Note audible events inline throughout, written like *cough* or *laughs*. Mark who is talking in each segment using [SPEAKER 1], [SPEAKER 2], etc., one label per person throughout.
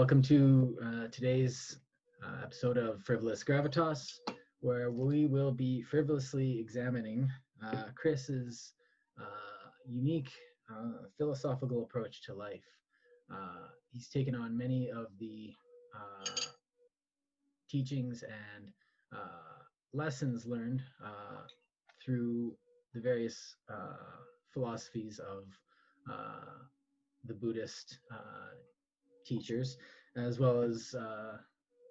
[SPEAKER 1] Welcome to uh, today's uh, episode of Frivolous Gravitas, where we will be frivolously examining uh, Chris's uh, unique uh, philosophical approach to life. Uh, he's taken on many of the teachings and lessons learned through the various philosophies of the Buddhist teachers, as well as uh,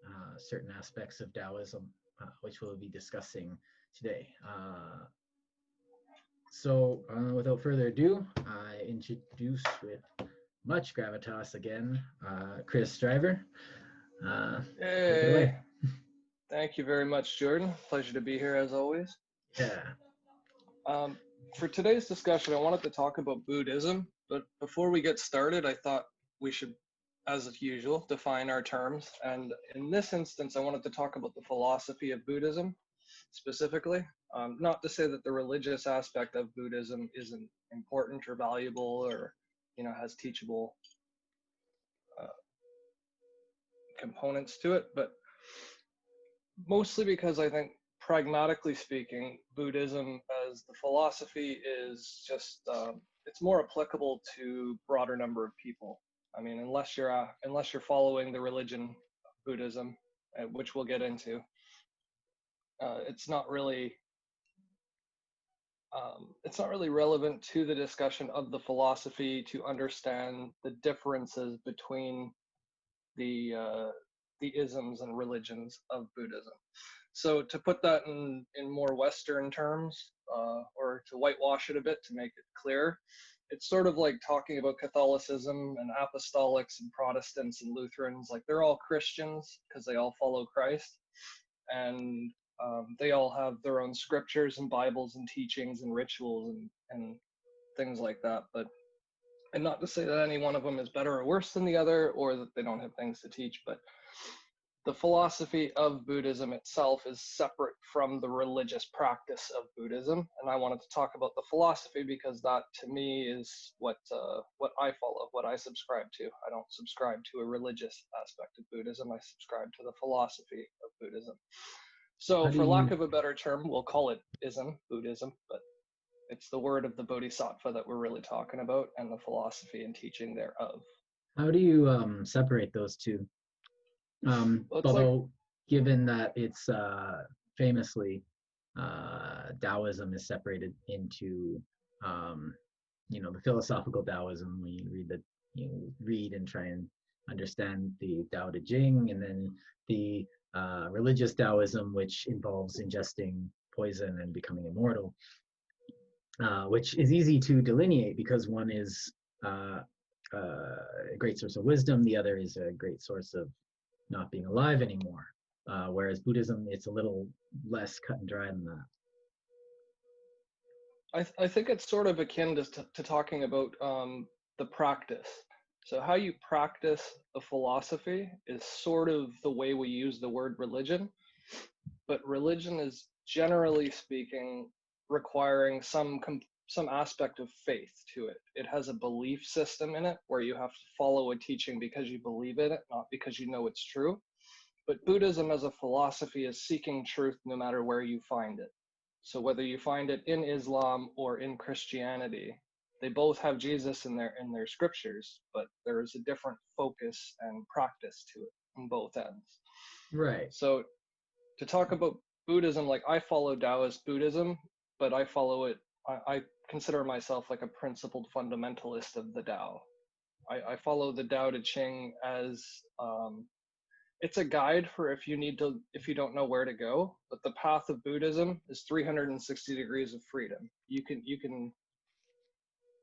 [SPEAKER 1] uh, certain aspects of Taoism, uh, which we'll be discussing today. Uh, so, uh, without further ado, I introduce with much gravitas again, uh, Chris Driver.
[SPEAKER 2] hey, thank you very much, Jordan. Pleasure to be here as always.
[SPEAKER 1] Yeah.
[SPEAKER 2] Um, for today's discussion, I wanted to talk about Buddhism, but before we get started, I thought we should as usual, define our terms. And in this instance, I wanted to talk about the philosophy of Buddhism specifically. Um, not to say that the religious aspect of Buddhism isn't important or valuable or, you know, has teachable uh, components to it, but mostly because I think pragmatically speaking, Buddhism as the philosophy is just, um, it's more applicable to broader number of people. I mean, unless you're uh, unless you're following the religion Buddhism, uh, which we'll get into, uh, it's not really um, it's not really relevant to the discussion of the philosophy to understand the differences between the uh, the isms and religions of Buddhism. So to put that in in more Western terms, uh, or to whitewash it a bit to make it clear, it's sort of like talking about Catholicism and apostolics and Protestants and Lutherans. Like they're all Christians because they all follow Christ, and um, they all have their own scriptures and Bibles and teachings and rituals and and things like that. But and not to say that any one of them is better or worse than the other, or that they don't have things to teach, but the philosophy of Buddhism itself is separate from the religious practice of Buddhism, and I wanted to talk about the philosophy because that, to me, is what uh, what I follow, what I subscribe to. I don't subscribe to a religious aspect of Buddhism. I subscribe to the philosophy of Buddhism. So, for lack of a better term, we'll call it ism, Buddhism, but it's the word of the Bodhisattva that we're really talking about, and the philosophy and teaching thereof.
[SPEAKER 1] How do you um, separate those two? Um, although, like, given that it's uh, famously uh, Taoism is separated into, um, you know, the philosophical Taoism when you read the, you know, read and try and understand the Tao Te Ching, and then the uh, religious Taoism, which involves ingesting poison and becoming immortal, uh, which is easy to delineate because one is uh, uh a great source of wisdom, the other is a great source of not being alive anymore. Uh, whereas Buddhism, it's a little less cut and dry than that.
[SPEAKER 2] I, th- I think it's sort of akin to, to talking about um, the practice. So, how you practice a philosophy is sort of the way we use the word religion, but religion is generally speaking requiring some com- some aspect of faith to it. It has a belief system in it where you have to follow a teaching because you believe in it, not because you know it's true. But Buddhism as a philosophy is seeking truth no matter where you find it. So whether you find it in Islam or in Christianity, they both have Jesus in their in their scriptures, but there is a different focus and practice to it on both ends.
[SPEAKER 1] Right.
[SPEAKER 2] So to talk about Buddhism, like I follow Taoist Buddhism, but I follow it I, I consider myself like a principled fundamentalist of the Tao. I, I follow the Tao Te Ching as um, it's a guide for if you need to if you don't know where to go. But the path of Buddhism is 360 degrees of freedom. You can you can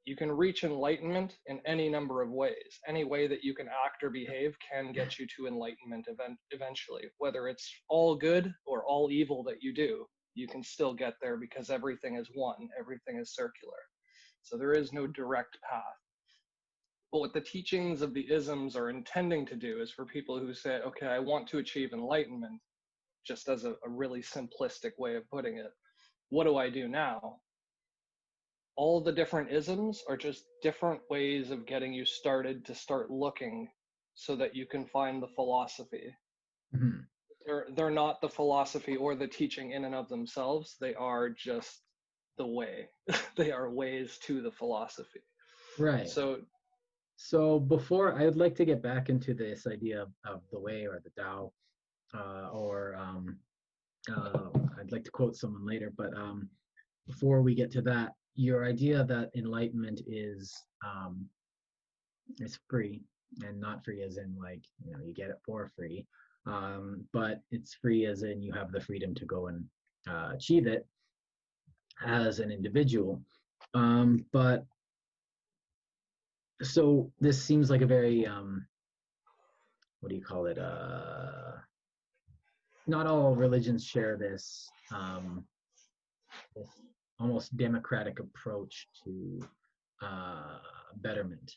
[SPEAKER 2] you can reach enlightenment in any number of ways. Any way that you can act or behave can get you to enlightenment event, eventually, whether it's all good or all evil that you do you can still get there because everything is one, everything is circular. So there is no direct path. But what the teachings of the isms are intending to do is for people who say, okay, I want to achieve enlightenment, just as a, a really simplistic way of putting it, what do I do now? All the different isms are just different ways of getting you started to start looking so that you can find the philosophy.
[SPEAKER 1] Mhm.
[SPEAKER 2] They're they're not the philosophy or the teaching in and of themselves. They are just the way. *laughs* they are ways to the philosophy.
[SPEAKER 1] Right.
[SPEAKER 2] So
[SPEAKER 1] So before I would like to get back into this idea of, of the way or the Tao, uh, or um, uh, I'd like to quote someone later, but um, before we get to that, your idea that enlightenment is um, is free and not free as in like you know you get it for free, um, but it's free as in you have the freedom to go and uh, achieve it as an individual. Um, but so this seems like a very um what do you call it uh not all religions share this um this almost democratic approach to uh betterment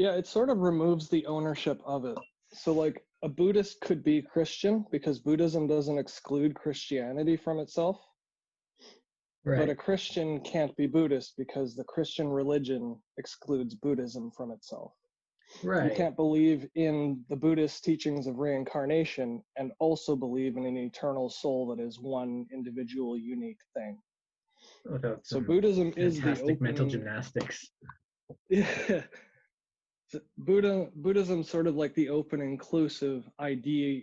[SPEAKER 2] yeah, it sort of removes the ownership of it. So like a Buddhist could be Christian because Buddhism doesn't exclude Christianity from itself. Right. But a Christian can't be Buddhist because the Christian religion excludes Buddhism from itself.
[SPEAKER 1] right
[SPEAKER 2] You can't believe in the Buddhist teachings of reincarnation and also believe in an eternal soul that is one individual, unique thing.
[SPEAKER 1] Oh, without
[SPEAKER 2] So Buddhism is the
[SPEAKER 1] fantastic mental gymnastics
[SPEAKER 2] Yeah. *laughs* Buddha Buddhism sort of like the open inclusive idea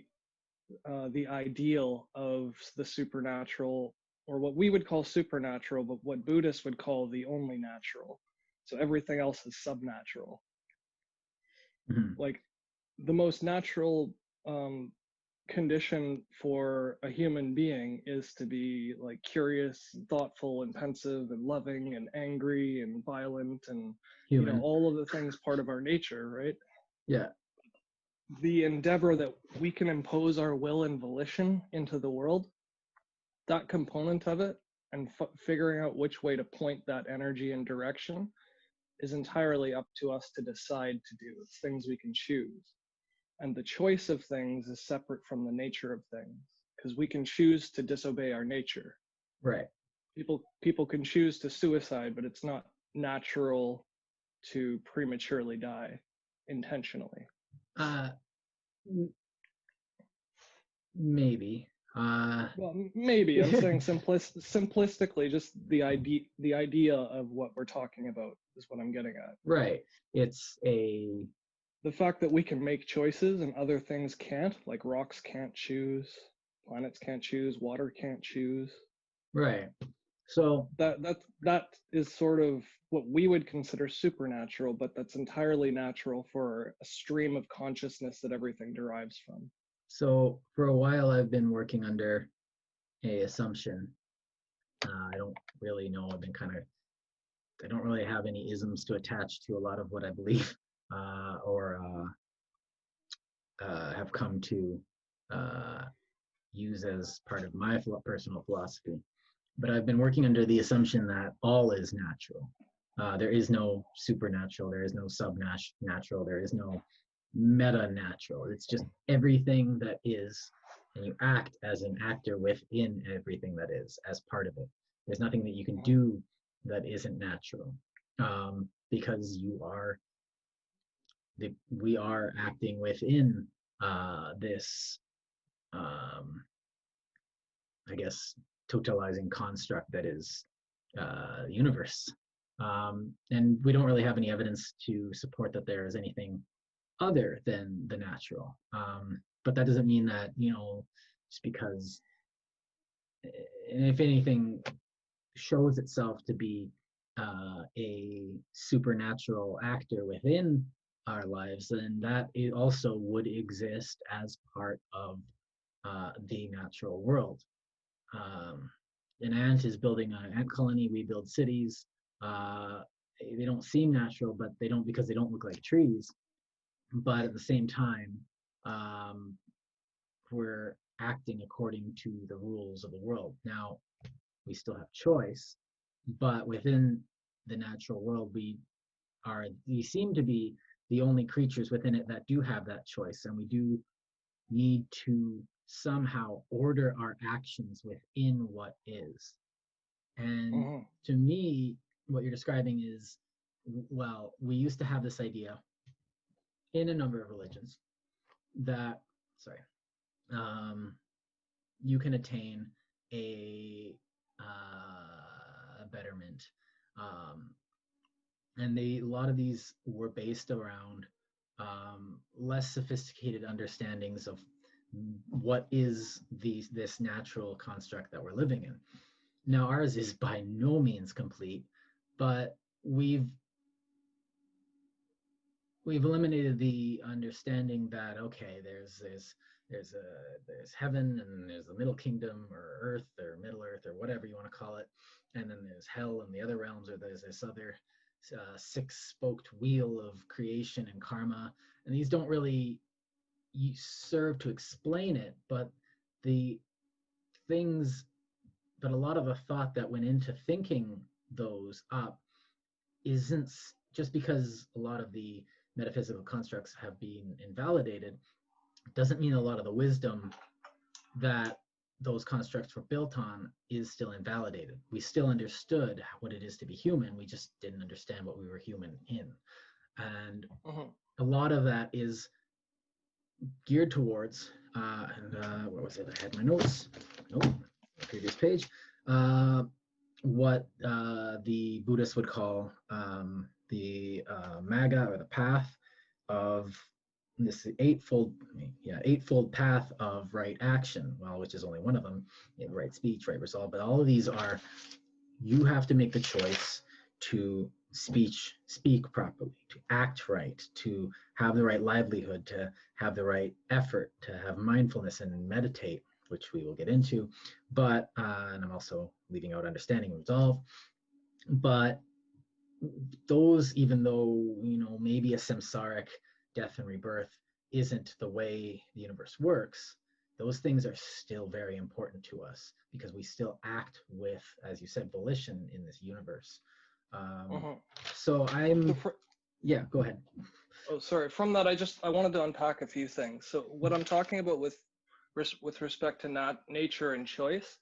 [SPEAKER 2] uh, the ideal of the supernatural or what we would call supernatural but what Buddhists would call the only natural. So everything else is subnatural.
[SPEAKER 1] Mhm.
[SPEAKER 2] Like the most natural um condition for a human being is to be like curious, and thoughtful and pensive and loving and angry and violent and you know all of the things part of our nature right?
[SPEAKER 1] Yeah.
[SPEAKER 2] The endeavor that we can impose our will and volition into the world that component of it and f- figuring out which way to point that energy and direction is entirely up to us to decide to do. It's things we can choose and the choice of things is separate from the nature of things because we can choose to disobey our nature.
[SPEAKER 1] Right.
[SPEAKER 2] People people can choose to suicide but it's not natural to prematurely die intentionally.
[SPEAKER 1] Uh maybe uh.
[SPEAKER 2] Well maybe. I'm saying *laughs* simplis- simplistically just the idea the idea of what we're talking about is what i'm getting at.
[SPEAKER 1] Right. It's a
[SPEAKER 2] the fact that we can make choices and other things can't like rocks can't choose planets can't choose water can't choose
[SPEAKER 1] right so
[SPEAKER 2] that that that is sort of what we would consider supernatural but that's entirely natural for a stream of consciousness that everything derives from
[SPEAKER 1] So for a while, I've been working under a assumption. Uh, I don't really know. I've been kind of. I don't really have any isms to attach to a lot of what I believe, uh, or uh, uh, have come to uh, use as part of my personal philosophy. But I've been working under the assumption that all is natural. Uh, there is no supernatural. There is no subnatural. There is no meta natural. It's just everything that is, and you act as an actor within everything that is, as part of it. There's nothing that you can do that isn't natural, um, because you are. The, we are acting within uh, this, um, I guess, totalizing construct that is uh, universe. Um, and we don't really have any evidence to support that there is anything other than the natural. Um, but that doesn't mean that, you know, just because, eh, if anything shows itself to be uh, a supernatural actor within our lives, then that it also would exist as part of uh, the natural world. Um, an ant is building an ant colony, we build cities. Uh, they don't seem natural, but they don't because they don't look like trees but at the same time um, we're acting according to the rules of the world now we still have choice but within the natural world we are we seem to be the only creatures within it that do have that choice and we do need to somehow order our actions within what is and
[SPEAKER 2] Mhm.
[SPEAKER 1] to me what you're describing is well, we used to have this idea in a number of religions that, sorry, um, you can attain a, uh, betterment. Um, and they, a lot of these were based around um, less sophisticated understandings of what is these this natural construct that we're living in. Now ours is by no means complete, but we've we've eliminated the understanding that okay, there's there's there's a there's heaven and there's the middle kingdom or earth or middle earth or whatever you want to call it, and then there's hell and the other realms or there's this other uh, six-spoked wheel of creation and karma, and these don't really serve to explain it, but the things, but a lot of the thought that went into thinking those up isn't just because a lot of the metaphysical constructs have been invalidated doesn't mean a lot of the wisdom that those constructs were built on is still invalidated. We still understood what it is to be human. We just didn't understand what we were human in. And mm-hmm. a lot of that is geared towards, uh, and uh, what was it? I had my notes. Nope, previous page. Uh, what uh, the Buddhists would call um, the uh, Magga or the path of this eightfold, yeah, eightfold path of right action. Well, which is only one of them, right speech, right resolve. But all of these are, you have to make the choice to speech speak properly to act right to have the right livelihood to have the right effort to have mindfulness and meditate which we will get into but uh, and i'm also leaving out understanding and resolve but those even though you know maybe a samsaric death and rebirth isn't the way the universe works those things are still very important to us because we still act with as you said volition in this universe um, uh-huh. So I'm, fr- yeah, go ahead.
[SPEAKER 2] Oh, sorry. From that, I just I wanted to unpack a few things. So what I'm talking about with with respect to nat- nature and choice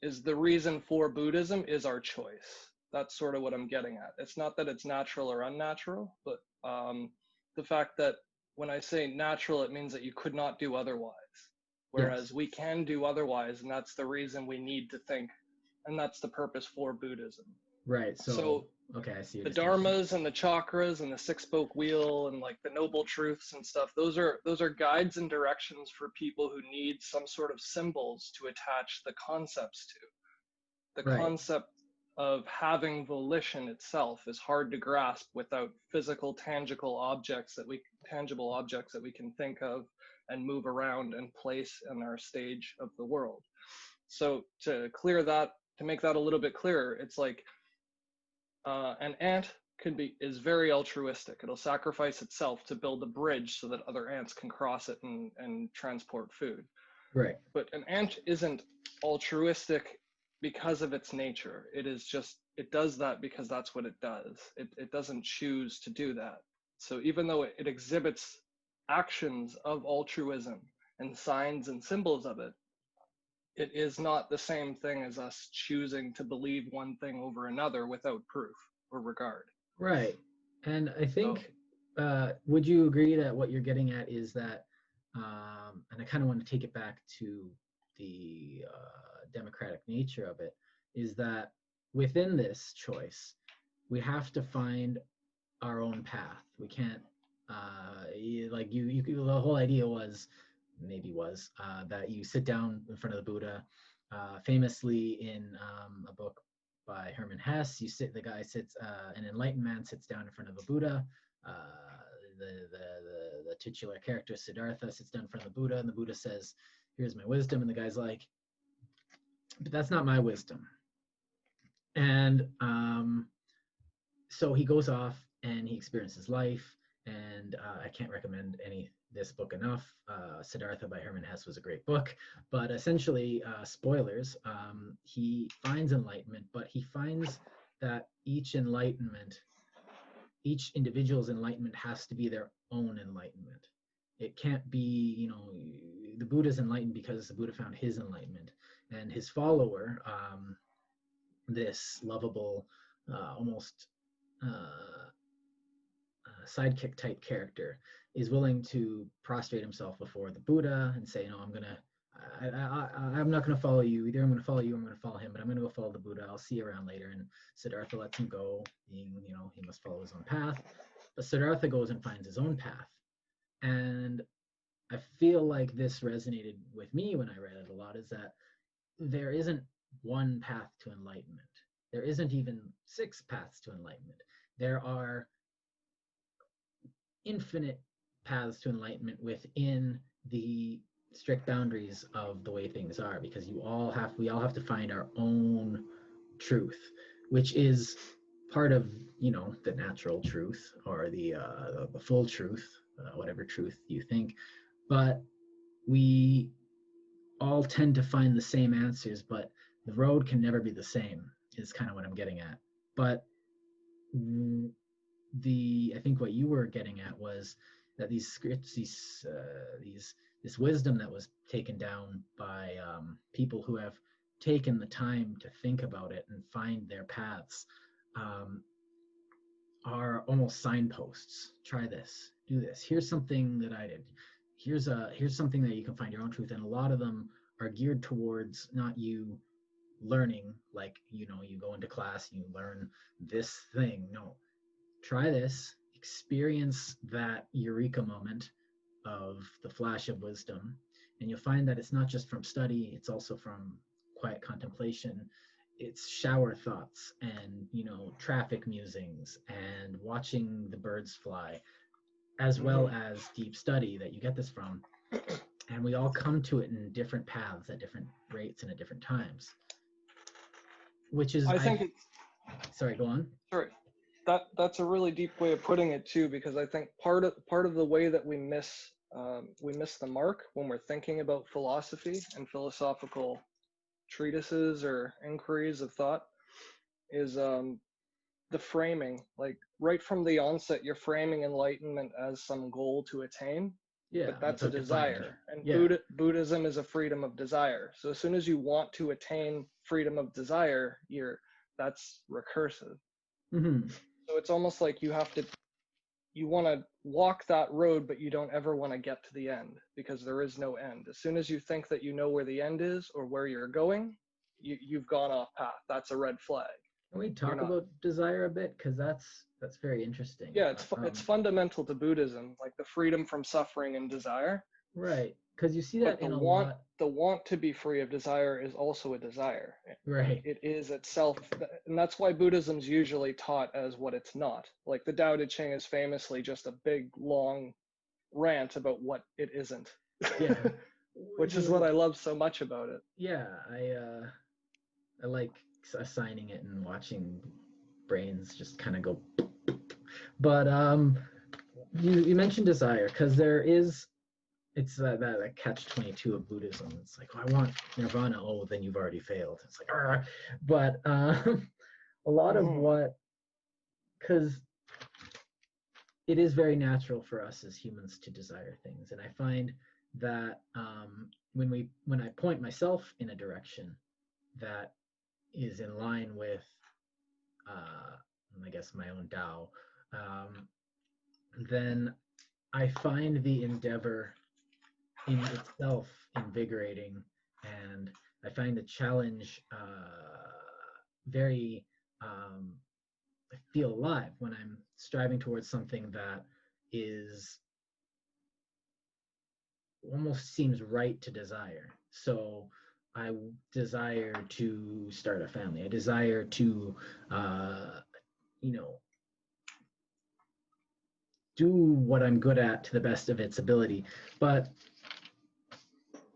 [SPEAKER 2] is the reason for Buddhism is our choice. That's sort of what I'm getting at. It's not that it's natural or unnatural, but um, the fact that when I say natural, it means that you could not do otherwise. Whereas yes. we can do otherwise, and that's the reason we need to think, and that's the purpose for Buddhism.
[SPEAKER 1] Right. So, so okay, I see.
[SPEAKER 2] The dharmas and the chakras and the six spoke wheel and like the noble truths and stuff. Those are those are guides and directions for people who need some sort of symbols to attach the concepts to. The right. concept of having volition itself is hard to grasp without physical tangible objects that we tangible objects that we can think of and move around and place in our stage of the world so to clear that to make that a little bit clearer it's like uh, an ant could be is very altruistic. It'll sacrifice itself to build a bridge so that other ants can cross it and, and transport food.
[SPEAKER 1] Right.
[SPEAKER 2] But an ant isn't altruistic because of its nature. It is just it does that because that's what it does. It it doesn't choose to do that. So even though it, it exhibits actions of altruism and signs and symbols of it, it is not the same thing as us choosing to believe one thing over another without proof or regard.
[SPEAKER 1] Right. And I think, so, uh, would you agree that what you're getting at is that, um, and I kind of want to take it back to the uh, democratic nature of it, is that within this choice, we have to find our own path. We can't, uh, like you, you, the whole idea was maybe was, uh, that you sit down in front of the Buddha. Uh, famously, in um, a book by Hermann Hesse, you sit. The guy sits. Uh, an enlightened man sits down in front of a Buddha. Uh, the, the the the titular character Siddhartha sits down in front of the Buddha, and the Buddha says, "Here's my wisdom," and the guy's like, "But that's not my wisdom." And um, so he goes off and he experiences life. And uh, I can't recommend any this book enough. Uh, Siddhartha by Hermann Hesse was a great book, but essentially, uh, spoilers, um, he finds enlightenment, but he finds that each enlightenment, each individual's enlightenment has to be their own enlightenment. It can't be, you know, the Buddha's enlightened because the Buddha found his enlightenment, and his follower, um, this lovable, uh, almost uh, sidekick type character is willing to prostrate himself before the Buddha and say, no, I'm gonna, I, I, I, am not gonna follow you. Either I'm gonna follow you, I'm gonna follow him, but I'm gonna go follow the Buddha. I'll see you around later. And Siddhartha lets him go, being, you know, he must follow his own path. But Siddhartha goes and finds his own path. And I feel like this resonated with me when I read it a lot is that there isn't one path to enlightenment. There isn't even six paths to enlightenment. There are infinite paths to enlightenment within the strict boundaries of the way things are because you all have we all have to find our own truth which is part of you know the natural truth or the uh, the full truth uh, whatever truth you think but we all tend to find the same answers but the road can never be the same is kind of what i'm getting at. But the i think what you were getting at was that these scripts these uh, these this wisdom that was taken down by um, people who have taken the time to think about it and find their paths um, are almost signposts. Try this. Do this. Here's something that i did here's a here's something that you can find your own truth and a lot of them are geared towards not you learning like you know you go into class and you learn this thing. No try this. Experience that eureka moment of the flash of wisdom and you'll find that it's not just from study it's also from quiet contemplation. It's shower thoughts and you know traffic musings and watching the birds fly as well mm-hmm. as deep study that you get this from. And we all come to it in different paths at different rates and at different times which is
[SPEAKER 2] i think I,
[SPEAKER 1] it's sorry go on.
[SPEAKER 2] Sorry that that's a really deep way of putting it too because i think part of part of the way that we miss um, we miss the mark when we're thinking about philosophy and philosophical treatises or inquiries of thought is um, the framing like right from the onset you're framing enlightenment as some goal to attain yeah but that's a desire and yeah. Buddha, buddhism is a freedom of desire. So as soon as you want to attain freedom of desire you're that's recursive. Mm-hmm. so it's almost like you have to you want to walk that road but you don't ever want to get to the end because there is no end. As soon as you think that you know where the end is or where you're going you, you've gone off path. That's a red flag.
[SPEAKER 1] Can we talk about desire a bit? Because that's that's very interesting.
[SPEAKER 2] Yeah it's um, it's fundamental to buddhism like the freedom from suffering and desire.
[SPEAKER 1] Right because you see that
[SPEAKER 2] but
[SPEAKER 1] in
[SPEAKER 2] the want
[SPEAKER 1] lot...
[SPEAKER 2] the want to be free of desire is also a desire.
[SPEAKER 1] Right.
[SPEAKER 2] It is itself and that's why buddhism's usually taught as what it's not. Like the Tao Te Ching is famously just a big long rant about what it isn't.
[SPEAKER 1] Yeah. *laughs*
[SPEAKER 2] Which is what i love so much about it.
[SPEAKER 1] Yeah i uh i like assigning it and watching brains just kind of go but um you, you mentioned desire because there is it's that, that, that catch 22 of buddhism it's like oh, i want nirvana oh then you've already failed it's like Argh. but um, a lot of mm. what because it is very natural for us as humans to desire things and i find that um, when we when i point myself in a direction that is in line with uh, i guess my own Tao um, then i find the endeavor in itself invigorating and i find the challenge uh, very um, i feel alive when i'm striving towards something that is almost seems right to desire. So i desire to start a family i desire to uh, you know do what i'm good at to the best of its ability but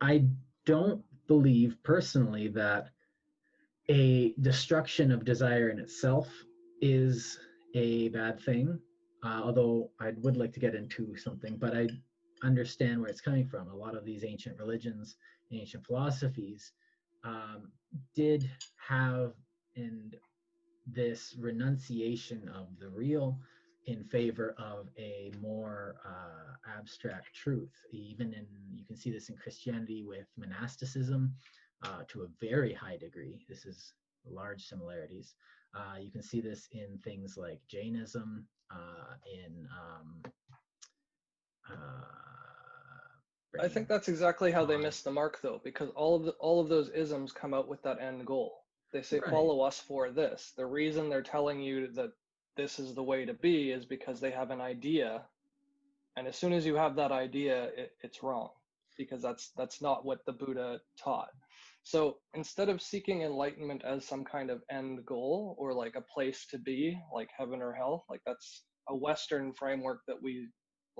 [SPEAKER 1] I don't believe personally that a destruction of desire in itself is a bad thing. Uh, although I would like to get into something, but I understand where it's coming from. A lot of these ancient religions, ancient philosophies, um, did have and this renunciation of the real in favor of a more uh, abstract truth. Even in, you can see this in Christianity with monasticism uh, to a very high degree. This is large similarities. Uh, you can see this in things like Jainism, uh, in um, uh,
[SPEAKER 2] I think that's exactly how they
[SPEAKER 1] on.
[SPEAKER 2] miss the mark though, because all of the, all of those isms come out with that end goal. They say
[SPEAKER 1] Right.
[SPEAKER 2] follow us for this. The reason they're telling you that this is the way to be is because they have an idea, and as soon as you have that idea, it, it's wrong, because that's that's not what the Buddha taught. So instead of seeking enlightenment as some kind of end goal or like a place to be, like heaven or hell, like that's a Western framework that we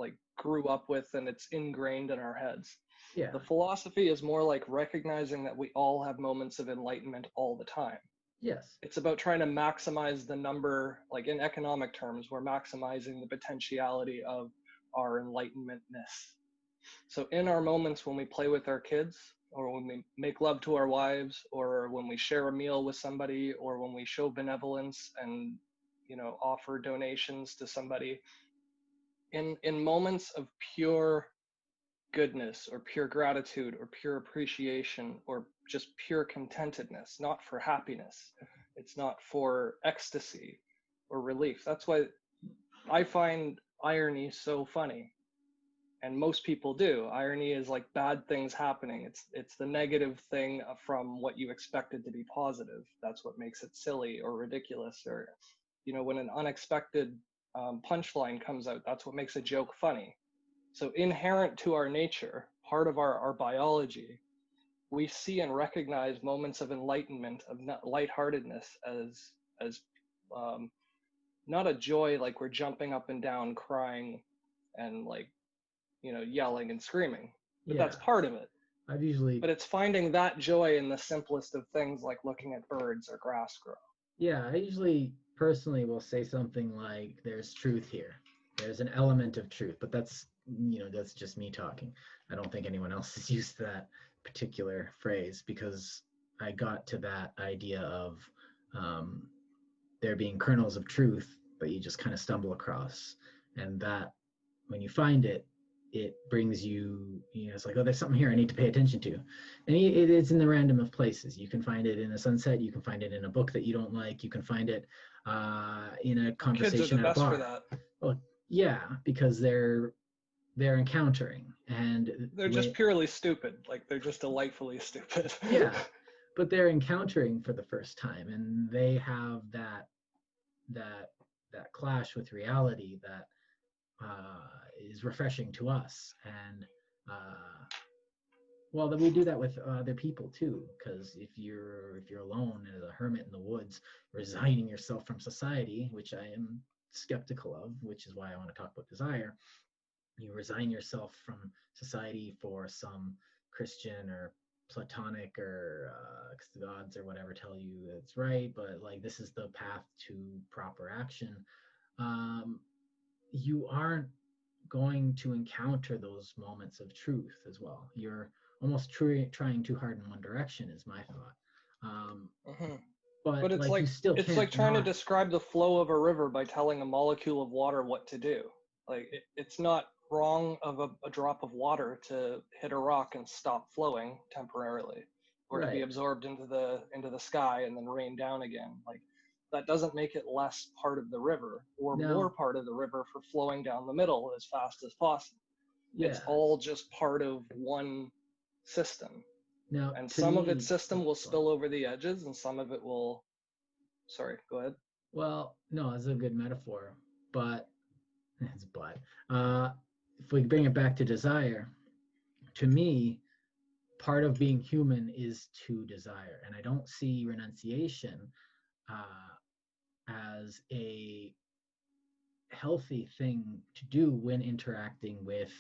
[SPEAKER 2] like grew up with and it's ingrained in our heads.
[SPEAKER 1] yeah,
[SPEAKER 2] The philosophy is more like recognizing that we all have moments of enlightenment all the time.
[SPEAKER 1] yes,
[SPEAKER 2] It's about trying to maximize the number, like in economic terms, we're maximizing the potentiality of our enlightenmentness. So, in our moments when we play with our kids, or when we make love to our wives, or when we share a meal with somebody, or when we show benevolence and you know offer donations to somebody, in in moments of pure goodness or pure gratitude or pure appreciation or just pure contentedness, not for happiness. It's not for ecstasy or relief. That's why I find irony so funny. And most people do. Irony is like bad things happening. It's it's the negative thing from what you expected to be positive. That's what makes it silly or ridiculous. Or, you know, when an unexpected um, punchline comes out, that's what makes a joke funny. So inherent to our nature, part of our, our biology, we see and recognize moments of enlightenment, of lightheartedness as as um, not a joy like we're jumping up and down, crying, and like you know yelling and screaming. But
[SPEAKER 1] yeah.
[SPEAKER 2] that's part of it.
[SPEAKER 1] I've usually
[SPEAKER 2] But it's finding that joy in the simplest of things, like looking at birds or grass grow.
[SPEAKER 1] Yeah, I usually personally will say something like, "There's truth here. There's an element of truth," but that's you know that's just me talking. I don't think anyone else *laughs* has used that particular phrase because I got to that idea of um, there being kernels of truth, but you just kind of stumble across, and that when you find it, it brings you you know it's like oh there's something here i need to pay attention to and it, it is in the random of places you can find it in a sunset you can find it in a book that you don't like you can find it uh, in a conversation at a bar
[SPEAKER 2] for that.
[SPEAKER 1] yeah because they're they're encountering and
[SPEAKER 2] They're just
[SPEAKER 1] when-
[SPEAKER 2] purely stupid. Like they're just delightfully stupid.
[SPEAKER 1] Yeah. *laughs* but they're encountering for the first time and they have that that that clash with reality that uh, is refreshing to us and uh, well then we do that with other people too because if you're if you're alone as a hermit in the woods resigning yourself from society which i am skeptical of which is why i want to talk about desire you resign yourself from society for some christian or platonic or uh, the gods or whatever tell you it's right but like this is the path to proper action. Um, you aren't going to encounter those moments of truth as well. You're almost tr- trying too hard in one direction is my thought um,
[SPEAKER 2] Mhm.
[SPEAKER 1] but,
[SPEAKER 2] But it's
[SPEAKER 1] like,
[SPEAKER 2] like
[SPEAKER 1] still
[SPEAKER 2] it's like trying to describe the flow of a river by telling a molecule of water what to do. Like it, it's not wrong of a, a drop of water to hit a rock and stop flowing temporarily, or to be absorbed into the into the sky and then rain down again. Like that doesn't make it less part of the river or
[SPEAKER 1] No.
[SPEAKER 2] more part of the river for flowing down the middle as fast as possible.
[SPEAKER 1] yeah.
[SPEAKER 2] It's all just part of one system.
[SPEAKER 1] Now
[SPEAKER 2] and some of its system will spill over the edges and some of it will sorry go ahead.
[SPEAKER 1] Well, no, it's a good metaphor, but *laughs* it's but. Uh, if we bring it back to desire, to me, part of being human is to desire, and I don't see renunciation uh, as a healthy thing to do when interacting with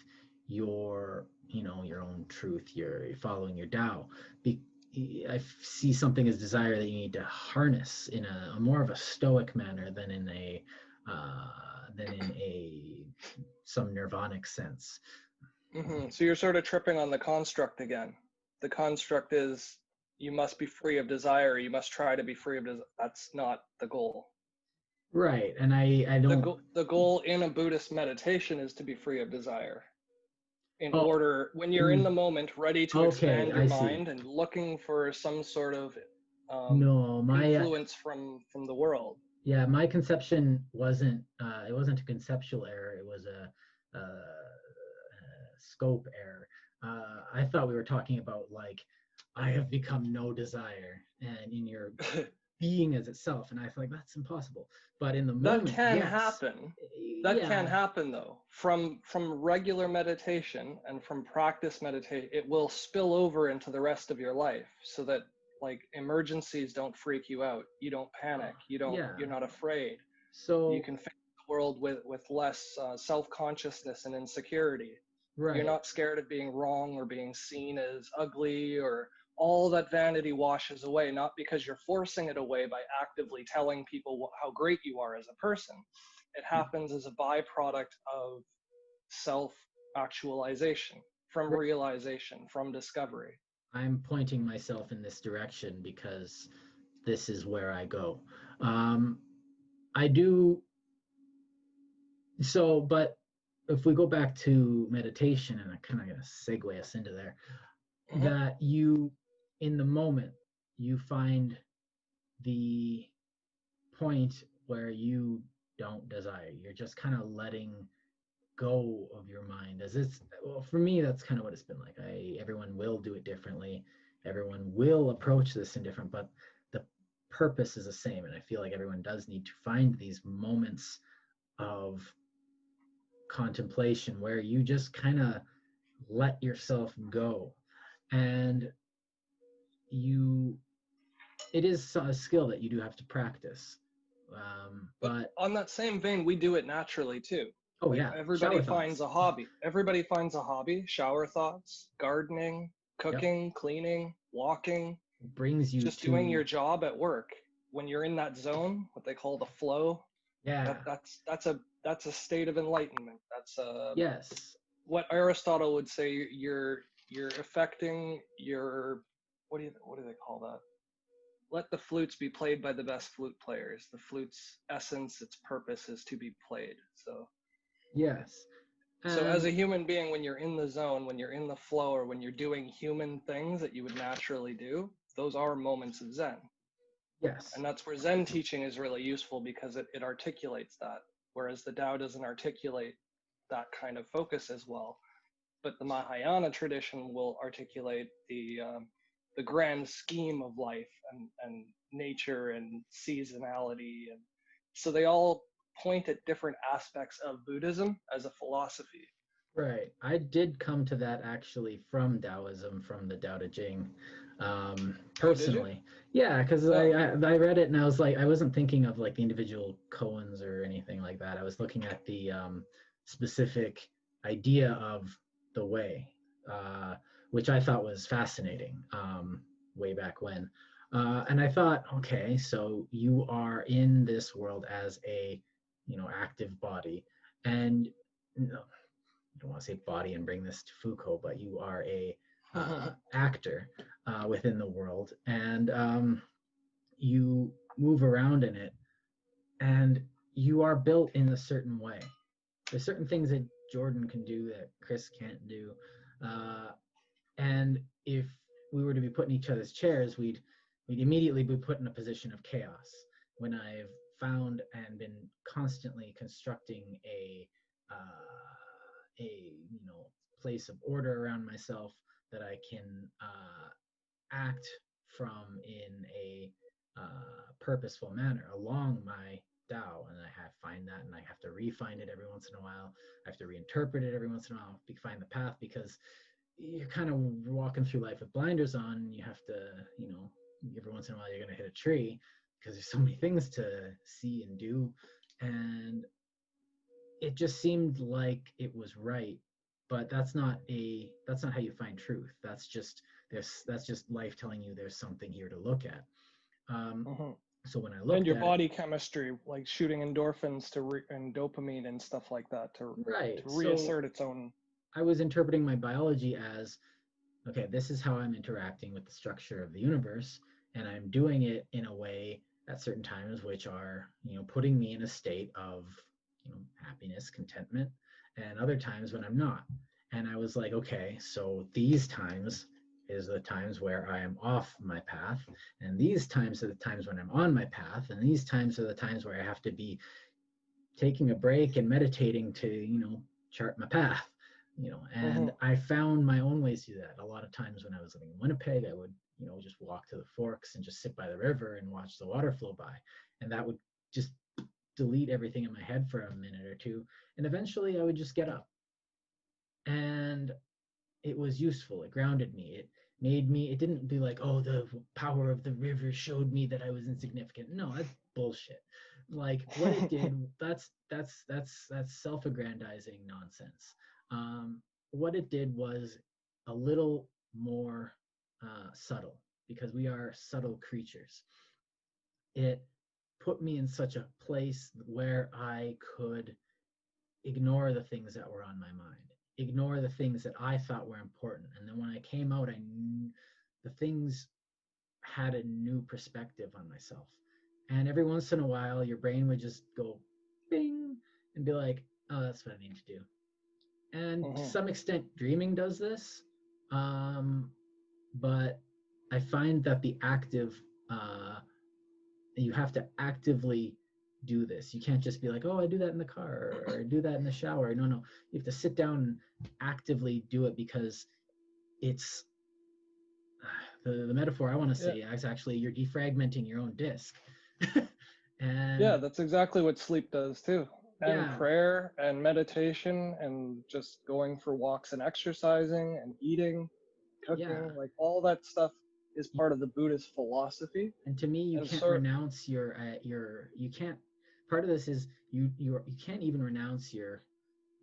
[SPEAKER 1] your, you know, your own truth, your following your dao Be, I see something as desire that you need to harness in a, a more of a stoic manner than in a uh, than in a some nirvanic sense.
[SPEAKER 2] hmm so you're sort of tripping on the construct again. The construct is you must be free of desire. You must try to be free of desire that's not the goal.
[SPEAKER 1] Right, and I I
[SPEAKER 2] the,
[SPEAKER 1] don't
[SPEAKER 2] go- the goal in a buddhist meditation is to be free of desire in
[SPEAKER 1] Oh,
[SPEAKER 2] order when you're in
[SPEAKER 1] mm.
[SPEAKER 2] the moment ready to
[SPEAKER 1] Okay,
[SPEAKER 2] expand your
[SPEAKER 1] I see.
[SPEAKER 2] mind and looking for some sort of um,
[SPEAKER 1] no my uh,
[SPEAKER 2] influence from from the world
[SPEAKER 1] Yeah, my conception wasn't uh, it wasn't a conceptual error. It was a, a, a scope error. Uh, I thought we were talking about like I have become no desire, and in your *laughs* being as itself, and I feel like that's impossible. But in the
[SPEAKER 2] that
[SPEAKER 1] moment,
[SPEAKER 2] can
[SPEAKER 1] yes.
[SPEAKER 2] happen. That
[SPEAKER 1] yeah.
[SPEAKER 2] can happen though. From from regular meditation and from practice meditate, it will spill over into the rest of your life, so that like emergencies don't freak you out. You don't panic. You don't.
[SPEAKER 1] Yeah.
[SPEAKER 2] You're not afraid.
[SPEAKER 1] So
[SPEAKER 2] You can face the world with with less uh, self consciousness and insecurity.
[SPEAKER 1] right.
[SPEAKER 2] You're not scared of being wrong or being seen as ugly or all that vanity washes away, not because you're forcing it away by actively telling people wh- how great you are as a person. It happens as a byproduct of self actualization, from realization, from discovery.
[SPEAKER 1] I'm pointing myself in this direction because this is where I go. Um, I do. So, but if we go back to meditation, and I kind of gonna segue us into there,
[SPEAKER 2] Mhm.
[SPEAKER 1] that you, in the moment, you find the point where you don't desire. You're just kind of letting go of your mind as it's well for me that's kind of what it's been like. I everyone will do it differently. Everyone will approach this in different but the purpose is the same and i feel like everyone does need to find these moments of contemplation where you just kind of let yourself go. And you it is a skill that you do have to practice um but
[SPEAKER 2] On that same vein, we do it naturally too.
[SPEAKER 1] oh yeah
[SPEAKER 2] Everybody
[SPEAKER 1] shower
[SPEAKER 2] finds
[SPEAKER 1] thoughts.
[SPEAKER 2] a hobby. Everybody finds a hobby. Shower thoughts, gardening, cooking, cleaning, walking,
[SPEAKER 1] brings you
[SPEAKER 2] just
[SPEAKER 1] to
[SPEAKER 2] doing your job at work. When you're in that zone, what they call the flow,
[SPEAKER 1] yeah
[SPEAKER 2] that, that's that's a that's a state of enlightenment. That's a
[SPEAKER 1] yes
[SPEAKER 2] what Aristotle would say. You're you're affecting your what do you what do they call that? Let the flutes be played by the best flute players. The flute's essence, its purpose is to be played. So
[SPEAKER 1] yes
[SPEAKER 2] So as a human being, when you're in the zone, when you're in the flow, or when you're doing human things that you would naturally do, those are moments of Zen.
[SPEAKER 1] yes
[SPEAKER 2] And that's where Zen teaching is really useful because it, it articulates that, whereas the Tao doesn't articulate that kind of focus as well. But the Mahayana tradition will articulate the um, the grand scheme of life and, and nature and seasonality, and so they all point at different aspects of Buddhism as a philosophy.
[SPEAKER 1] Right. I did come to that actually from Taoism, from the Tao Te Ching, um,
[SPEAKER 2] Oh,
[SPEAKER 1] personally. Yeah, because I,
[SPEAKER 2] Oh.
[SPEAKER 1] I I read it and I was like, I wasn't thinking of like the individual koans or anything like that. I was looking at the um, specific idea of the way, uh, which I thought was fascinating um, way back when. Uh, and I thought, okay, so you are in this world as a, you know, active body, and you know, I don't want to say body and bring this to Foucault, but you are a *laughs* uh, actor uh, within the world, and um, you move around in it, and you are built in a certain way. There's certain things that Jordan can do that Chris can't do, uh, and if we were to be put in each other's chairs, we'd we'd immediately be put in a position of chaos. When I've found and been constantly constructing a uh, a you know place of order around myself that I can uh, act from in a uh, purposeful manner along my Tao, and I have find that, and I have to refine it every once in a while. I have to reinterpret it every once in a while find the path because you're kind of walking through life with blinders on. You have to, you know, every once in a while you're going to hit a tree because there's so many things to see and do, and it just seemed like it was right but that's not a that's not how you find truth that's just there's that's just life telling you there's something here to look at um
[SPEAKER 2] Mhm.
[SPEAKER 1] so when i look
[SPEAKER 2] and your body chemistry, like shooting endorphins to re- and dopamine and stuff like that, to,
[SPEAKER 1] right
[SPEAKER 2] to
[SPEAKER 1] so
[SPEAKER 2] reassert its own.
[SPEAKER 1] I was interpreting my biology as okay this is how i'm interacting with the structure of the universe and i'm doing it in a way at certain times which are you know putting me in a state of you know happiness contentment and other times when i'm not. And i was like okay so these times is the times where I am off my path, and these times are the times when I'm on my path, and these times are the times where I have to be taking a break and meditating to, you know, chart my path, you know. And
[SPEAKER 2] Mhm.
[SPEAKER 1] I found my own ways to do that. A lot of times when I was living in Winnipeg, I would, you know, just walk to the forks and just sit by the river and watch the water flow by, and that would just delete everything in my head for a minute or two, and eventually I would just get up and it was useful it grounded me it made me it didn't be like oh the power of the river showed me that i was insignificant no that's bullshit like what it did *laughs* that's that's that's that's self-aggrandizing nonsense um, what it did was a little more uh, subtle because we are subtle creatures it put me in such a place where i could ignore the things that were on my mind ignore the things that I thought were important. And then when I came out, I the things had a new perspective on myself. And every once in a while, your brain would just go bing and be like, oh, that's what I need to do. And to
[SPEAKER 2] Mhm.
[SPEAKER 1] some extent, dreaming does this. Um, but I find that the active, uh, you have to actively do this. You can't just be like, oh, I do that in the car or, do that in the shower. No, no. You have to sit down and actively do it because it's *sighs* the, the metaphor I want to say is actually you're defragmenting your own disc. *laughs* and
[SPEAKER 2] Yeah, that's exactly what sleep does too. And
[SPEAKER 1] Yeah.
[SPEAKER 2] prayer and meditation and just going for walks and exercising and eating, cooking,
[SPEAKER 1] Yeah.
[SPEAKER 2] like all that stuff is part of the Buddhist philosophy.
[SPEAKER 1] and to me you
[SPEAKER 2] and
[SPEAKER 1] can't renounce your uh, your you can't part of this is you you you can't even renounce your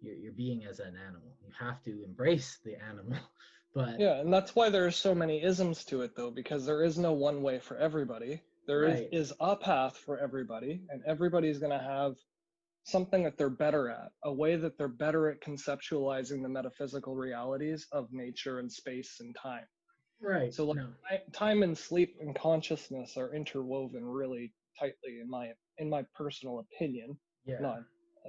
[SPEAKER 1] your your being as an animal you have to embrace the animal *laughs* but
[SPEAKER 2] Yeah, and that's why there are so many isms to it though, because there is no one way for everybody. There is
[SPEAKER 1] Right.
[SPEAKER 2] is a path for everybody, and everybody's gonna have something that they're better at, a way that they're better at conceptualizing the metaphysical realities of nature and space and time.
[SPEAKER 1] right
[SPEAKER 2] So, like,
[SPEAKER 1] no,
[SPEAKER 2] time and sleep and consciousness are interwoven really tightly in my in my personal opinion,
[SPEAKER 1] yeah
[SPEAKER 2] not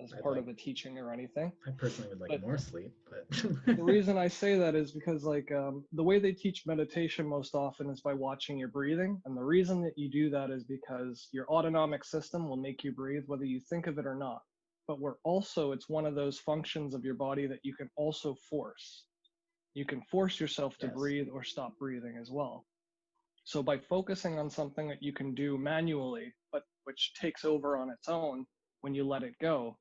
[SPEAKER 2] as
[SPEAKER 1] I'd
[SPEAKER 2] part
[SPEAKER 1] like-
[SPEAKER 2] of a teaching or anything.
[SPEAKER 1] i personally would like
[SPEAKER 2] but-
[SPEAKER 1] more sleep but *laughs*
[SPEAKER 2] the reason I *laughs* say that is because like um, the way they teach meditation most often is by watching your breathing, and the reason that you do that is because your autonomic system will make you breathe whether you think of it or not. But we're also it's one of those functions of your body that you can also force. You can force yourself to
[SPEAKER 1] Yes.
[SPEAKER 2] breathe or stop breathing as well. So by focusing on something that you can do manually, but which takes over on its own when you let it go,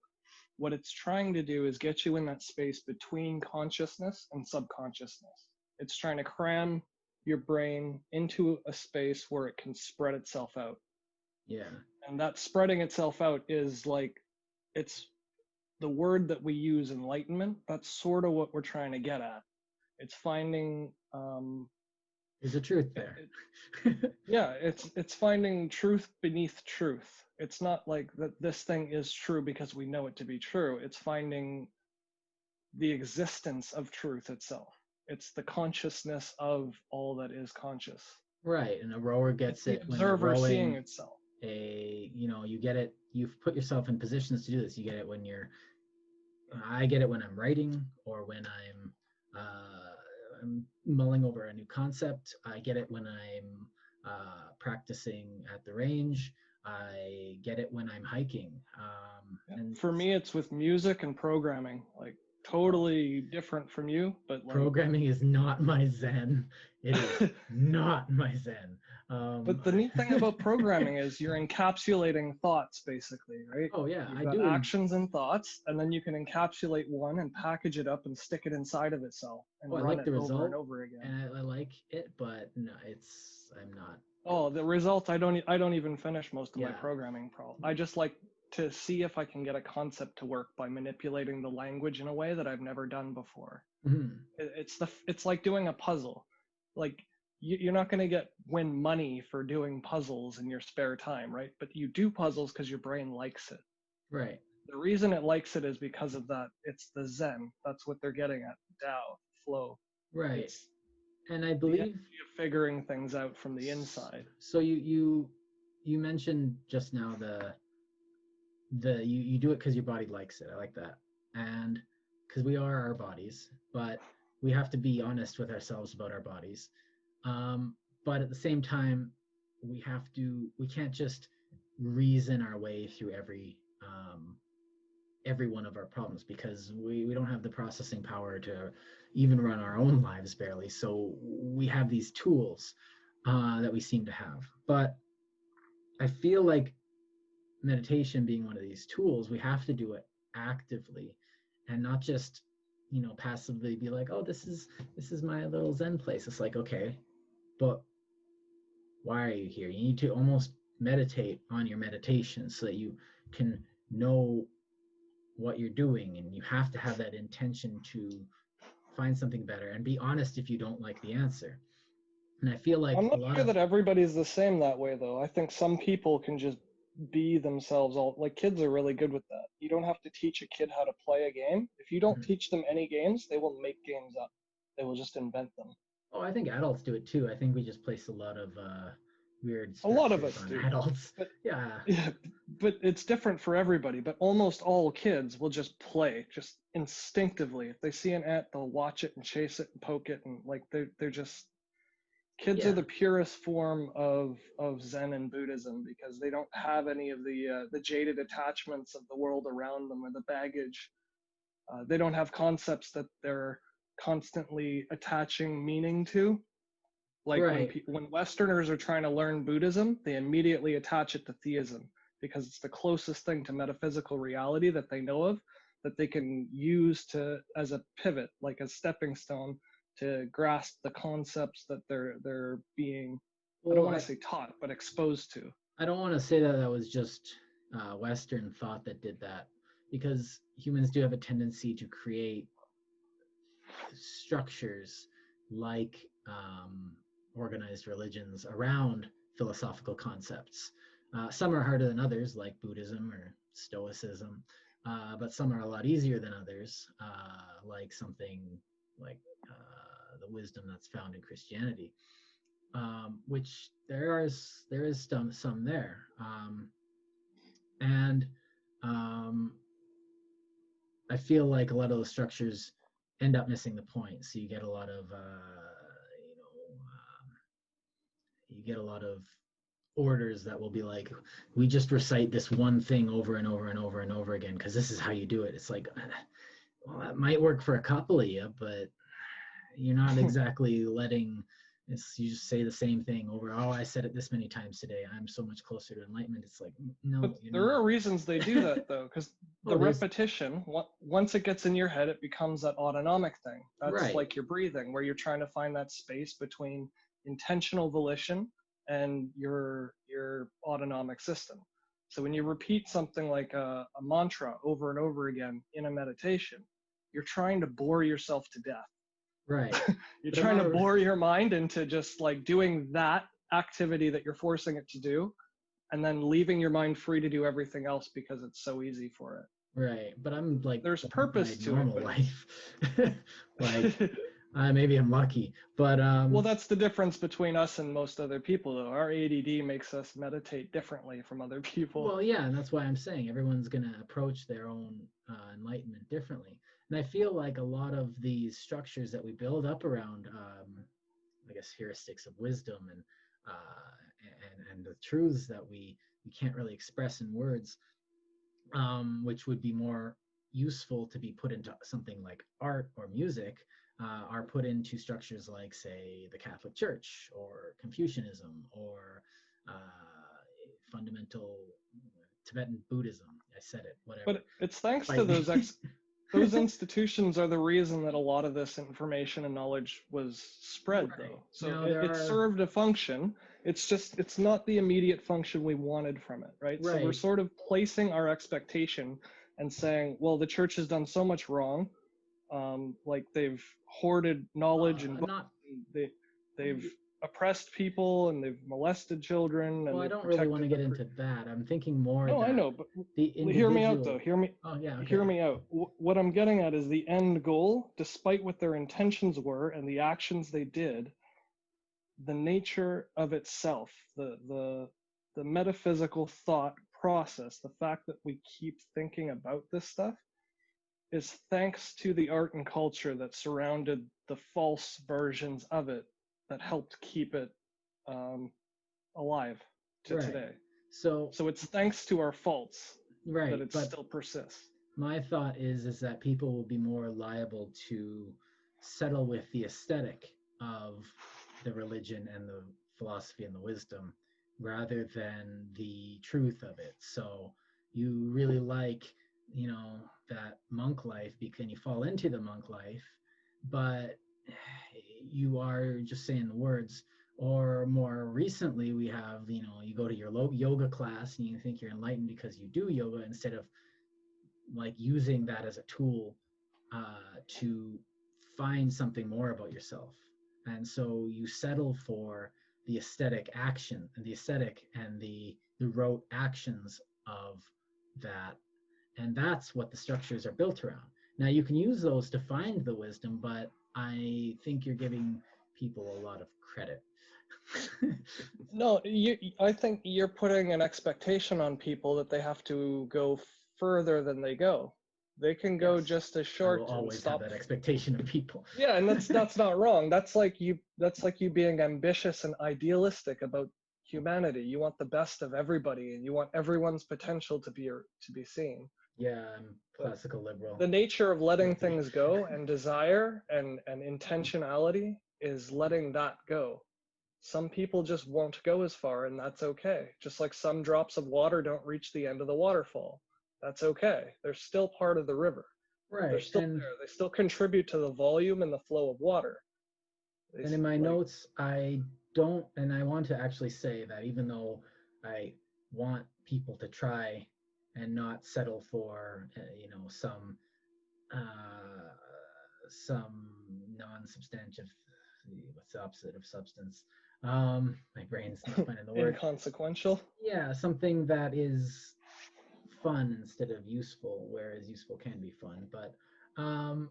[SPEAKER 2] what it's trying to do is get you in that space between consciousness and subconsciousness. It's trying to cram your brain into a space where it can spread itself out.
[SPEAKER 1] yeah
[SPEAKER 2] And that spreading itself out is like, it's the word that we use, enlightenment. That's sort of what we're trying to get at. It's finding, um,
[SPEAKER 1] there's a truth there
[SPEAKER 2] yeah, it's it's finding truth beneath truth. It's not like that this thing is true because we know it to be true. It's finding the existence of truth itself. It's the consciousness of all that is conscious.
[SPEAKER 1] right and the rower
[SPEAKER 2] It's
[SPEAKER 1] gets
[SPEAKER 2] the
[SPEAKER 1] it when they're
[SPEAKER 2] observer seeing itself.
[SPEAKER 1] A you know you get it you've put yourself in positions to do this. You get it when you're i get it when i'm writing or when i'm uh, I'm mulling over a new concept. I get it when i'm uh, practicing at the range. I get it when i'm hiking um, and
[SPEAKER 2] For me, it's with music and programming. Like totally different from you, but like,
[SPEAKER 1] programming is not my zen. It is *laughs* not my zen um,
[SPEAKER 2] but the neat thing about programming is you're encapsulating thoughts, basically, right?
[SPEAKER 1] oh yeah
[SPEAKER 2] You've
[SPEAKER 1] i
[SPEAKER 2] got
[SPEAKER 1] do
[SPEAKER 2] actions and thoughts, and then you can encapsulate one and package it up and stick it inside of itself and
[SPEAKER 1] Oh, I
[SPEAKER 2] run
[SPEAKER 1] like
[SPEAKER 2] it
[SPEAKER 1] the
[SPEAKER 2] over and over again.
[SPEAKER 1] and I, I like it but no it's i'm not
[SPEAKER 2] oh, the result I don't I don't even finish most of my programming pro. I just like to see if I can get a concept to work by manipulating the language in a way that I've never done before.
[SPEAKER 1] Mhm.
[SPEAKER 2] It- It's the it's like doing a puzzle. Like you, you're not going to get win money for doing puzzles in your spare time, right? But you do puzzles because your brain likes it.
[SPEAKER 1] right
[SPEAKER 2] the reason it likes it is because of that. It's the Zen. That's what they're getting at. Tao, flow.
[SPEAKER 1] right
[SPEAKER 2] It's
[SPEAKER 1] and i believe
[SPEAKER 2] figuring things out from the inside.
[SPEAKER 1] so you you you mentioned just now the the you, you do it because your body likes it i like that and because we are our bodies but we have to be honest with ourselves about our bodies Um, but at the same time, we have to we can't just reason our way through every um, every one of our problems because we, we don't have the processing power to even run our own lives barely. So we have these tools uh, that we seem to have. But I feel like meditation being one of these tools, we have to do it actively and not just you know passively be like oh this is this is my little zen place it's like okay but why are you here? You need to almost meditate on your meditation so that you can know what you're doing and you have to have that intention to find something better. And be honest if you don't like the answer. And i feel like
[SPEAKER 2] i'm not sure
[SPEAKER 1] of,
[SPEAKER 2] that everybody's the same that way though. I think some people can just be themselves all like kids are really good with that. You don't have to teach a kid how to play a game. If you don't mm-hmm. teach them any games they will make games up. They will just invent them
[SPEAKER 1] oh i think adults do it too. I think we just place a lot of uh weird
[SPEAKER 2] a lot of us do.
[SPEAKER 1] adults.
[SPEAKER 2] But, *laughs*
[SPEAKER 1] yeah.
[SPEAKER 2] yeah but it's different for everybody but almost all kids will just play just instinctively. If they see an ant they'll watch it and chase it and poke it and like they're, they're just kids yeah. are the purest form of of zen and buddhism because they don't have any of the uh, the jaded attachments of the world around them or the baggage. Uh, they don't have concepts that they're constantly attaching meaning to like right. when, when Westerners are trying to learn Buddhism, they immediately attach it to theism because it's the closest thing to metaphysical reality that they know of that they can use to as a pivot, like a stepping stone to grasp the concepts that they're they're being well, I don't want to say taught, but exposed to.
[SPEAKER 1] I don't want to say that that was just uh, Western thought that did that, because humans do have a tendency to create structures like um, organized religions around philosophical concepts. Uh, some are harder than others, like Buddhism or Stoicism, uh, but some are a lot easier than others, uh, like something like uh, the wisdom that's found in Christianity, um, which there is there is some some there, um, and um, I feel like a lot of those structures end up missing the point. So you get a lot of uh, you know, um, you get a lot of orders that will be like we just recite this one thing over and over and over and over again because this is how you do it it's like well that might work for a couple of you but you're not *laughs* exactly letting it's you just say the same thing over oh i said it this many times today i'm so much closer to enlightenment it's like no
[SPEAKER 2] there not. are reasons they do that though because *laughs* the oh, repetition once it gets in your head it becomes that autonomic thing that's right. like your breathing where you're trying to find that space between intentional volition and your your autonomic system. So when you repeat something like a, a mantra over and over again in a meditation, you're trying to bore yourself to death.
[SPEAKER 1] Right. *laughs*
[SPEAKER 2] you're trying to bore your mind into just like doing that activity that you're forcing it to do and then leaving your mind free to do everything else because it's so easy for it.
[SPEAKER 1] Right. But I'm like
[SPEAKER 2] there's purpose to
[SPEAKER 1] normal it, life. *laughs* like *laughs* uh, maybe I'm lucky, but um,
[SPEAKER 2] well, that's the difference between us and most other people, though. Our ADD makes us meditate differently from other people.
[SPEAKER 1] Well, yeah, and that's why I'm saying everyone's going to approach their own uh, enlightenment differently. And I feel like a lot of these structures that we build up around, um, I guess, heuristics of wisdom and uh, and and the truths that we we can't really express in words, um, which would be more useful to be put into something like art or music uh, are put into structures like, say, the Catholic Church or Confucianism or uh, fundamental Tibetan Buddhism. I said it, whatever.
[SPEAKER 2] But it's thanks to those ex- *laughs* those institutions are the reason that a lot of this information and knowledge was spread, right. though. So no, it, it are... served a function. It's just it's not the immediate function we wanted from it, right? right? So we're sort of placing our expectation and saying, well, the church has done so much wrong um, like they've hoarded knowledge uh, and
[SPEAKER 1] not,
[SPEAKER 2] they they've oppressed people and they've molested children.
[SPEAKER 1] well, I don't really want to get into that. I'm thinking more.
[SPEAKER 2] No, I know, but the hear me out though. Hear me.
[SPEAKER 1] Oh yeah. Okay.
[SPEAKER 2] Hear me out. W- what I'm getting at is the end goal, despite what their intentions were and the actions they did, the nature of itself, the the the metaphysical thought process, the fact that we keep thinking about this stuff is thanks to the art and culture that surrounded the false versions of it that helped keep it um, alive to
[SPEAKER 1] Right.
[SPEAKER 2] today.
[SPEAKER 1] So
[SPEAKER 2] So it's thanks to our faults
[SPEAKER 1] right,
[SPEAKER 2] that it
[SPEAKER 1] but
[SPEAKER 2] still persists.
[SPEAKER 1] my thought is is that people will be more liable to settle with the aesthetic of the religion and the philosophy and the wisdom rather than the truth of it so you really like you know that monk life because you fall into the monk life but you are just saying the words. Or more recently we have you know you go to your yoga class and you think you're enlightened because you do yoga instead of like using that as a tool uh, to find something more about yourself. And so you settle for the aesthetic action and the aesthetic and the the rote actions of that. And that's what the structures are built around. Now you can use those to find the wisdom but i think you're giving people a lot of credit *laughs*
[SPEAKER 2] No, you. I think you're putting an expectation on people that they have to go further than they go. They can go
[SPEAKER 1] Yes.
[SPEAKER 2] just as
[SPEAKER 1] I
[SPEAKER 2] short
[SPEAKER 1] will
[SPEAKER 2] and
[SPEAKER 1] always
[SPEAKER 2] stop.
[SPEAKER 1] have that expectation of people
[SPEAKER 2] Yeah, and that's that's *laughs* not wrong. That's like you. That's like you being ambitious and idealistic about humanity. You want the best of everybody, and you want everyone's potential to be to be seen.
[SPEAKER 1] Yeah i'm classical liberal
[SPEAKER 2] The nature of letting things go *laughs* and desire and and intentionality is letting that go. Some people just won't go as far, and that's okay. Just like some drops of water don't reach the end of the waterfall. That's okay. They're still part of the river.
[SPEAKER 1] Right.
[SPEAKER 2] They're still
[SPEAKER 1] and
[SPEAKER 2] there. They still contribute to the volume and the flow of water. They
[SPEAKER 1] and in my
[SPEAKER 2] like-
[SPEAKER 1] notes i don't and i want to actually say that even though i want people to try and not settle for uh, you know some uh some non-substantive what's the opposite of substance. Um my brain's not finding the *laughs* word.
[SPEAKER 2] Inconsequential.
[SPEAKER 1] yeah something that is fun instead of useful whereas useful can be fun but um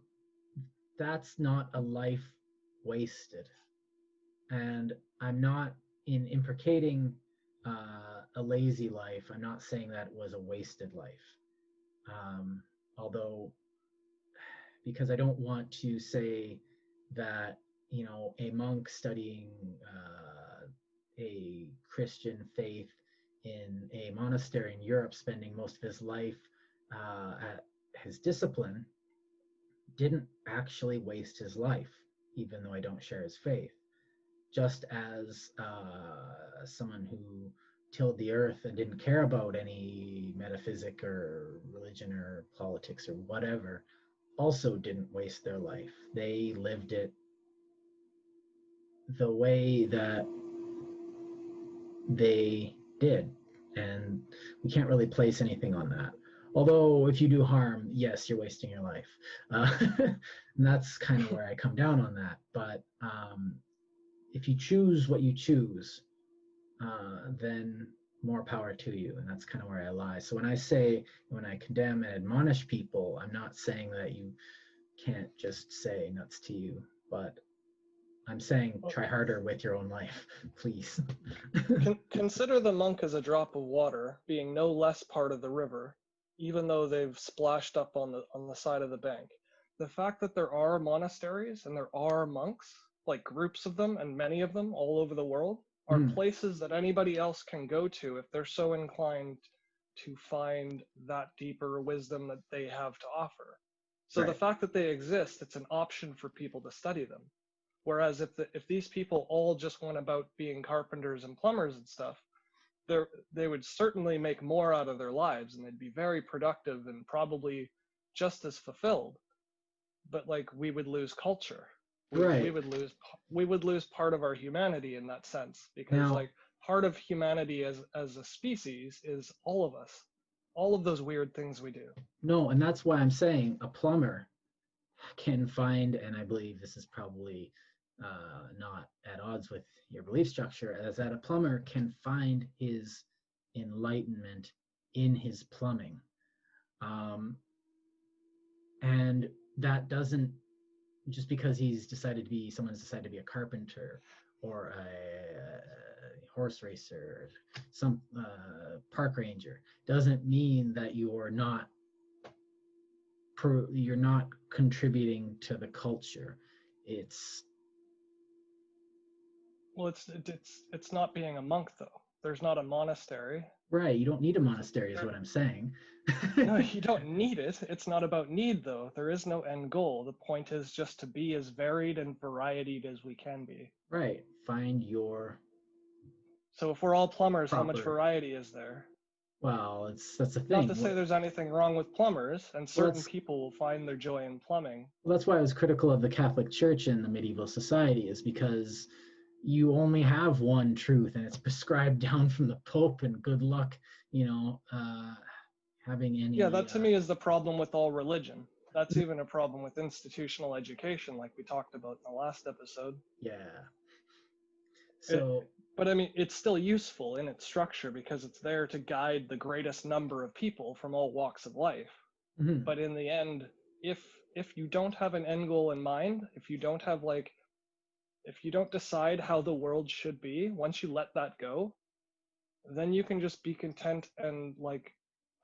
[SPEAKER 1] that's not a life wasted. And i'm not in imprecating uh, a lazy life i'm not saying that was a wasted life um, although because i don't want to say that you know a monk studying uh, a christian faith in a monastery in Europe, spending most of his life uh, at his discipline, didn't actually waste his life, even though I don't share his faith. Just as uh, someone who tilled the earth and didn't care about any metaphysic or religion or politics or whatever, also didn't waste their life. They lived it the way that they did. And we can't really place anything on that. Although if you do harm yes you're wasting your life. Uh, *laughs* and that's kind of where i come down on that. But um, if you choose what you choose uh, then more power to you. And that's kind of where i lie. So when i say when i condemn and admonish people i'm not saying that you can't just say nuts to you but i'm saying try harder with your own life *laughs* please.
[SPEAKER 2] Con- *laughs* consider the monk as a drop of water, being no less part of the river, even though they've splashed up on the on the side of the bank. The fact that there are monasteries and there are monks, like groups of them and many of them all over the world, are
[SPEAKER 1] Mm.
[SPEAKER 2] places that anybody else can go to if they're so inclined to find that deeper wisdom that they have to offer. So the fact that they exist, it's an option for people to study them. Whereas if the, if these people all just went about being carpenters and plumbers and stuff, they they would certainly make more out of their lives and they'd be very productive and probably just as fulfilled. But like we would lose culture. We, we would lose we would lose part of our humanity in that sense because
[SPEAKER 1] Now-
[SPEAKER 2] like part of humanity as as a species is all of us. All of those weird things we do.
[SPEAKER 1] No, and that's why I'm saying a plumber can find, and I believe this is probably uh, not at odds with your belief structure, as that a plumber can find his enlightenment in his plumbing. Um, and that doesn't, just because he's decided to be, someone's decided to be a carpenter or a, horse racer, some uh, park ranger, doesn't mean that you're not pro, you're not contributing to the culture. It's
[SPEAKER 2] Well, it's it's it's not being a monk though. There's not a monastery.
[SPEAKER 1] Right. You don't need a monastery, is what I'm saying.
[SPEAKER 2] no, *laughs* you don't need it. It's not about need though. There is no end goal. The point is just to be as varied and varied as we can be.
[SPEAKER 1] Right. Find your.
[SPEAKER 2] So if we're all plumbers, how much variety is there?
[SPEAKER 1] Well, it's that's the thing.
[SPEAKER 2] Not to say there's anything wrong with plumbers, and certain
[SPEAKER 1] that's-
[SPEAKER 2] people will find their joy in plumbing.
[SPEAKER 1] Well, that's why I was critical of the Catholic Church in the medieval society, is because you only have one truth, and it's prescribed *laughs* down from the Pope. And good luck, you know, uh, having any.
[SPEAKER 2] Yeah, that to
[SPEAKER 1] uh,
[SPEAKER 2] me is the problem with all religion. That's even a problem with institutional education, like we talked about in the last episode.
[SPEAKER 1] Yeah. So
[SPEAKER 2] But I mean, it's still useful in its structure because it's there to guide the greatest number of people from all walks of life.
[SPEAKER 1] mhm,
[SPEAKER 2] But in the end, if if you don't have an end goal in mind, if you don't have like if you don't decide how the world should be, once you let that go, then you can just be content and like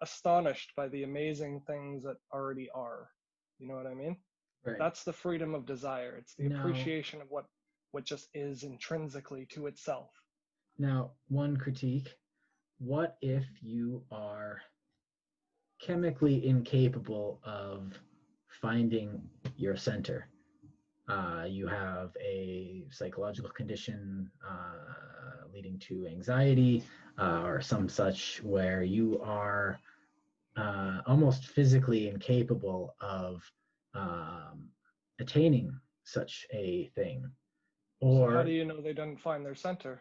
[SPEAKER 2] astonished by the amazing things that already are. You know what I mean?
[SPEAKER 1] right.
[SPEAKER 2] That's the freedom of desire. It's the
[SPEAKER 1] No.
[SPEAKER 2] appreciation of what what just is intrinsically to itself.
[SPEAKER 1] Now, one critique what if you are chemically incapable of finding your center? Uh, you have a psychological condition uh, leading to anxiety uh, or some such where you are uh, almost physically incapable of um, attaining such a thing.
[SPEAKER 2] So
[SPEAKER 1] Or
[SPEAKER 2] how do you know they didn't find their center?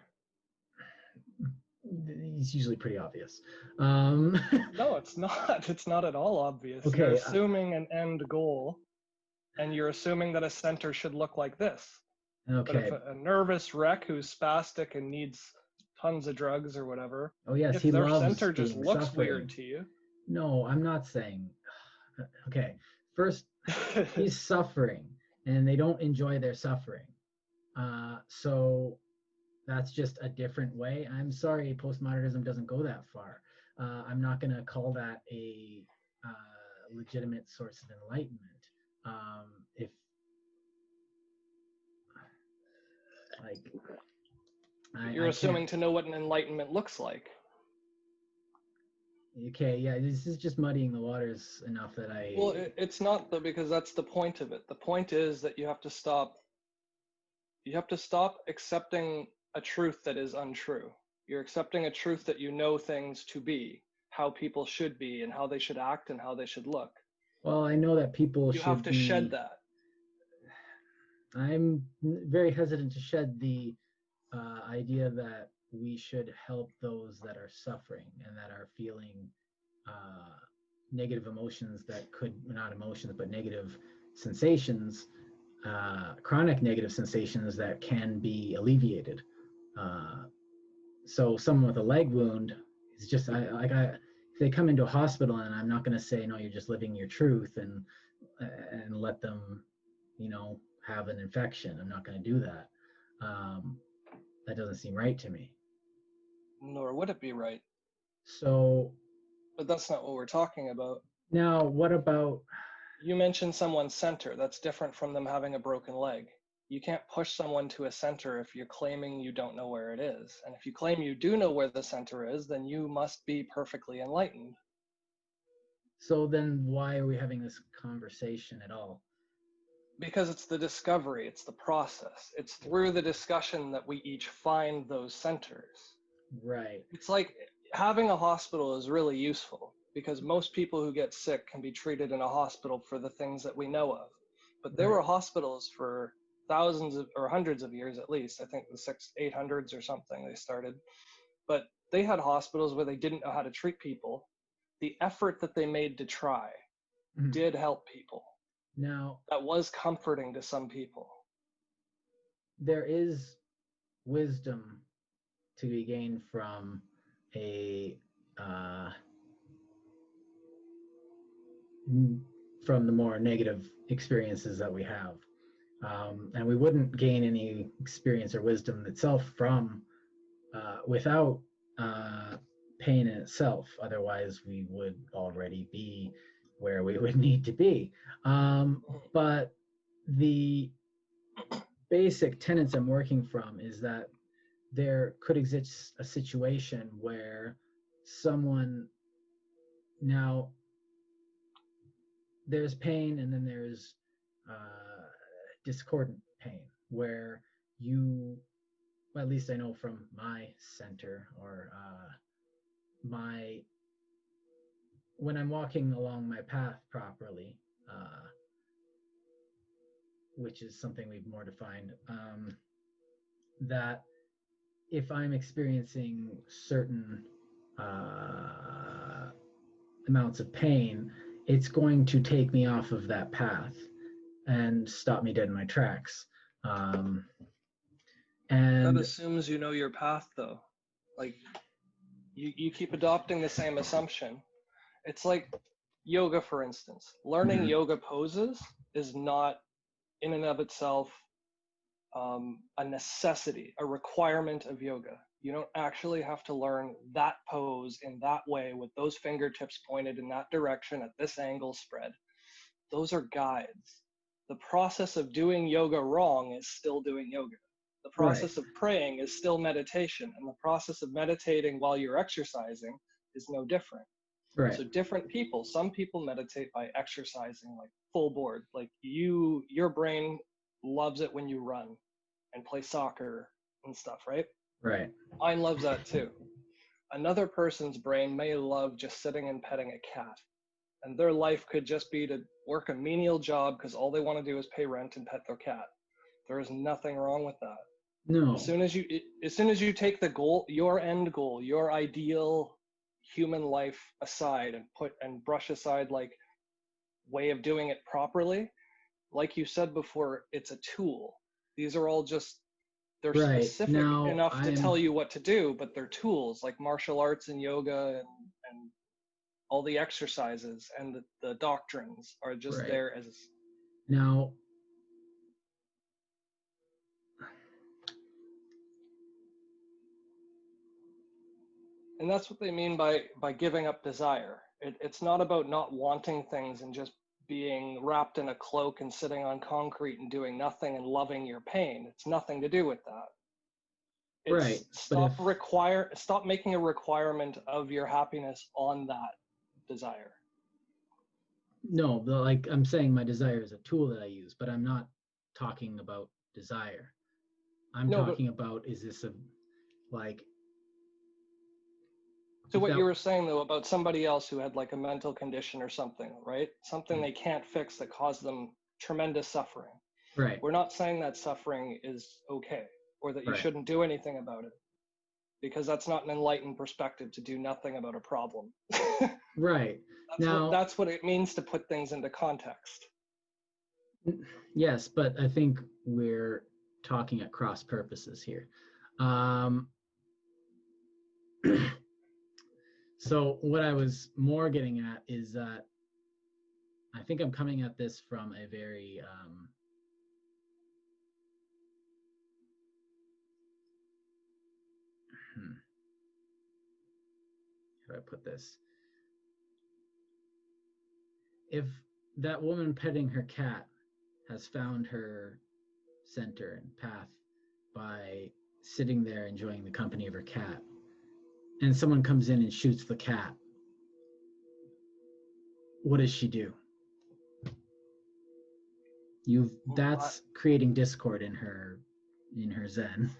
[SPEAKER 1] it's usually pretty obvious. Um, *laughs*
[SPEAKER 2] No, it's not. It's not at all obvious.
[SPEAKER 1] Okay,
[SPEAKER 2] You're
[SPEAKER 1] uh,
[SPEAKER 2] assuming an end goal, and you're assuming that a center should look like this.
[SPEAKER 1] Okay.
[SPEAKER 2] But if a, a nervous wreck who's spastic and needs tons of drugs or whatever,
[SPEAKER 1] Oh yes,
[SPEAKER 2] if
[SPEAKER 1] he
[SPEAKER 2] their
[SPEAKER 1] loves
[SPEAKER 2] center just looks
[SPEAKER 1] suffering.
[SPEAKER 2] weird to you,
[SPEAKER 1] No, I'm not saying. *sighs* Okay, first *laughs* he's suffering, and they don't enjoy their suffering. Uh, so that's just a different way. I'm sorry, postmodernism doesn't go that far. Uh, I'm not going to call that a uh, legitimate source of enlightenment. Um, if like I-
[SPEAKER 2] you're
[SPEAKER 1] I
[SPEAKER 2] assuming to know what an enlightenment looks like.
[SPEAKER 1] Okay, yeah, this is just muddying the waters enough that I.
[SPEAKER 2] Well, it, it's not though because that's the point of it. The point is that you have to stop. You have to stop accepting a truth that is untrue. You're accepting a truth that you know things to be, how people should be, and how they should act, and how they should look.
[SPEAKER 1] Well, I know that people
[SPEAKER 2] You
[SPEAKER 1] should
[SPEAKER 2] have to
[SPEAKER 1] be,
[SPEAKER 2] shed that.
[SPEAKER 1] I'm very hesitant to shed the uh, idea that we should help those that are suffering and that are feeling uh, negative emotions that could not emotions but negative sensations, uh, chronic negative sensations that can be alleviated. Uh, so someone with a leg wound is just I, like I they come into a hospital and I'm not going to say no you're just living your truth and and let them you know have an infection. I'm not going to do that. Um, that doesn't seem right to me.
[SPEAKER 2] Nor would it be right.
[SPEAKER 1] So
[SPEAKER 2] But that's not what we're talking about.
[SPEAKER 1] now, what about?
[SPEAKER 2] You mentioned someone's center. That's different from them having a broken leg. You can't push someone to a center if you're claiming you don't know where it is. And if you claim you do know where the center is, then you must be perfectly enlightened.
[SPEAKER 1] So then, why are we having this conversation at all?
[SPEAKER 2] Because it's the discovery, it's the process. It's through the discussion that we each find those centers.
[SPEAKER 1] Right.
[SPEAKER 2] It's like having a hospital is really useful because most people who get sick can be treated in a hospital for the things that we know of. But there
[SPEAKER 1] Right.
[SPEAKER 2] were hospitals for thousands of, or hundreds of years at least. I think the six, eight hundreds or something they started. But they had hospitals where they didn't know how to treat people. The effort that they made to try
[SPEAKER 1] Mhm.
[SPEAKER 2] did help people.
[SPEAKER 1] Now,
[SPEAKER 2] That was comforting to some people.
[SPEAKER 1] there is wisdom to be gained from a uh, from the more negative experiences that we have um, and we wouldn't gain any experience or wisdom itself from uh, without uh, pain in itself. Otherwise we would already be where we *laughs* would need to be. Um, but the basic tenets I'm working from is that there could exist a situation where someone now there's pain and then there's uh, discordant pain where you well, at least i know from my center or uh, my when i'm walking along my path properly uh, which is something we've more defined um, that if i'm experiencing certain uh, amounts of pain it's going to take me off of that path and stop me dead in my tracks. Um, and
[SPEAKER 2] that assumes you know your path, though. Like you, you keep adopting the same assumption. It's like yoga, for instance. Learning mm-hmm. yoga poses is not, in and of itself, um, a necessity, a requirement of yoga. You don't actually have to learn that pose in that way with those fingertips pointed in that direction at this angle spread. Those are guides. The process of doing yoga wrong is still doing yoga. The process right. of praying is still meditation. And the process of meditating while you're exercising is no different. Right. So different people, some people meditate by exercising like full board. Like you your brain loves it when you run and play soccer and stuff, right?
[SPEAKER 1] Right.
[SPEAKER 2] Mine loves that too. Another person's brain may love just sitting and petting a cat. And their life could just be to work a menial job because all they want to do is pay rent and pet their cat. There is nothing wrong with that.
[SPEAKER 1] No.
[SPEAKER 2] As soon as you as soon as you take the goal, your end goal, your ideal human life aside and put and brush aside like way of doing it properly, like you said before, it's a tool. These are all just they're right. specific now, enough I'm... to tell you what to do, but they're tools like martial arts and yoga and, and all the exercises and the, the doctrines are just right. there as
[SPEAKER 1] now
[SPEAKER 2] and that's what they mean by by giving up desire it, it's not about not wanting things and just being wrapped in a cloak and sitting on concrete and doing nothing and loving your pain. It's nothing to do with that.
[SPEAKER 1] It's right.
[SPEAKER 2] Stop if... require stop making a requirement of your happiness on that desire.
[SPEAKER 1] No, the, like I'm saying my desire is a tool that I use, but I'm not talking about desire. I'm no, talking but... about is this a like
[SPEAKER 2] so what that, you were saying though about somebody else who had like a mental condition or something, right? Something mm. they can't fix that caused them tremendous suffering.
[SPEAKER 1] Right.
[SPEAKER 2] We're not saying that suffering is okay or that you right. shouldn't do anything about it because that's not an enlightened perspective to do nothing about a problem. *laughs*
[SPEAKER 1] right.
[SPEAKER 2] That's now what, that's what it means to put things into context.
[SPEAKER 1] Yes, but I think we're talking at cross purposes here. Um, *clears throat* So what I was more getting at is that I think I'm coming at this from a very um, I put this? If that woman petting her cat has found her center and path by sitting there enjoying the company of her cat, and someone comes in and shoots the cat, what does she do? You've that's creating discord in her in her zen. *laughs*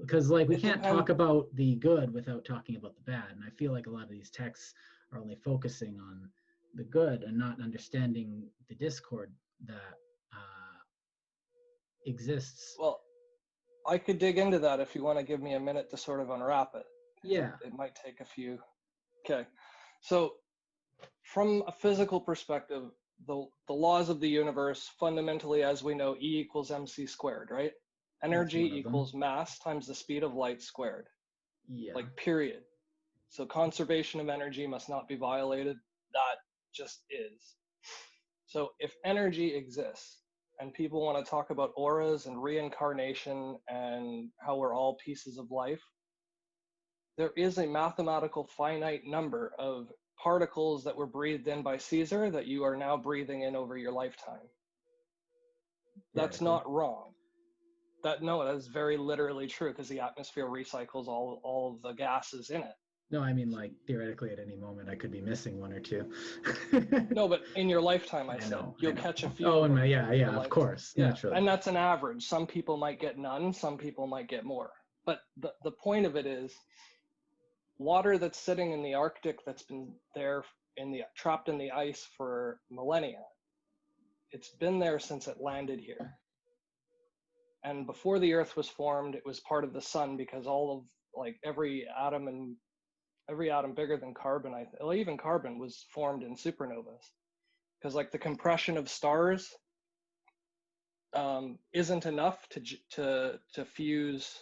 [SPEAKER 1] because like we can't talk about the good without talking about the bad. And I feel like a lot of these texts are only focusing on the good and not understanding the discord that uh, exists.
[SPEAKER 2] Well, I could dig into that if you want to give me a minute to sort of unwrap it.
[SPEAKER 1] Yeah.
[SPEAKER 2] It, it might take a few. Okay. So, from a physical perspective, the, the laws of the universe, fundamentally, as we know, E equals mc squared, right? Energy equals mass times the speed of light squared.
[SPEAKER 1] Yeah.
[SPEAKER 2] Like, period. So, conservation of energy must not be violated. That just is. So, if energy exists, and people want to talk about auras and reincarnation and how we're all pieces of life, there is a mathematical finite number of particles that were breathed in by Caesar that you are now breathing in over your lifetime. That's not wrong. That no, that is very literally true because the atmosphere recycles all all of the gases in it.
[SPEAKER 1] No, I mean like theoretically at any moment I could be missing one or two.
[SPEAKER 2] No, but in your lifetime, *laughs* I,
[SPEAKER 1] I
[SPEAKER 2] said
[SPEAKER 1] know,
[SPEAKER 2] you'll
[SPEAKER 1] know.
[SPEAKER 2] catch a few.
[SPEAKER 1] oh, and my, yeah, yeah, of
[SPEAKER 2] lifetime.
[SPEAKER 1] course,
[SPEAKER 2] Yeah,
[SPEAKER 1] naturally.
[SPEAKER 2] and that's an average. Some people might get none. Some people might get more. But the the point of it is, water that's sitting in the Arctic that's been there in the trapped in the ice for millennia. It's been there since it landed here. And before the Earth was formed, it was part of the sun because all of like every atom and every atom bigger than carbon, I well, even carbon was formed in supernovas. Because like the compression of stars um, isn't enough to to to fuse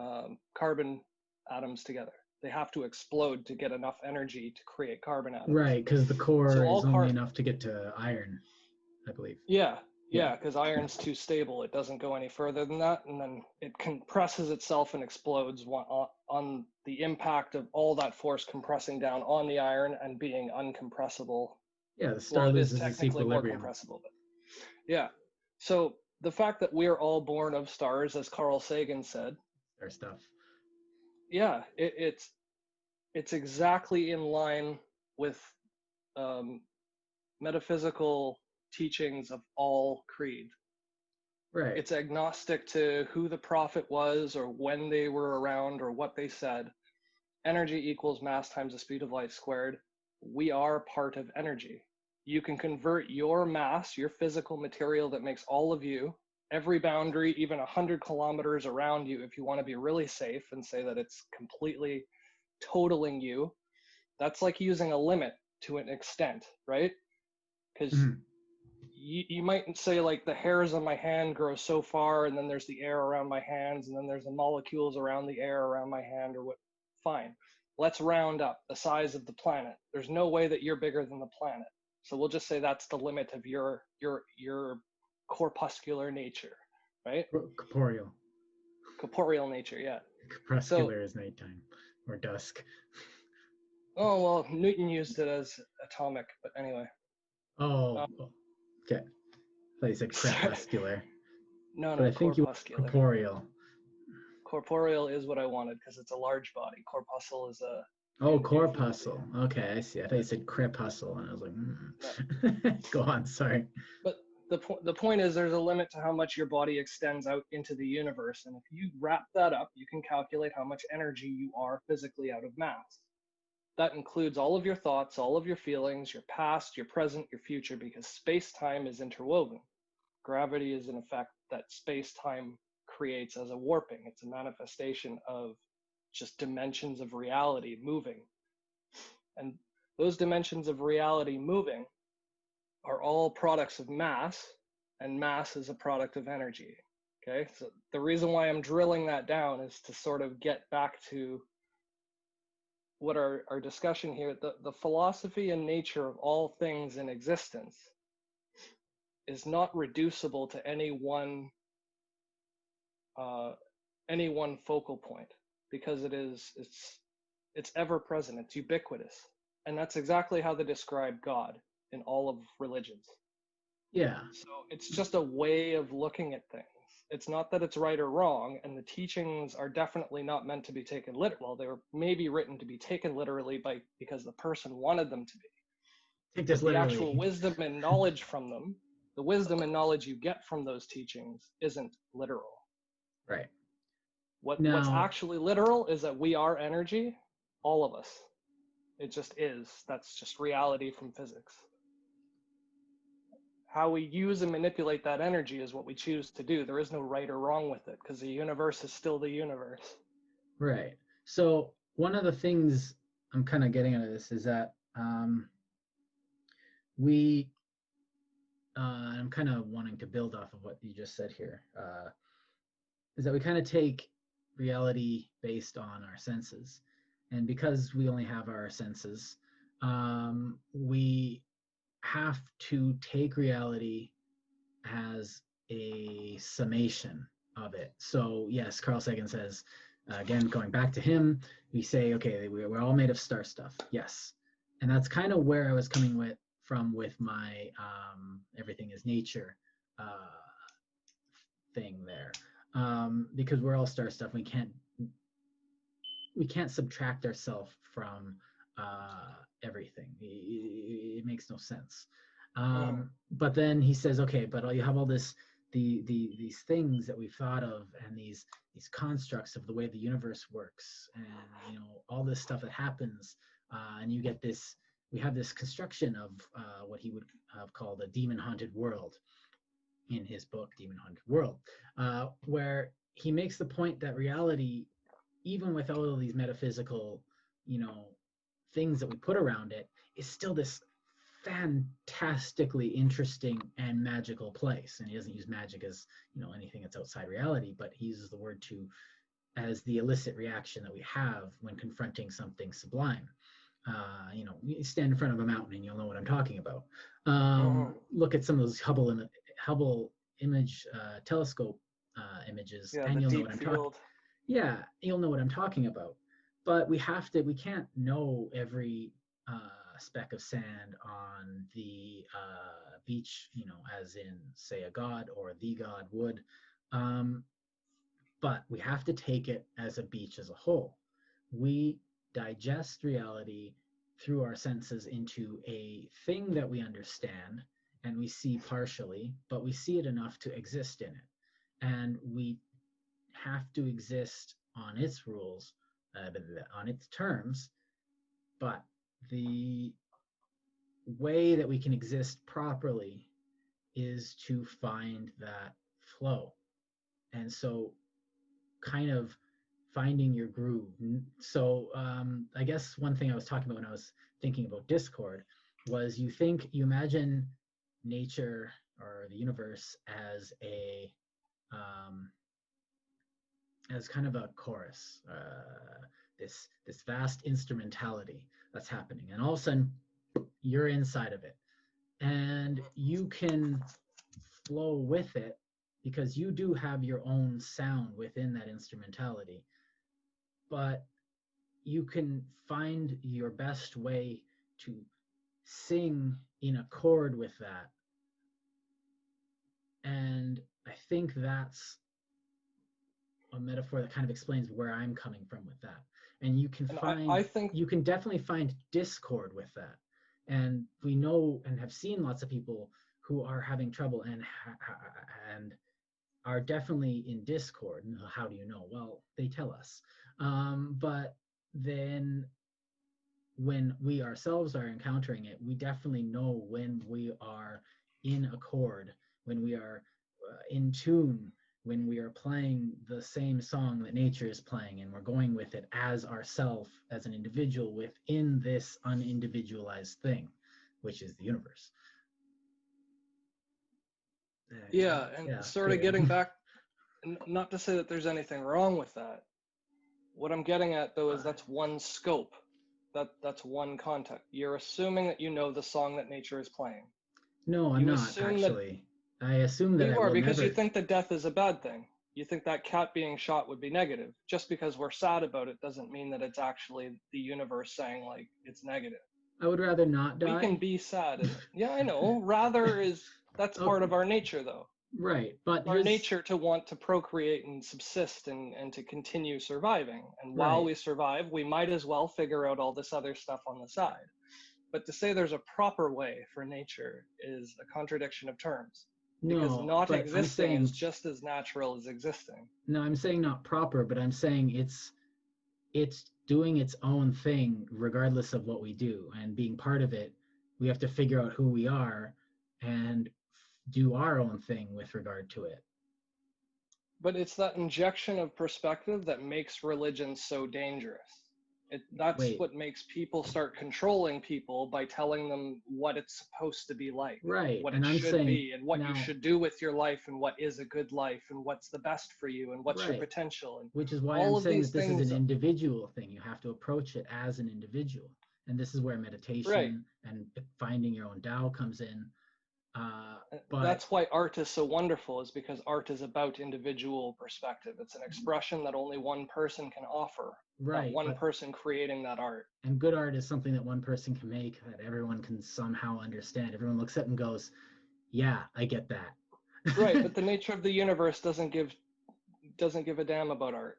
[SPEAKER 2] um, carbon atoms together. They have to explode to get enough energy to create carbon atoms.
[SPEAKER 1] Right, because the core
[SPEAKER 2] So
[SPEAKER 1] is only
[SPEAKER 2] car-
[SPEAKER 1] enough to get to iron, I believe.
[SPEAKER 2] Yeah,
[SPEAKER 1] Yeah.
[SPEAKER 2] because iron's too stable. It doesn't go any further than that, and then it compresses itself and explodes on, on the impact of all that force compressing down on the iron and being uncompressible
[SPEAKER 1] Yeah, the star
[SPEAKER 2] well,
[SPEAKER 1] loses its
[SPEAKER 2] technically more
[SPEAKER 1] equilibrium.
[SPEAKER 2] compressible, but yeah. So the fact that we're all born of stars, as Carl Sagan said,
[SPEAKER 1] Our stuff.
[SPEAKER 2] yeah, it, it's it's exactly in line with um, metaphysical teachings of all creed.
[SPEAKER 1] Right.
[SPEAKER 2] It's agnostic to who the prophet was or when they were around or what they said. Energy equals mass times the speed of light squared. We are part of energy. You can convert your mass, your physical material that makes all of you, every boundary, even 100 kilometers around you, if you want to be really safe and say that it's completely totaling you. That's like using a limit to an extent, right? Because
[SPEAKER 1] Mhm.
[SPEAKER 2] You, you might say like the hairs on my hand grow so far and then there's the air around my hands and then there's the molecules around the air around my hand or what fine. Let's round up the size of the planet. There's no way that you're bigger than the planet. So we'll just say that's the limit of your your your corpuscular nature right?
[SPEAKER 1] Cor- Corporeal.
[SPEAKER 2] corporeal nature yeah.
[SPEAKER 1] Crepuscular is nighttime or dusk.
[SPEAKER 2] oh well newton used it as atomic but anyway.
[SPEAKER 1] Oh,
[SPEAKER 2] Um,
[SPEAKER 1] okay. Thought you said crepuscular, *laughs*
[SPEAKER 2] no no
[SPEAKER 1] but I think you corporeal.
[SPEAKER 2] corporeal is what i wanted because it's a large body corpuscle is a
[SPEAKER 1] Oh, corpuscle. Okay, I see. I thought you said crepuscle, and I was like, *laughs* mm. go on. Sorry.
[SPEAKER 2] But the point the point is there's a limit to how much your body extends out into the universe and if you wrap that up you can calculate how much energy you are physically out of mass that includes all of your thoughts all of your feelings your past your present your future because space-time is interwoven. Gravity is an effect that space-time creates as a warping. It's a manifestation of just dimensions of reality moving. And those dimensions of reality moving are all products of mass, and mass is a product of energy. Okay, so the reason why I'm drilling that down is to sort of get back to what our, our discussion here the, the philosophy and nature of all things in existence is not reducible to any one uh, any one focal point because it is it's it's ever present it's ubiquitous and that's exactly how they describe god in all of religions
[SPEAKER 1] Yeah.
[SPEAKER 2] so it's just a way of looking at things. It's not that it's right or wrong, and the teachings are definitely not meant to be taken literally. Well, they were maybe written to be taken literally by because the person wanted them to be.
[SPEAKER 1] Take this
[SPEAKER 2] The actual wisdom and knowledge from them, the wisdom and knowledge you get from those teachings isn't literal.
[SPEAKER 1] Right.
[SPEAKER 2] What what's actually literal is that we are energy, all of us. It just is. That's just reality from physics. How we use and manipulate that energy is what we choose to do. There is no right or wrong with it because the universe is still the universe.
[SPEAKER 1] Right. So one of the things I'm kind of getting out of this is that um, we, uh, I'm kind of wanting to build off of what you just said here, uh, is that we kind of take reality based on our senses. And because we only have our senses, um, we have to take reality as a summation of it. So, yes, Carl Sagan says, uh, again, going back to him, we say, okay, we- we're all made of star stuff. Yes. And that's kind of where I was coming with from with my um, everything is nature uh, thing there. um, because we're all star stuff. We can't we can't subtract ourselves from uh, everything. It, it, makes no sense. Um, But then he says, okay, but you have all this the the these things that we've thought of and these these constructs of the way the universe works and you know all this stuff that happens uh, and you get this we have this construction of uh, what he would have called a demon haunted world in his book demon haunted world uh, where he makes the point that reality even with all of these metaphysical you know things that we put around it is still this fantastically interesting and magical place. And he doesn't use magic as you know anything that's outside reality, but he uses the word to as the illicit reaction that we have when confronting something sublime. Uh, you know, you stand in front of a mountain and you'll know what I'm talking about. Um, oh. Look at some of those Hubble Im- Hubble image uh, telescope uh, images,
[SPEAKER 2] yeah,
[SPEAKER 1] and
[SPEAKER 2] you'll know what I'm talking.
[SPEAKER 1] Yeah, you'll know what I'm talking about. But we have to. We can't know every uh, speck of sand on the uh, beach, you know, as in, say, a god or the god would. Um, but we have to take it as a beach as a whole. We digest reality through our senses into a thing that we understand and we see partially, but we see it enough to exist in it. And we have to exist on its rules, uh, on its terms, but the way that we can exist properly is to find that flow. And so, kind of finding your groove. So, um, I guess one thing I was talking about when I was thinking about Discord was you think, you imagine nature or the universe as a, um, as kind of a chorus, uh, this this vast instrumentality that's happening, and all of a sudden you're inside of it. And you can flow with it because you do have your own sound within that instrumentality. But you can find your best way to sing in accord with that. And i think that's a metaphor that kind of explains where i'm coming from with that. And you can
[SPEAKER 2] and
[SPEAKER 1] find
[SPEAKER 2] I, I think
[SPEAKER 1] you can definitely find discord with that. And we know and have seen lots of people who are having trouble and and are definitely in discord. And how do you know? Well they tell us. Um, but then when we ourselves are encountering it we definitely know when we are in accord when we are uh, in tune when we are playing the same song that nature is playing and we're going with it as ourself as an individual within this unindividualized thing which is the universe.
[SPEAKER 2] Yeah and yeah, sort of getting *laughs* back not to say that there's anything wrong with that. What i'm getting at though is that's one scope. That that's one context. You're assuming that you know the song that nature is playing.
[SPEAKER 1] No i'm you not actually I assume that
[SPEAKER 2] you are because never... you think that death is a bad thing. You think that cat being shot would be negative. Just because we're sad about it doesn't mean that it's actually the universe saying like it's negative.
[SPEAKER 1] I would rather not die.
[SPEAKER 2] We can be sad. yeah, I know. Rather *laughs* is that's part of our nature though.
[SPEAKER 1] Right. But
[SPEAKER 2] our nature to want to procreate and subsist and, and to continue surviving. And while right. we survive, we might as well figure out all this other stuff on the side. But to say there's a proper way for nature is a contradiction of terms because no, not existing saying, is just as natural as existing.
[SPEAKER 1] No, I'm saying not proper, but I'm saying it's it's doing its own thing regardless of what we do. And being part of it we have to figure out who we are and do our own thing with regard to it.
[SPEAKER 2] But it's that injection of perspective that makes religion so dangerous it, that's Wait. what makes people start controlling people by telling them what it's supposed to be like,
[SPEAKER 1] right?
[SPEAKER 2] What
[SPEAKER 1] and
[SPEAKER 2] it
[SPEAKER 1] I'm
[SPEAKER 2] should
[SPEAKER 1] saying,
[SPEAKER 2] be, and what now, you should do with your life, and what is a good life, and what's the best for you, and what's right. your potential, and
[SPEAKER 1] which is why I'm saying that this is an individual thing. You have to approach it as an individual, and this is where meditation right. and finding your own Tao comes in. Uh, but
[SPEAKER 2] that's why art is so wonderful, is because art is about individual perspective. It's an expression that only one person can offer. Right. one person creating that art.
[SPEAKER 1] And good art is something that one person can make that everyone can somehow understand. Everyone looks at it and goes, "Yeah, I get that."
[SPEAKER 2] right, but *laughs* the nature of the universe doesn't give doesn't give a damn about art.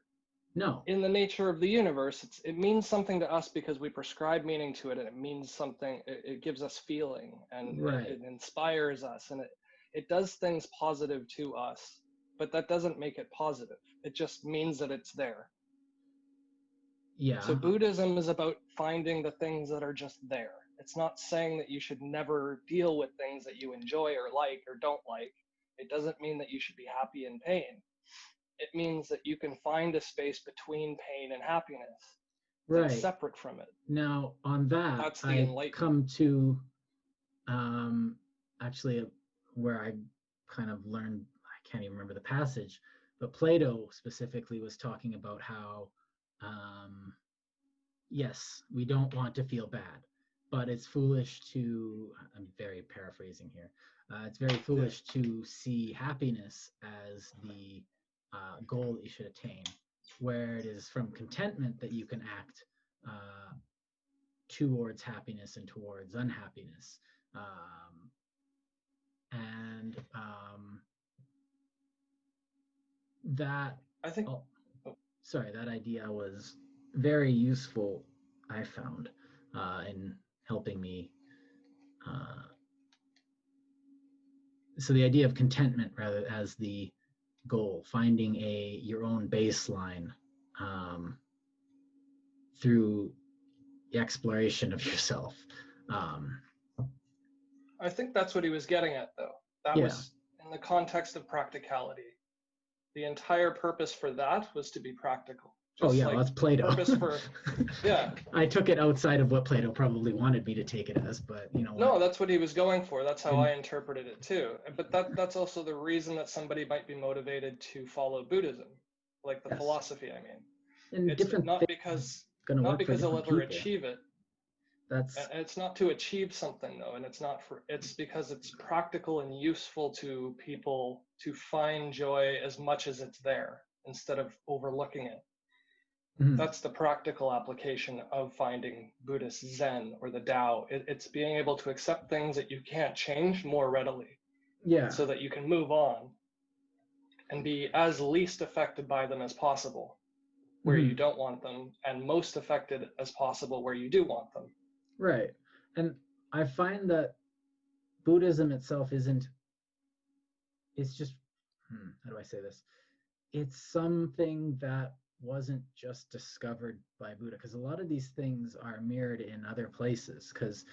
[SPEAKER 1] No.
[SPEAKER 2] In the nature of the universe, it's, it means something to us because we prescribe meaning to it, and it means something. It, it gives us feeling, and
[SPEAKER 1] Right.
[SPEAKER 2] it, it inspires us, and it it does things positive to us. But that doesn't make it positive. It just means that it's there.
[SPEAKER 1] Yeah.
[SPEAKER 2] So Buddhism is about finding the things that are just there. It's not saying that you should never deal with things that you enjoy or like or don't like. It doesn't mean that you should be happy in pain. It means that you can find a space between pain and happiness that's
[SPEAKER 1] right.
[SPEAKER 2] separate from it.
[SPEAKER 1] Now, on that,
[SPEAKER 2] That's the
[SPEAKER 1] I come to um, actually where I kind of learned, I can't even remember the passage, but Plato specifically was talking about how, um, yes, we don't want to feel bad, but it's foolish to, I'm very paraphrasing here, uh, it's very foolish to see happiness as the uh, goal that you should attain, where it is from contentment that you can act uh, towards happiness and towards unhappiness. Um, and um, that,
[SPEAKER 2] I think
[SPEAKER 1] oh, sorry, that idea was very useful, I found, uh, in helping me. Uh, so the idea of contentment rather as the goal, finding a your own baseline um, through the exploration of *laughs* yourself. Um,
[SPEAKER 2] I think that's what he was getting at though. That
[SPEAKER 1] Yeah.
[SPEAKER 2] was in the context of practicality. The entire purpose for that was to be practical.
[SPEAKER 1] Oh yeah,
[SPEAKER 2] like
[SPEAKER 1] that's Plato.
[SPEAKER 2] purpose for- *laughs* yeah.
[SPEAKER 1] I took it outside of what Plato probably wanted me to take it as, but you know.
[SPEAKER 2] No,
[SPEAKER 1] what?
[SPEAKER 2] that's what he was going for. That's how I interpreted it too. But that that's also the reason that somebody might be motivated to follow Buddhism, like the
[SPEAKER 1] Yes.
[SPEAKER 2] philosophy. I mean,
[SPEAKER 1] and
[SPEAKER 2] it's
[SPEAKER 1] different
[SPEAKER 2] not because not
[SPEAKER 1] work for
[SPEAKER 2] because they'll ever
[SPEAKER 1] people.
[SPEAKER 2] achieve it.
[SPEAKER 1] That's
[SPEAKER 2] And it's not to achieve something though, and it's not for. It's because it's practical and useful to people to find joy as much as it's there instead of overlooking it.
[SPEAKER 1] Mhm.
[SPEAKER 2] That's the practical application of finding Buddhist Zen or the Tao. It, it's being able to accept things that you can't change more readily.
[SPEAKER 1] yeah.
[SPEAKER 2] so that you can move on and be as least affected by them as possible where you
[SPEAKER 1] Mhm.
[SPEAKER 2] don't want them and most affected as possible where you do want them
[SPEAKER 1] Right. And I find that Buddhism itself isn't, it's just, hmm, how do I say this? It's something that wasn't just discovered by Buddha, because a lot of these things are mirrored in other places. Because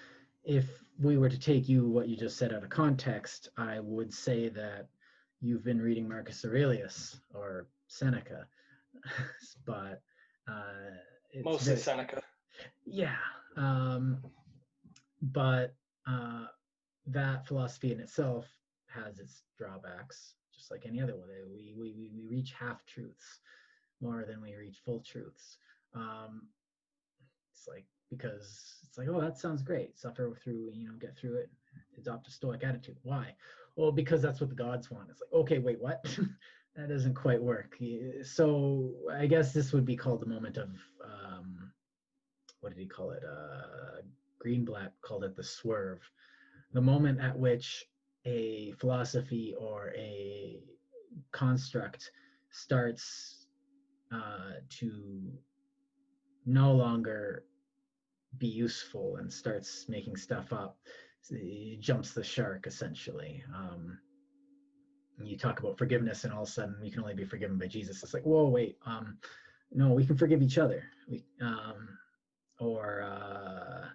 [SPEAKER 1] if we were to take you, what you just said out of context, I would say that you've been reading Marcus Aurelius or Seneca. *laughs* but uh, it's
[SPEAKER 2] mostly
[SPEAKER 1] very-
[SPEAKER 2] seneca
[SPEAKER 1] yeah um but uh that philosophy in itself has its drawbacks just like any other one we we we, we reach half truths more than we reach full truths. Um it's like because it's like oh that sounds great. Suffer through you know get through it. Adopt a stoic attitude. Why? Well because that's what the gods want. It's like okay wait what? *laughs* That doesn't quite work. So i guess this would be called the moment of um what did he call it? Uh, Greenblatt called it the swerve, the moment at which a philosophy or a construct starts uh, to no longer be useful and starts making stuff up. So He jumps the shark essentially. Um, you talk about forgiveness, and all of a sudden you can only be forgiven by Jesus. It's like, whoa, wait, um, no, we can forgive each other. We, um, or uh,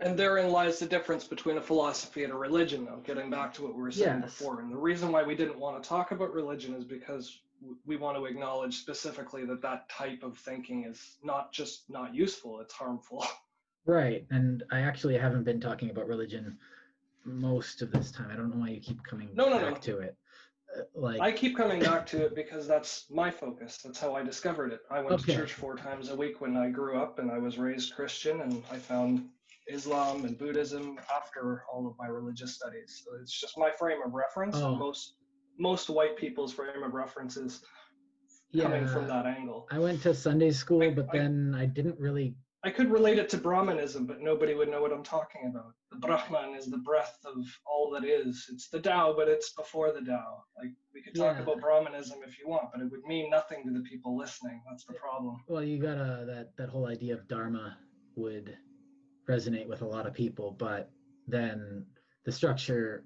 [SPEAKER 2] and therein lies the difference between a philosophy and a religion though getting back to what we were saying
[SPEAKER 1] Yes.
[SPEAKER 2] before and the reason why we didn't want to talk about religion is because we want to acknowledge specifically that that type of thinking is not just not useful it's harmful *laughs*
[SPEAKER 1] Right, and I actually haven't been talking about religion most of this time. I don't know why you keep coming
[SPEAKER 2] No, no,
[SPEAKER 1] back
[SPEAKER 2] no.
[SPEAKER 1] to it. Uh, Like,
[SPEAKER 2] I keep coming back to it because that's my focus. That's how I discovered it. I went
[SPEAKER 1] Okay.
[SPEAKER 2] to church four times a week when I grew up and I was raised Christian and I found Islam and Buddhism after all of my religious studies. So it's just my frame of reference.
[SPEAKER 1] Oh.
[SPEAKER 2] Most most white people's frame of reference is
[SPEAKER 1] yeah,
[SPEAKER 2] coming from that angle.
[SPEAKER 1] I went to Sunday school,
[SPEAKER 2] I-
[SPEAKER 1] but
[SPEAKER 2] I-
[SPEAKER 1] then I didn't really
[SPEAKER 2] I could relate it to Brahmanism, but nobody would know what I'm talking about. The Brahman is the breath of all that is. It's the Tao, but it's before the Tao. Like we could talk
[SPEAKER 1] Yeah.
[SPEAKER 2] about Brahmanism if you want, but it would mean nothing to the people listening. That's the problem.
[SPEAKER 1] Well, you gotta that that whole idea of dharma would resonate with a lot of people, but then the structure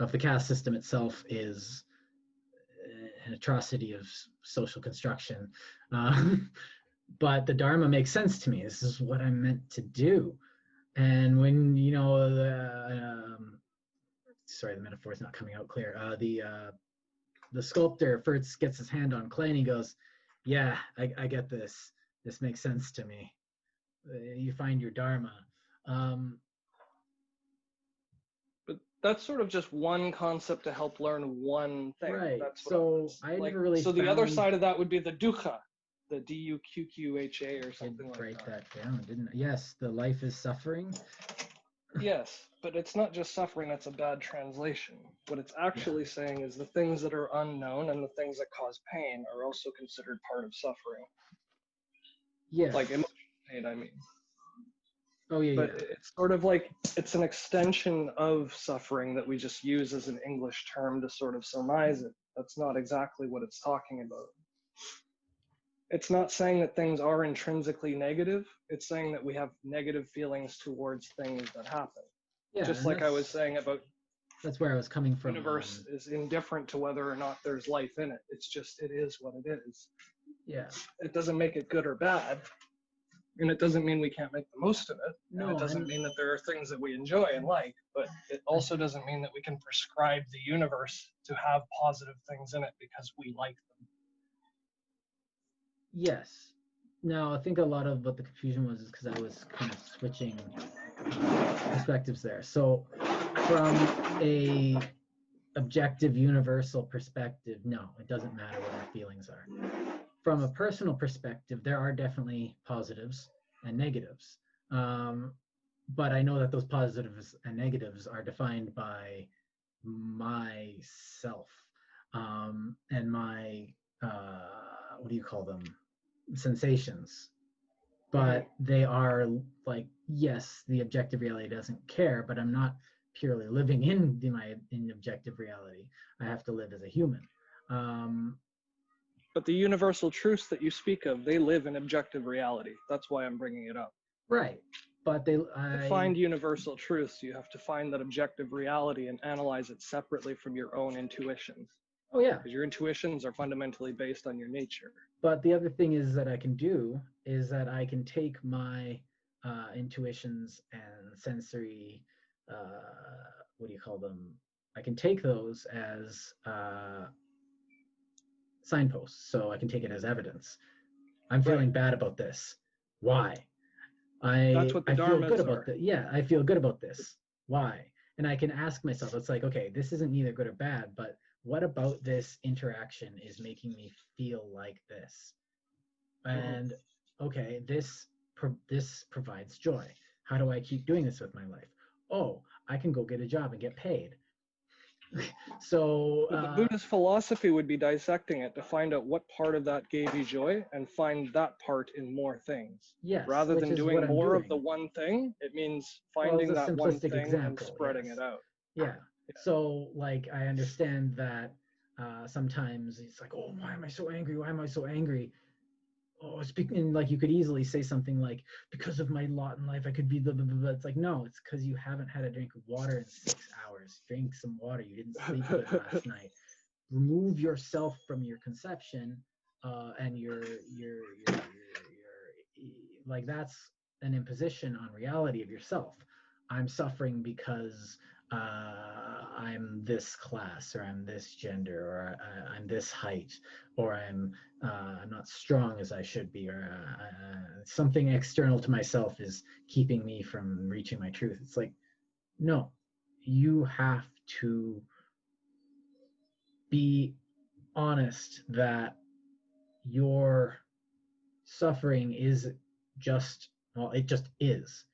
[SPEAKER 1] of the caste system itself is an atrocity of social construction. Um, *laughs* but the dharma makes sense to me. This is what I'm meant to do. And when you know the um, sorry, the metaphor is not coming out clear. Uh, the uh, the sculptor first gets his hand on clay and he goes, "Yeah, I, I get this. This makes sense to me." Uh, You find your dharma. Um,
[SPEAKER 2] that's sort of just one concept to help learn one thing.
[SPEAKER 1] Right.
[SPEAKER 2] That's
[SPEAKER 1] So
[SPEAKER 2] was-
[SPEAKER 1] I
[SPEAKER 2] like,
[SPEAKER 1] never really
[SPEAKER 2] So the other side of that would be the dukkha, the D U Q Q H A or something like that.
[SPEAKER 1] that down, didn't I? Yes, the life is suffering.
[SPEAKER 2] Yes, but it's not just suffering, that's a bad translation. What it's actually saying is the things that are unknown and the things that cause pain are also considered part of suffering.
[SPEAKER 1] Yes.
[SPEAKER 2] Like emotional pain, I mean.
[SPEAKER 1] Oh yeah,
[SPEAKER 2] But
[SPEAKER 1] yeah.
[SPEAKER 2] it's sort of like it's an extension of suffering that we just use as an English term to sort of surmise it. That's not exactly what it's talking about. It's not saying that things are intrinsically negative. It's saying that we have negative feelings towards things that happen.
[SPEAKER 1] yeah
[SPEAKER 2] just like I was saying about
[SPEAKER 1] That's where I was coming
[SPEAKER 2] the
[SPEAKER 1] from.
[SPEAKER 2] universe
[SPEAKER 1] um,
[SPEAKER 2] is indifferent to whether or not there's life in it. It's just it is what it is.
[SPEAKER 1] yeah.
[SPEAKER 2] It doesn't make it good or bad. And it doesn't mean we can't make the most of it. And
[SPEAKER 1] No,
[SPEAKER 2] it doesn't
[SPEAKER 1] and-
[SPEAKER 2] mean that there are things that we enjoy and like, but it also doesn't mean that we can prescribe the universe to have positive things in it because we like them.
[SPEAKER 1] Yes. Now, I think a lot of what the confusion was is because I was kind of switching perspectives there. So, from a objective, universal perspective, no, it doesn't matter what our feelings are. From a personal perspective, there are definitely positives and negatives. Um, but I know that those positives and negatives are defined by myself um, and my uh, what do you call them? Sensations. But they are like yes the objective reality doesn't care but i'm not purely living in the, my in objective reality. I have to live as a human. Um,
[SPEAKER 2] But the universal truths that you speak of, they live in objective reality. That's why I'm bringing it up.
[SPEAKER 1] right but they
[SPEAKER 2] To find universal truths, you have to find that objective reality and analyze it separately from your own intuitions.
[SPEAKER 1] oh yeah
[SPEAKER 2] Because your intuitions are fundamentally based on your nature.
[SPEAKER 1] but the other thing is that i can do is that i can take my uh, intuitions and sensory uh, what do you call them i can take those as uh, signposts so i can take it as evidence. I'm feeling bad about this. Why? I
[SPEAKER 2] That's what the
[SPEAKER 1] i feel good
[SPEAKER 2] are.
[SPEAKER 1] about that yeah i feel good about this. Why? And i can ask myself it's like okay this isn't either good or bad but what about this interaction is making me feel like this?
[SPEAKER 2] Mhm.
[SPEAKER 1] and okay this pro- this provides joy. How do i keep doing this with my life? Oh i can go get a job and get paid *laughs* so
[SPEAKER 2] But the
[SPEAKER 1] uh,
[SPEAKER 2] Buddhist philosophy would be dissecting it to find out what part of that gave you joy and find that part in more things.
[SPEAKER 1] yes
[SPEAKER 2] Rather than doing more of the one thing, it means finding
[SPEAKER 1] a
[SPEAKER 2] that one thing and spreading
[SPEAKER 1] yes.
[SPEAKER 2] it out.
[SPEAKER 1] yeah so like i understand that uh sometimes it's like oh why am i so angry why am i so angry oh speaking like you could easily say something like because of my lot in life i could be the. blah, blah, blah. it's like no it's because you haven't had a drink of water in six *laughs* hours drink some water you didn't sleep good last *laughs* night remove yourself from your conception uh and your your your your, your like that's an imposition on reality of yourself i'm suffering because uh, I'm this class, or I'm this gender, or I, I'm this height, or I'm uh, I'm not strong as I should be, or uh, uh, something external to myself is keeping me from reaching my truth. It's like, no, you have to be honest that your suffering is just well, it just is,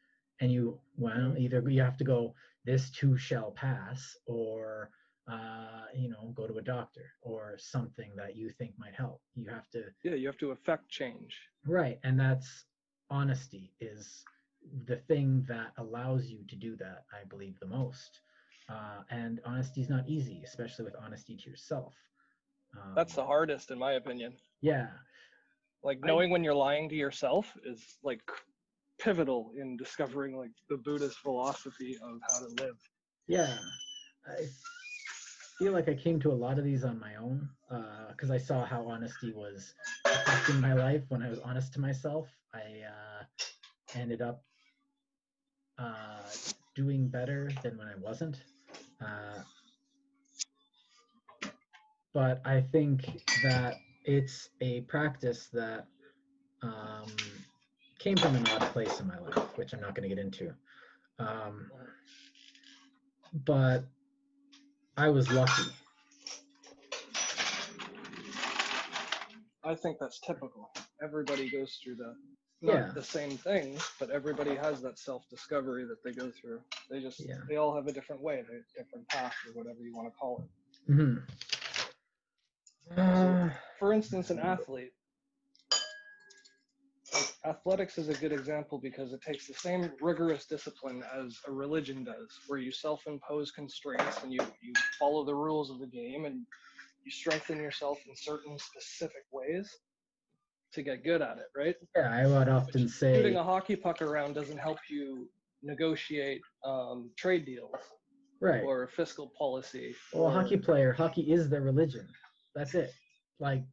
[SPEAKER 1] and you well either you have to go this too shall pass or uh, you know go to a doctor or something that you think might help you have to
[SPEAKER 2] Yeah, you have to affect change.
[SPEAKER 1] right and that's honesty is the thing that allows you to do that, I believe, the most. Uh, and honesty is not easy, especially with honesty to yourself. Um,
[SPEAKER 2] That's the hardest, in my opinion.
[SPEAKER 1] Yeah.
[SPEAKER 2] Like
[SPEAKER 1] I-
[SPEAKER 2] knowing when you're lying to yourself is like pivotal in discovering like the Buddhist philosophy of how to live.
[SPEAKER 1] Yeah. I feel like I came to a lot of these on my own because I saw how honesty was affecting my life when I was honest to myself. I uh, ended up uh, doing better than when I wasn't. Uh, but I think that it's a practice that um, came from an odd place in my life, which I'm not going to get into. Um, but I was lucky.
[SPEAKER 2] I think that's typical. Everybody goes through that. Not
[SPEAKER 1] Yeah.
[SPEAKER 2] the same thing, but everybody has that self-discovery that they go through. They just
[SPEAKER 1] Yeah.
[SPEAKER 2] they all have a different way, a different path, or whatever you want to call it.
[SPEAKER 1] hmm Uh,
[SPEAKER 2] For instance, an athlete. Athletics is a good example because it takes the same rigorous discipline as a religion does, where you self-impose constraints and you, you follow the rules of the game and you strengthen yourself in certain specific ways to get good at it, right?
[SPEAKER 1] yeah, I would often say,
[SPEAKER 2] Shooting a hockey puck around doesn't help you negotiate um, trade deals
[SPEAKER 1] right.
[SPEAKER 2] or fiscal policy.
[SPEAKER 1] Well, a
[SPEAKER 2] or-
[SPEAKER 1] hockey player, hockey is their religion. That's it. Like,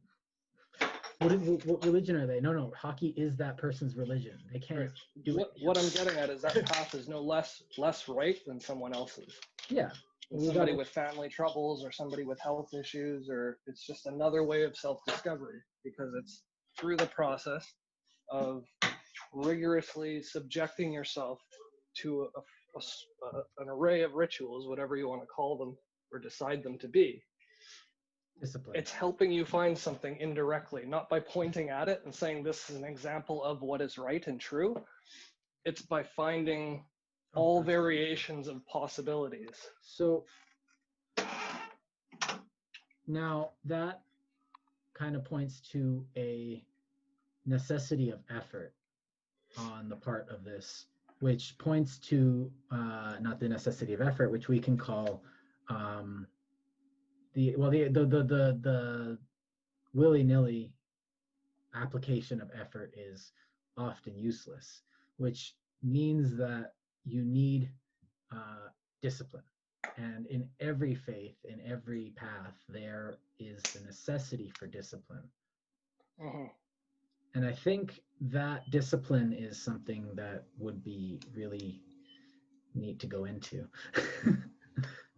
[SPEAKER 1] what, is- what religion are they? No, no, hockey is that person's religion. They can't do
[SPEAKER 2] what,
[SPEAKER 1] it.
[SPEAKER 2] what I'm getting at is that path is no less less right than someone else's.
[SPEAKER 1] Yeah,
[SPEAKER 2] somebody with family troubles or somebody with health issues, or it's just another way of self-discovery because it's through the process of rigorously subjecting yourself to a, a a- an array of rituals, whatever you want to call them or decide them to be.
[SPEAKER 1] Discipline.
[SPEAKER 2] It's helping you find something indirectly, not by pointing at it and saying this is an example of what is right and true. It's by finding all variations of possibilities.
[SPEAKER 1] So now that kind of points to a necessity of effort on the part of this, which points to uh, not the necessity of effort, which we can call um, the well the the the the, the willy nilly application of effort is often useless, which means that you need uh, discipline. And in every faith, in every path, there is the necessity for discipline.
[SPEAKER 2] Mhm.
[SPEAKER 1] And I think that discipline is something that would be really neat to go into. *laughs*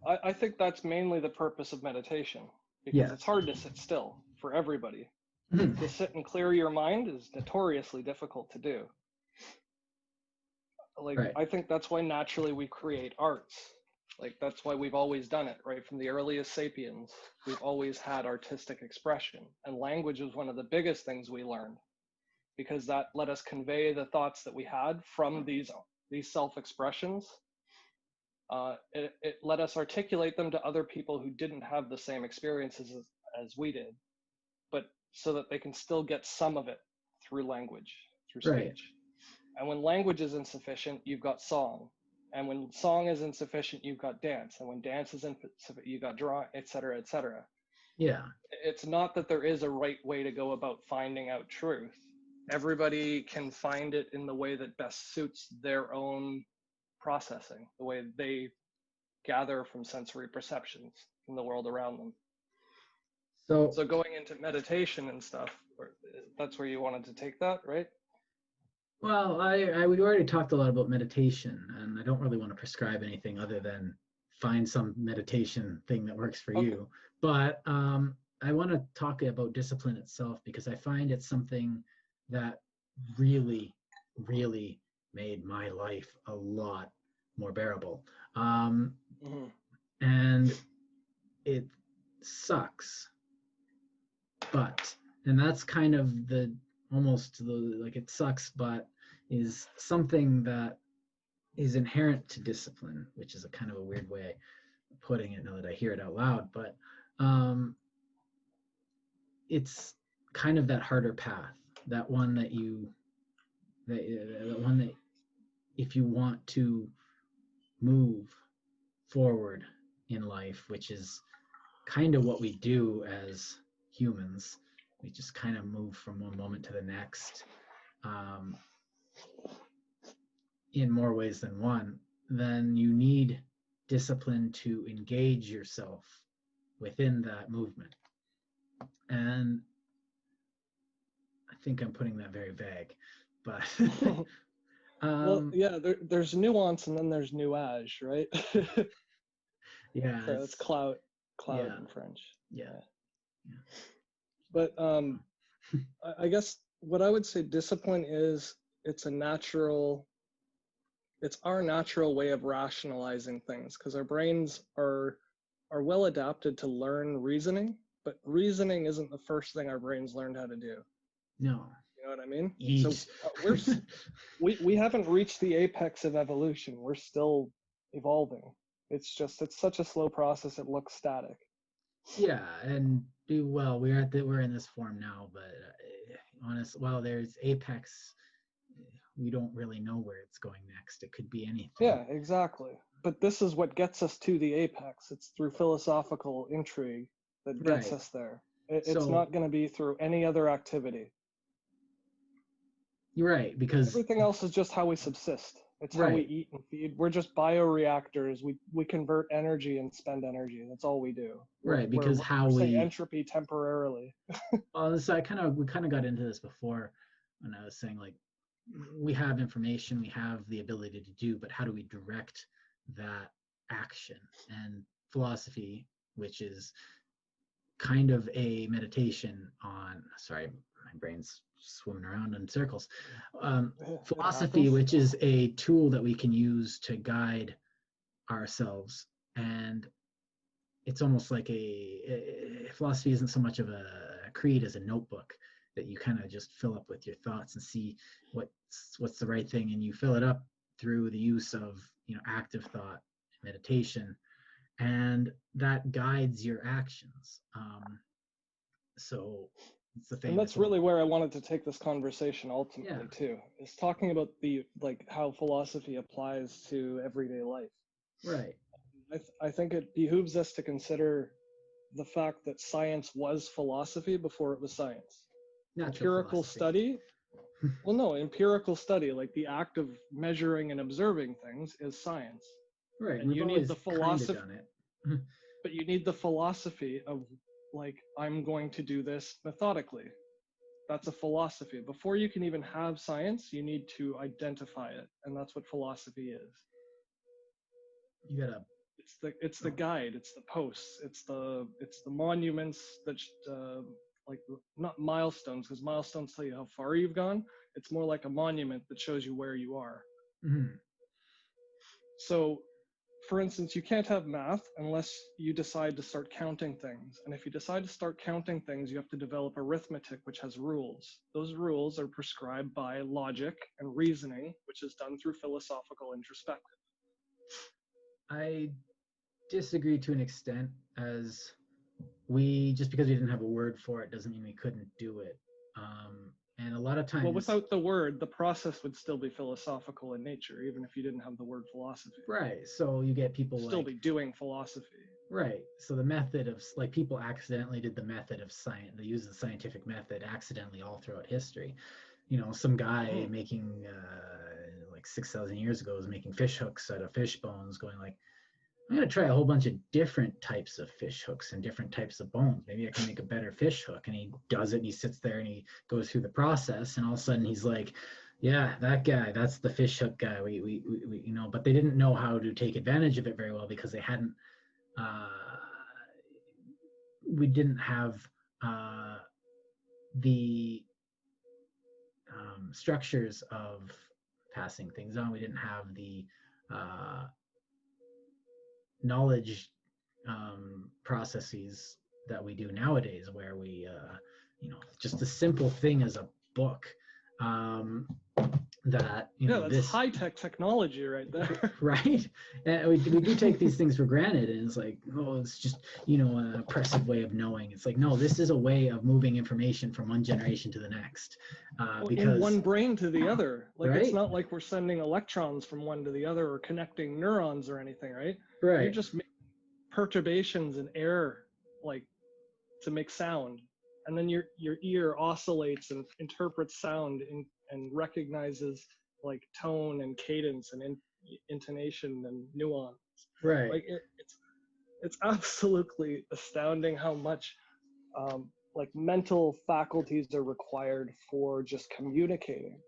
[SPEAKER 2] I, I think that's mainly the purpose of meditation because
[SPEAKER 1] Yeah.
[SPEAKER 2] it's hard to sit still for everybody.
[SPEAKER 1] Mhm.
[SPEAKER 2] to sit and clear your mind is notoriously difficult to do. Like
[SPEAKER 1] Right.
[SPEAKER 2] I think that's why naturally we create arts. Like that's why we've always done it, right? From the earliest sapiens, we've always had artistic expression. And language was one of the biggest things we learned because that let us convey the thoughts that we had from these these self-expressions. Uh, it, it let us articulate them to other people who didn't have the same experiences as, as we did but so that they can still get some of it through language, through
[SPEAKER 1] Right.
[SPEAKER 2] speech. And when language is insufficient, you've got song. And when song is insufficient, you've got dance. And when dance is insufficient, you've got drawing, et cetera, et cetera.
[SPEAKER 1] yeah,
[SPEAKER 2] It's not that there is a right way to go about finding out truth. Everybody can find it in the way that best suits their own processing, the way they gather from sensory perceptions in the world around them.
[SPEAKER 1] so,
[SPEAKER 2] So going into meditation and stuff, that's where you wanted to take that, right?
[SPEAKER 1] well, I, I we already talked a lot about meditation, and I don't really want to prescribe anything other than find some meditation thing that works for
[SPEAKER 2] Okay.
[SPEAKER 1] you. But um, I want to talk about discipline itself because I find it's something that really, really made my life a lot more bearable. Um,
[SPEAKER 2] Mhm.
[SPEAKER 1] and it sucks but and that's kind of the almost the like it sucks but is something that is inherent to discipline which is a kind of a weird way of putting it now that i hear it out loud but um it's kind of that harder path that one that you that, uh, the one that if you want to move forward in life, which is kind of what we do as humans, we just kind of move from one moment to the next um, in more ways than one, then you need discipline to engage yourself within that movement. And I think I'm putting that very vague, but *laughs*
[SPEAKER 2] um, well, yeah, there, there's nuance and then there's nuage, right?
[SPEAKER 1] yeah,
[SPEAKER 2] so it's, clout, clout
[SPEAKER 1] yeah,
[SPEAKER 2] in French.
[SPEAKER 1] Yeah. yeah.
[SPEAKER 2] But um, *laughs* I guess what I would say discipline is it's a natural it's our natural way of rationalizing things because our brains are are well adapted to learn reasoning but reasoning isn't the first thing our brains learned how to do
[SPEAKER 1] no
[SPEAKER 2] what i mean so uh, we're *laughs* we, we haven't reached the apex of evolution we're still evolving it's just it's such a slow process it looks static
[SPEAKER 1] yeah and do well we're at the we're in this form now but uh, honest well there's apex we don't really know where it's going next. It could be anything.
[SPEAKER 2] Yeah, exactly. But this is what gets us to the apex. It's through philosophical intrigue that gets right. us there. It, it's so, not going to be through any other activity.
[SPEAKER 1] You're right, because
[SPEAKER 2] everything else is just how we subsist. It's right. how we eat and feed. We're just bioreactors. We we convert energy and spend energy. That's all we do.
[SPEAKER 1] Right, because
[SPEAKER 2] we're,
[SPEAKER 1] how
[SPEAKER 2] we're
[SPEAKER 1] we
[SPEAKER 2] entropy temporarily. *laughs*
[SPEAKER 1] well, so I kind of we kind of got into this before when I was saying like we have information, we have the ability to do, but how do we direct that action? And philosophy, which is kind of a meditation on, sorry, my brain's swimming around in circles. Um, philosophy, which is a tool that we can use to guide ourselves. And it's almost like a, a philosophy isn't so much of a creed as a notebook that you kind of just fill up with your thoughts and see what's what's the right thing and you fill it up through the use of you know active thought meditation and that guides your actions um, so it's the
[SPEAKER 2] and that's really where i wanted to take this conversation ultimately
[SPEAKER 1] Yeah.
[SPEAKER 2] too is talking about the like how philosophy applies to everyday life.
[SPEAKER 1] Right.
[SPEAKER 2] I, th- I think it behooves us to consider the fact that science was philosophy before it was science.
[SPEAKER 1] Natural
[SPEAKER 2] empirical
[SPEAKER 1] philosophy.
[SPEAKER 2] study? *laughs* Well no empirical study like the act of measuring and observing things is science.
[SPEAKER 1] Right
[SPEAKER 2] and
[SPEAKER 1] we've
[SPEAKER 2] you need the philosophy-
[SPEAKER 1] done it.
[SPEAKER 2] But you need the philosophy of like i'm going to do this methodically. That's a philosophy. Before you can even have science you need to identify it and that's what philosophy is.
[SPEAKER 1] You gotta
[SPEAKER 2] it's the it's the guide it's the posts it's the it's the monuments that uh, like not milestones because milestones tell you how far you've gone. It's more like a monument that shows you where you are.
[SPEAKER 1] Mhm.
[SPEAKER 2] so for instance you can't have math unless you decide to start counting things. And if you decide to start counting things you have to develop arithmetic which has rules. Those rules are prescribed by logic and reasoning which is done through philosophical introspective.
[SPEAKER 1] I disagree to an extent as we just because we didn't have a word for it doesn't mean we couldn't do it. Um, and a lot of times
[SPEAKER 2] well without the word the process would still be philosophical in nature even if you didn't have the word philosophy.
[SPEAKER 1] Right so you get people
[SPEAKER 2] still
[SPEAKER 1] like
[SPEAKER 2] be doing philosophy.
[SPEAKER 1] Right so the method of like people accidentally did the method of science they use the scientific method accidentally all throughout history. You know some guy
[SPEAKER 2] Mhm.
[SPEAKER 1] making uh, like 6000 years ago was making fish hooks out of fish bones going like i'm going to try a whole bunch of different types of fish hooks and different types of bones. Maybe i can make a better fish hook. And he does it and he sits there and he goes through the process. And all of a sudden he's like yeah that guy that's the fish hook guy. We, we, we, we you know but they didn't know how to take advantage of it very well because they hadn't uh, we didn't have uh, the um, structures of passing things on. We didn't have the uh, knowledge um, processes that we do nowadays, where we, uh, you know, just a simple thing as a book. Um, that you know
[SPEAKER 2] that's
[SPEAKER 1] this
[SPEAKER 2] high tech technology right there. *laughs*
[SPEAKER 1] right and we, we do take these things for granted and it's like oh it's just you know an oppressive way of knowing it's like no this is a way of moving information from one generation to the next uh,
[SPEAKER 2] Well,
[SPEAKER 1] because
[SPEAKER 2] one brain to the other. Like it's not like we're sending electrons from one to the other or connecting neurons or anything, right?
[SPEAKER 1] Right
[SPEAKER 2] You're just making perturbations in air, like to make sound, and then your your ear oscillates and interprets sound and and recognizes like tone and cadence and in, intonation and nuance.
[SPEAKER 1] right
[SPEAKER 2] Like it, it's it's *laughs* absolutely astounding how much um, like mental faculties are required for just communicating.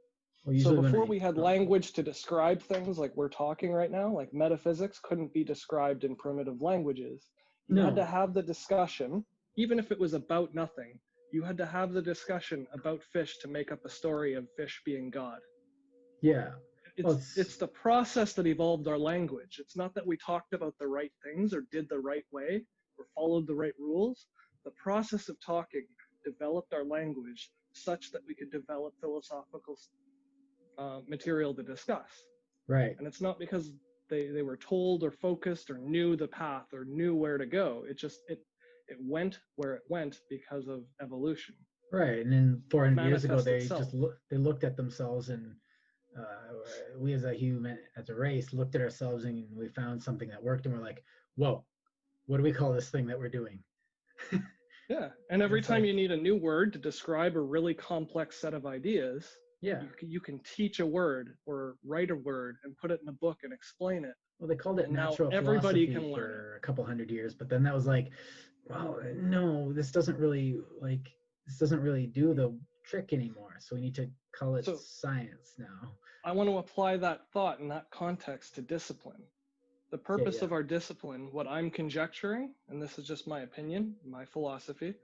[SPEAKER 2] So before we had language to describe things like we're talking right now, like metaphysics couldn't be described in primitive languages. You had to have the discussion, even if it was about nothing. You had to have the discussion about fish to make up a story of fish being God.
[SPEAKER 1] yeah
[SPEAKER 2] It's,
[SPEAKER 1] Well, it's-
[SPEAKER 2] it's the process that evolved our language. It's not that we talked about the right things or did the right way or followed the right rules. The process of talking developed our language such that we could develop philosophical uh, material to discuss.
[SPEAKER 1] right
[SPEAKER 2] And it's not because they, they were told or focused or knew the path or knew where to go. It just it it went where it went because of evolution.
[SPEAKER 1] right and then 400 years ago they
[SPEAKER 2] itself.
[SPEAKER 1] just look they looked at themselves and uh, we as a human as a race looked at ourselves and we found something that worked and we're like whoa what do we call this thing that we're doing *laughs*
[SPEAKER 2] Yeah. And every time
[SPEAKER 1] like-
[SPEAKER 2] you need a new word to describe a really complex set of ideas,
[SPEAKER 1] yeah
[SPEAKER 2] you can, you can teach a word or write a word and put it in a book and explain it.
[SPEAKER 1] Well, they called it
[SPEAKER 2] And now
[SPEAKER 1] natural
[SPEAKER 2] everybody
[SPEAKER 1] philosophy
[SPEAKER 2] can learn
[SPEAKER 1] for a couple hundred years, but then that was like, well, no, this doesn't really like this doesn't really do the trick anymore. So we need to call it
[SPEAKER 2] So-
[SPEAKER 1] science now.
[SPEAKER 2] I want to apply that thought in that context to discipline. The purpose
[SPEAKER 1] yeah.
[SPEAKER 2] of our discipline, what I'm conjecturing, and this is just my opinion, my philosophy,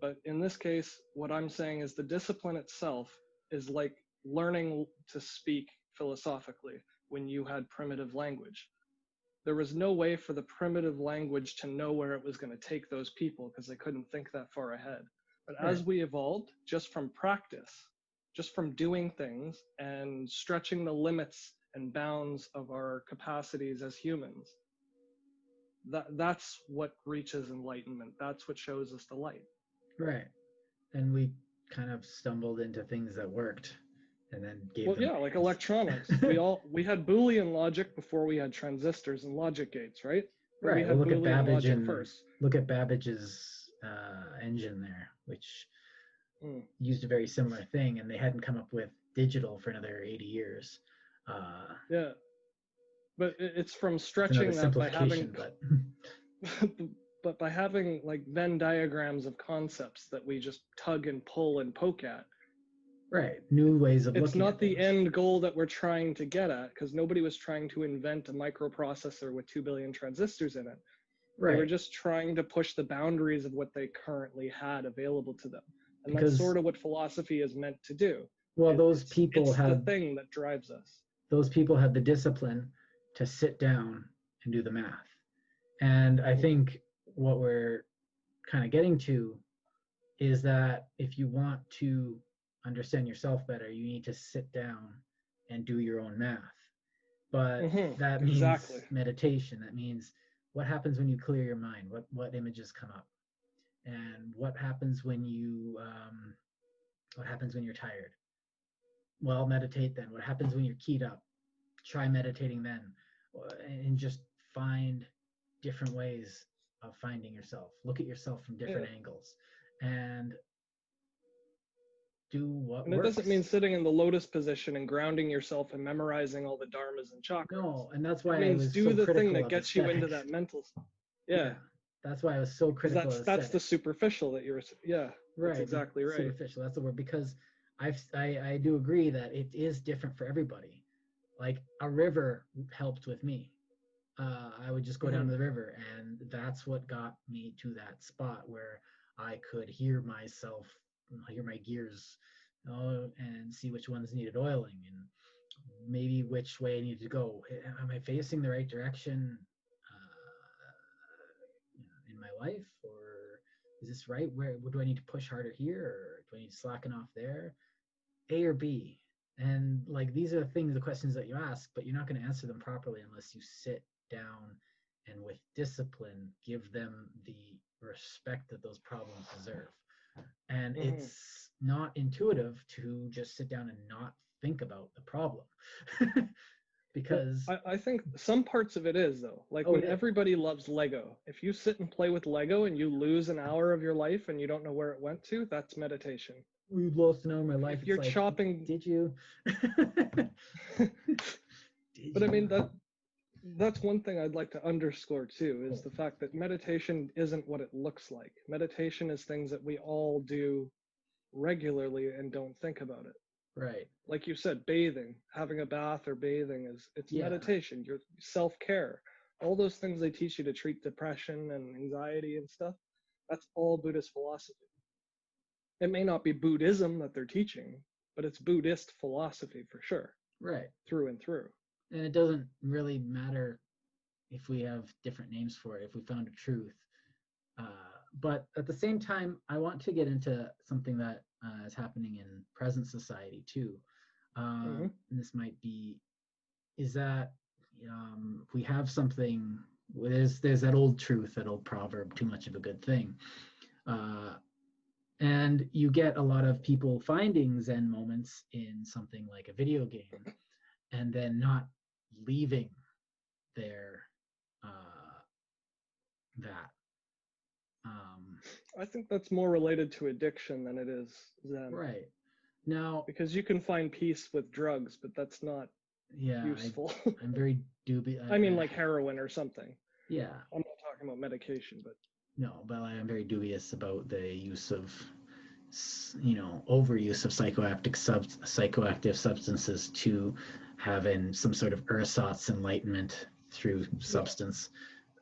[SPEAKER 2] but in this case, what I'm saying is the discipline itself is like learning to speak philosophically when you had primitive language. There was no way for the primitive language to know where it was going to take those people because they couldn't think that far ahead. But as we evolved, just from practice, just from doing things and stretching the limits and bounds of our capacities as humans, that that's what reaches enlightenment. That's what shows us the light.
[SPEAKER 1] Right. And we kind of stumbled into things that worked and then gave
[SPEAKER 2] Well, yeah, like *laughs* electronics. *laughs* we all we had Boolean logic before we had transistors and logic gates, right? Or We
[SPEAKER 1] Right.
[SPEAKER 2] had
[SPEAKER 1] Well, look at Babbage and
[SPEAKER 2] first.
[SPEAKER 1] look at Babbage's uh, engine there, which
[SPEAKER 2] Mm.
[SPEAKER 1] used a very similar thing, and they hadn't come up with digital for another 80 years. Uh,
[SPEAKER 2] Yeah. But it's from stretching that by having
[SPEAKER 1] but *laughs*
[SPEAKER 2] but by having like Venn diagrams of concepts that we just tug and pull and poke at,
[SPEAKER 1] right, new ways of
[SPEAKER 2] it's not the
[SPEAKER 1] things.
[SPEAKER 2] end goal that we're trying to get at because nobody was trying to invent a microprocessor with 2 billion transistors in it. Right. They were just trying to push the boundaries of what they currently had available to them. And
[SPEAKER 1] Because-
[SPEAKER 2] that's sort of what philosophy is meant to do.
[SPEAKER 1] Well,
[SPEAKER 2] It-
[SPEAKER 1] those people
[SPEAKER 2] it's the
[SPEAKER 1] have
[SPEAKER 2] thing that drives us.
[SPEAKER 1] those people have the discipline to sit down and do the math. And I think what we're kind of getting to is that if you want to understand yourself better, you need to sit down and do your own math. But
[SPEAKER 2] Mhm,
[SPEAKER 1] that means
[SPEAKER 2] exactly.
[SPEAKER 1] meditation. That means what happens when you clear your mind? What what images come up? And what happens when you um, what happens when you're tired? Well, meditate then. What happens when you're keyed up? Try meditating then, and just find different ways of finding yourself. Look at yourself from different
[SPEAKER 2] Yeah.
[SPEAKER 1] angles, and do what
[SPEAKER 2] And it
[SPEAKER 1] works.
[SPEAKER 2] doesn't mean sitting in the lotus position and grounding yourself and memorizing all the dharmas and chakras.
[SPEAKER 1] no, and that's why
[SPEAKER 2] it
[SPEAKER 1] I
[SPEAKER 2] means
[SPEAKER 1] was
[SPEAKER 2] do
[SPEAKER 1] so
[SPEAKER 2] the thing that gets you into that mental. s- Yeah,
[SPEAKER 1] that's why I was so critical.
[SPEAKER 2] that's that's the superficial that you're. Yeah,
[SPEAKER 1] right
[SPEAKER 2] exactly right.
[SPEAKER 1] superficial that's the word because i've I, I do agree that it is different for everybody like a river helped with me uh, i would just go down
[SPEAKER 2] Mhm.
[SPEAKER 1] to the river and that's what got me to that spot where i could hear myself hear my gears uh, and see which ones needed oiling and maybe which way i needed to go am i facing the right direction uh, in my life or is this right? Where, where do I need to push harder here, or do I need to slacken off there? A or B? and like these are the things the questions that you ask but you're not going to answer them properly unless you sit down and with discipline give them the respect that those problems deserve and
[SPEAKER 2] Mhm.
[SPEAKER 1] it's not intuitive to just sit down and not think about the problem *laughs* because
[SPEAKER 2] I, I think some parts of it is though. Like
[SPEAKER 1] Oh,
[SPEAKER 2] when
[SPEAKER 1] is.
[SPEAKER 2] everybody loves Lego. If you sit and play with Lego and you lose an hour of your life and you don't know where it went to, that's meditation.
[SPEAKER 1] we've lost an hour of my life
[SPEAKER 2] If you're
[SPEAKER 1] like,
[SPEAKER 2] chopping
[SPEAKER 1] did you *laughs* *laughs* Did
[SPEAKER 2] But I mean that that's one thing I'd like to underscore too is the fact that meditation isn't what it looks like. Meditation is things that we all do regularly and don't think about it.
[SPEAKER 1] right
[SPEAKER 2] Like you said, bathing, having a bath or bathing is it's
[SPEAKER 1] Yeah.
[SPEAKER 2] meditation, your self-care. All those things they teach you to treat depression and anxiety and stuff. That's all Buddhist philosophy. It may not be Buddhism that they're teaching, but it's Buddhist philosophy for sure,
[SPEAKER 1] right
[SPEAKER 2] through and through.
[SPEAKER 1] And it doesn't really matter if we have different names for it if we found a truth. Uh, but at the same time i want to get into something that uh, is happening in present society too. Um,
[SPEAKER 2] Mhm.
[SPEAKER 1] and this might be is that um, we have something there's there's that old truth that old proverb too much of a good thing. Uh, and you get a lot of people finding zen moments in something like a video game. And then not leaving their uh, that um,
[SPEAKER 2] I think that's more related to addiction than it is Zen.
[SPEAKER 1] right now
[SPEAKER 2] Because you can find peace with drugs, but that's not
[SPEAKER 1] yeah
[SPEAKER 2] useful. *laughs*
[SPEAKER 1] i'm very dubious
[SPEAKER 2] I mean, like heroin or something.
[SPEAKER 1] yeah
[SPEAKER 2] I'm not talking about medication, but
[SPEAKER 1] No, but I'm very dubious about the use of, you know, overuse of psychoactive sub psychoactive substances to having some sort of ersatz enlightenment through substance.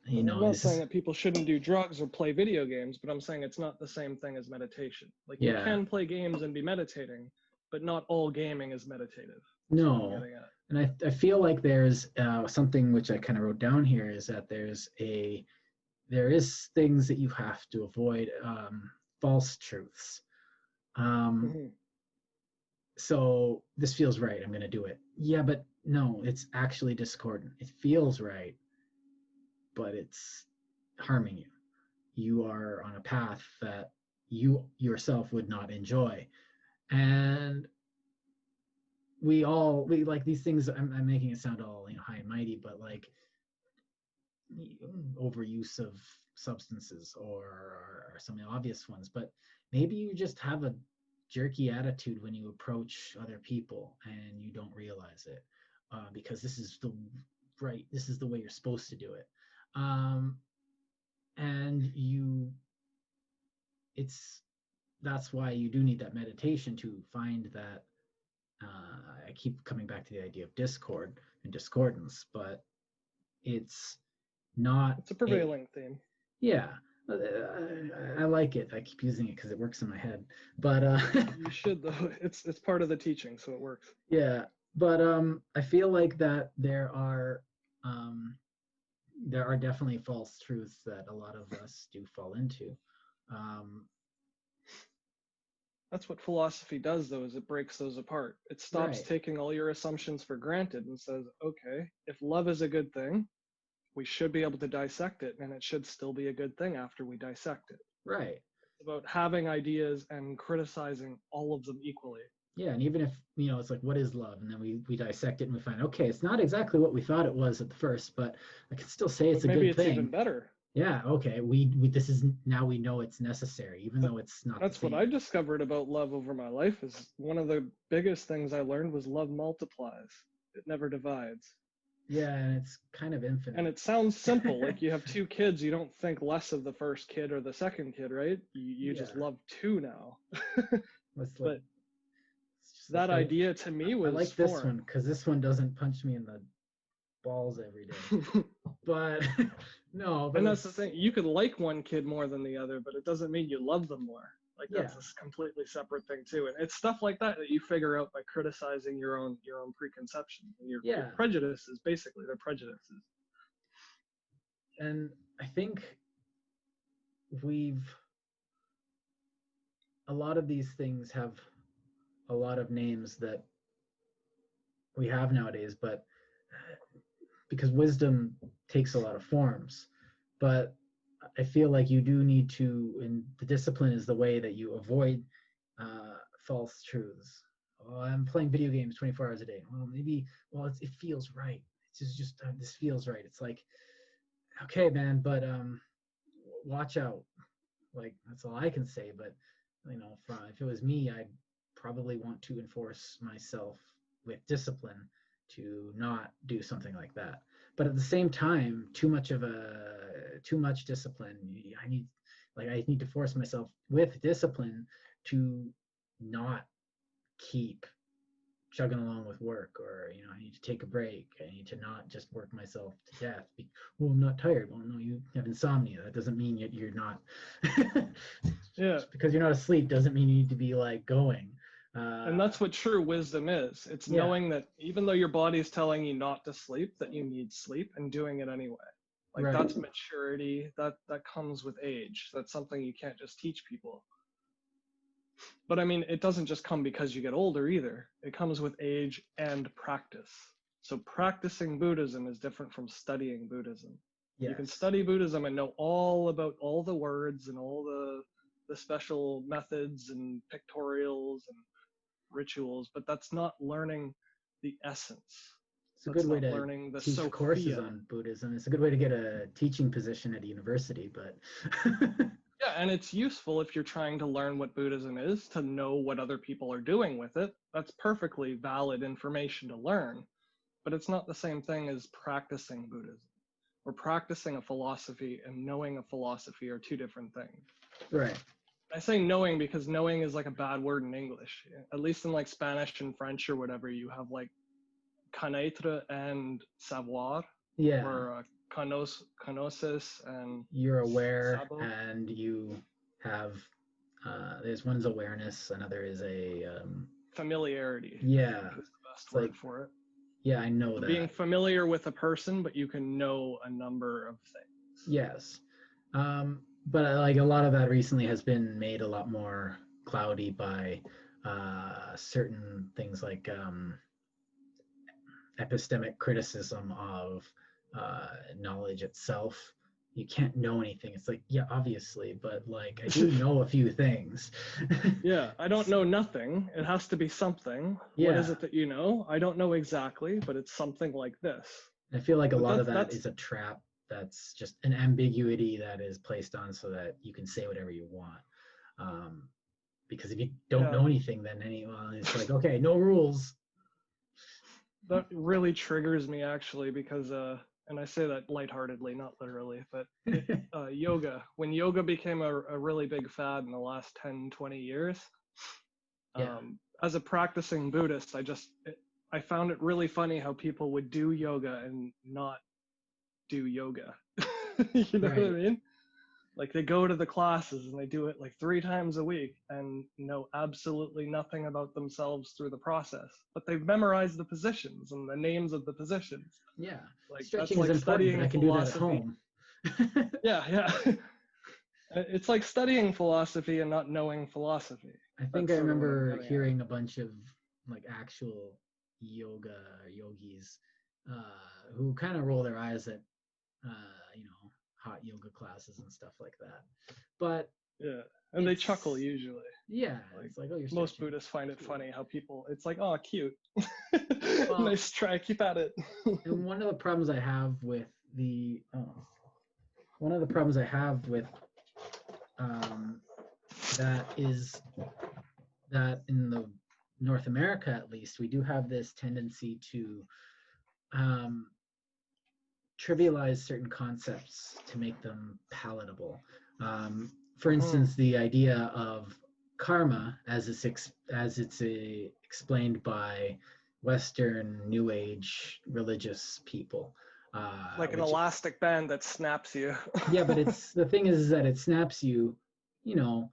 [SPEAKER 1] You know,
[SPEAKER 2] I'm not saying that people shouldn't do drugs or play video games, but I'm saying it's not the same thing as meditation. Like you can play games and be meditating, but not all gaming is meditative. That's what I'm
[SPEAKER 1] no, and I, I feel like there's uh, something which I kind of wrote down here is that there's a there is things that you have to avoid um, false truths. Um,
[SPEAKER 2] Mhm.
[SPEAKER 1] so this feels right i'm going to do it yeah but no it's actually discordant. It feels right but it's harming you. You are on a path that you yourself would not enjoy. And we all we like these things i'm, I'm making it sound all you know high and mighty but like overuse of substances or, or, some obvious ones but maybe you just have a jerky attitude when you approach other people and you don't realize it uh, because this is the right this is the way you're supposed to do it um, and you it's that's why you do need that meditation to find that uh, i keep coming back to the idea of discord and discordance but it's not
[SPEAKER 2] It's a prevailing theme.
[SPEAKER 1] yeah I, I like it i keep using it because it works in my head but uh *laughs*
[SPEAKER 2] You should though. *laughs* It's it's part of the teaching, so it works.
[SPEAKER 1] yeah but um i feel like that there are um there are definitely false truths that a lot of us do fall into um
[SPEAKER 2] That's what philosophy does, though, is it breaks those apart. It stops
[SPEAKER 1] Right.
[SPEAKER 2] taking all your assumptions for granted and says, okay, if love is a good thing, we should be able to dissect it, and it should still be a good thing after we dissect it.
[SPEAKER 1] right
[SPEAKER 2] It's about having ideas and criticizing all of them equally.
[SPEAKER 1] yeah and even if you know it's like what is love and then we we dissect it and we find okay it's not exactly what we thought it was at the first but i can still say it's
[SPEAKER 2] But
[SPEAKER 1] a
[SPEAKER 2] maybe
[SPEAKER 1] good
[SPEAKER 2] it's
[SPEAKER 1] thing
[SPEAKER 2] even better.
[SPEAKER 1] yeah okay we, we this is now we know it's necessary even
[SPEAKER 2] But
[SPEAKER 1] though it's not
[SPEAKER 2] That's what. I discovered about love over my life is one of the biggest things I learned was love multiplies. It never divides.
[SPEAKER 1] Yeah and it's kind of infinite
[SPEAKER 2] And it sounds simple. like you have two kids, you don't think less of the first kid or the second kid, right? You, you just love two now. *laughs*
[SPEAKER 1] It's
[SPEAKER 2] but that idea to me was
[SPEAKER 1] I like this
[SPEAKER 2] foreign.
[SPEAKER 1] one because this one doesn't punch me in the balls every day. *laughs* But *laughs* no, but
[SPEAKER 2] and that's the thing. You could like one kid more than the other, but it doesn't mean you love them more. Like that's
[SPEAKER 1] Yeah.
[SPEAKER 2] a completely separate thing too. And it's stuff like that that you figure out by criticizing your own your own preconceptions and your, your
[SPEAKER 1] Yeah.
[SPEAKER 2] prejudices. Basically, they're prejudices.
[SPEAKER 1] and I think we've a lot of these things have a lot of names that we have nowadays, but uh, because wisdom takes a lot of forms. But I feel like you do need to, and the discipline is the way that you avoid uh, false truths. Oh, I'm playing video games 24 hours a day. Well, maybe, well, it feels right. It's just, just uh, this feels right. It's like, okay, man, but um, watch out. Like that's all I can say. But you know, if it was me, I'd probably want to enforce myself with discipline to not do something like that. But at the same time, too much of a too much discipline. I need like I need to force myself with discipline to not keep chugging along with work or you know i need to take a break. I need to not just work myself to death. Well i'm not tired. Well no you have insomnia. That doesn't mean that you're not. *laughs*
[SPEAKER 2] Yeah.
[SPEAKER 1] Just because you're not asleep doesn't mean you need to be like going
[SPEAKER 2] uh, and that's what true wisdom is it's yeah. knowing that even though your body is telling you not to sleep that you need sleep and doing it anyway like right. that's maturity that that comes with age that's something you can't just teach people but I mean, it doesn't just come because you get older either. It comes with age and practice. So practicing Buddhism is different from studying Buddhism. Yes. You can study Buddhism and know all about all the words and all the the special methods and pictorials and rituals, but that's not learning the essence.
[SPEAKER 1] It's a that's good way to learning the teach Sophia. courses on Buddhism. It's a good way to get a teaching position at a university, but *laughs*
[SPEAKER 2] Yeah, and it's useful if you're trying to learn what Buddhism is to know what other people are doing with it. That's perfectly valid information to learn, but it's not the same thing as practicing Buddhism. Or practicing a philosophy and knowing a philosophy are two different things.
[SPEAKER 1] Right.
[SPEAKER 2] I say knowing because knowing is like a bad word in English. At least in like Spanish and French or whatever, you have like connaître and savoir.
[SPEAKER 1] Yeah.
[SPEAKER 2] Or uh, conos, conoces and
[SPEAKER 1] you're aware sabo. and you have uh, there's one's awareness another is a um,
[SPEAKER 2] familiarity
[SPEAKER 1] yeah
[SPEAKER 2] is the best word like, for it
[SPEAKER 1] yeah i know that
[SPEAKER 2] being familiar with a person but you can know a number of things
[SPEAKER 1] yes um, but uh, like a lot of that recently has been made a lot more cloudy by uh, certain things like um, epistemic criticism of uh, knowledge itself. You can't know anything. It's like, yeah, obviously, but like I do *laughs* know a few things. *laughs*
[SPEAKER 2] yeah, I don't know nothing. It has to be something. Yeah. What is it that you know? I don't know exactly, but it's something like this.
[SPEAKER 1] I feel like a but lot of that is a trap. That's just an ambiguity that is placed on so that you can say whatever you want. Um, because if you don't yeah. know anything, then anyone it's like okay, no rules.
[SPEAKER 2] That really triggers me actually because uh, and I say that lightheartedly, not literally, but *laughs* uh, yoga. When yoga became a, a, really big fad in the last 10, 20 years, yeah. um, as a practicing Buddhist, I just it, I found it really funny how people would do yoga and not do yoga. *laughs* you know right. what I mean? like they go to the classes and they do it like three times a week and know absolutely nothing about themselves through the process but they've memorized the positions and the names of the positions
[SPEAKER 1] yeah like Stretching that's like studying i can philosophy. do that at home *laughs*
[SPEAKER 2] yeah yeah *laughs* it's like studying philosophy and not knowing philosophy
[SPEAKER 1] i think that's i remember hearing at. a bunch of like actual yoga yogis uh, who kind of roll their eyes at uh, you know hot yoga classes and stuff like that. But
[SPEAKER 2] yeah, and they chuckle usually.
[SPEAKER 1] Yeah, like, it's like oh, you're
[SPEAKER 2] most Buddhists find it funny how people. It's like oh, cute. *laughs* well, nice try. Keep at it.
[SPEAKER 1] and *laughs* one of the problems I have with the oh, one of the problems I have with um, that is that in the North America at least we do have this tendency to um, trivialize certain concepts to make them palatable. Um, for uh-huh. instance, the idea of karma, as it's ex- as it's a, explained by Western New Age religious people,
[SPEAKER 2] uh, like an elastic band that snaps you. *laughs*
[SPEAKER 1] yeah, but it's the thing is that it snaps you, you know,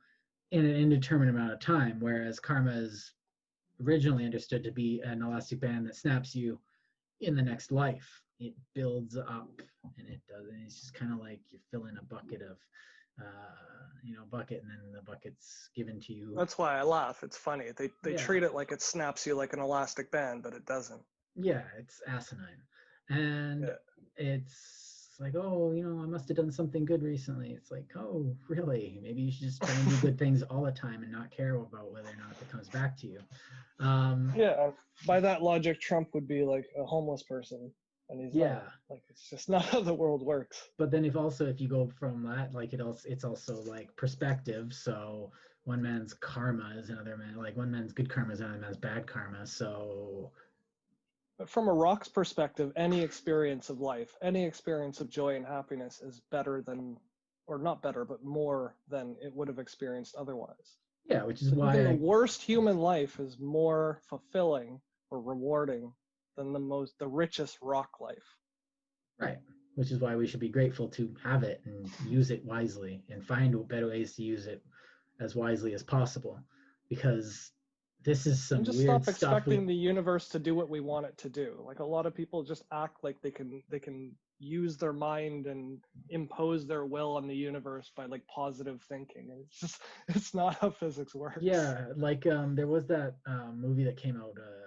[SPEAKER 1] in an indeterminate amount of time, whereas karma is originally understood to be an elastic band that snaps you in the next life it builds up and it does and it's just kind of like you're filling a bucket of uh, you know bucket and then the bucket's given to you
[SPEAKER 2] that's why i laugh it's funny they they yeah. treat it like it snaps you like an elastic band but it doesn't
[SPEAKER 1] yeah, it's asinine, and
[SPEAKER 2] Yeah.
[SPEAKER 1] it's like, oh, you know, I must have done something good recently. It's like, oh, really? Maybe you should just try and do good things all the time and not care about whether or not it comes back to you. Um,
[SPEAKER 2] Yeah, by that logic, Trump would be like a homeless person, and he's
[SPEAKER 1] Yeah.
[SPEAKER 2] not. Like it's just *laughs* not how the world works.
[SPEAKER 1] but then if also if you go from that, like it also it's also like perspective. So one man's karma is another man, like one man's good karma is another man's bad karma. So
[SPEAKER 2] But from a rock's perspective, any experience of life, any experience of joy and happiness is better than, or not better, but more than it would have experienced otherwise.
[SPEAKER 1] yeah, which is why
[SPEAKER 2] even
[SPEAKER 1] I,
[SPEAKER 2] the worst human life is more fulfilling or rewarding than the most, the richest rock life.
[SPEAKER 1] Right. Which is why we should be grateful to have it and use it wisely and find better ways to use it as wisely as possible. Because this is some
[SPEAKER 2] and just
[SPEAKER 1] weird
[SPEAKER 2] stop
[SPEAKER 1] stuff. we-
[SPEAKER 2] expecting the universe to do what we want it to do. Like a lot of people just act like they can they can use their mind and impose their will on the universe by like positive thinking. And it's just *laughs* it's not how physics works.
[SPEAKER 1] yeah, like um, there was that um, movie that came out uh,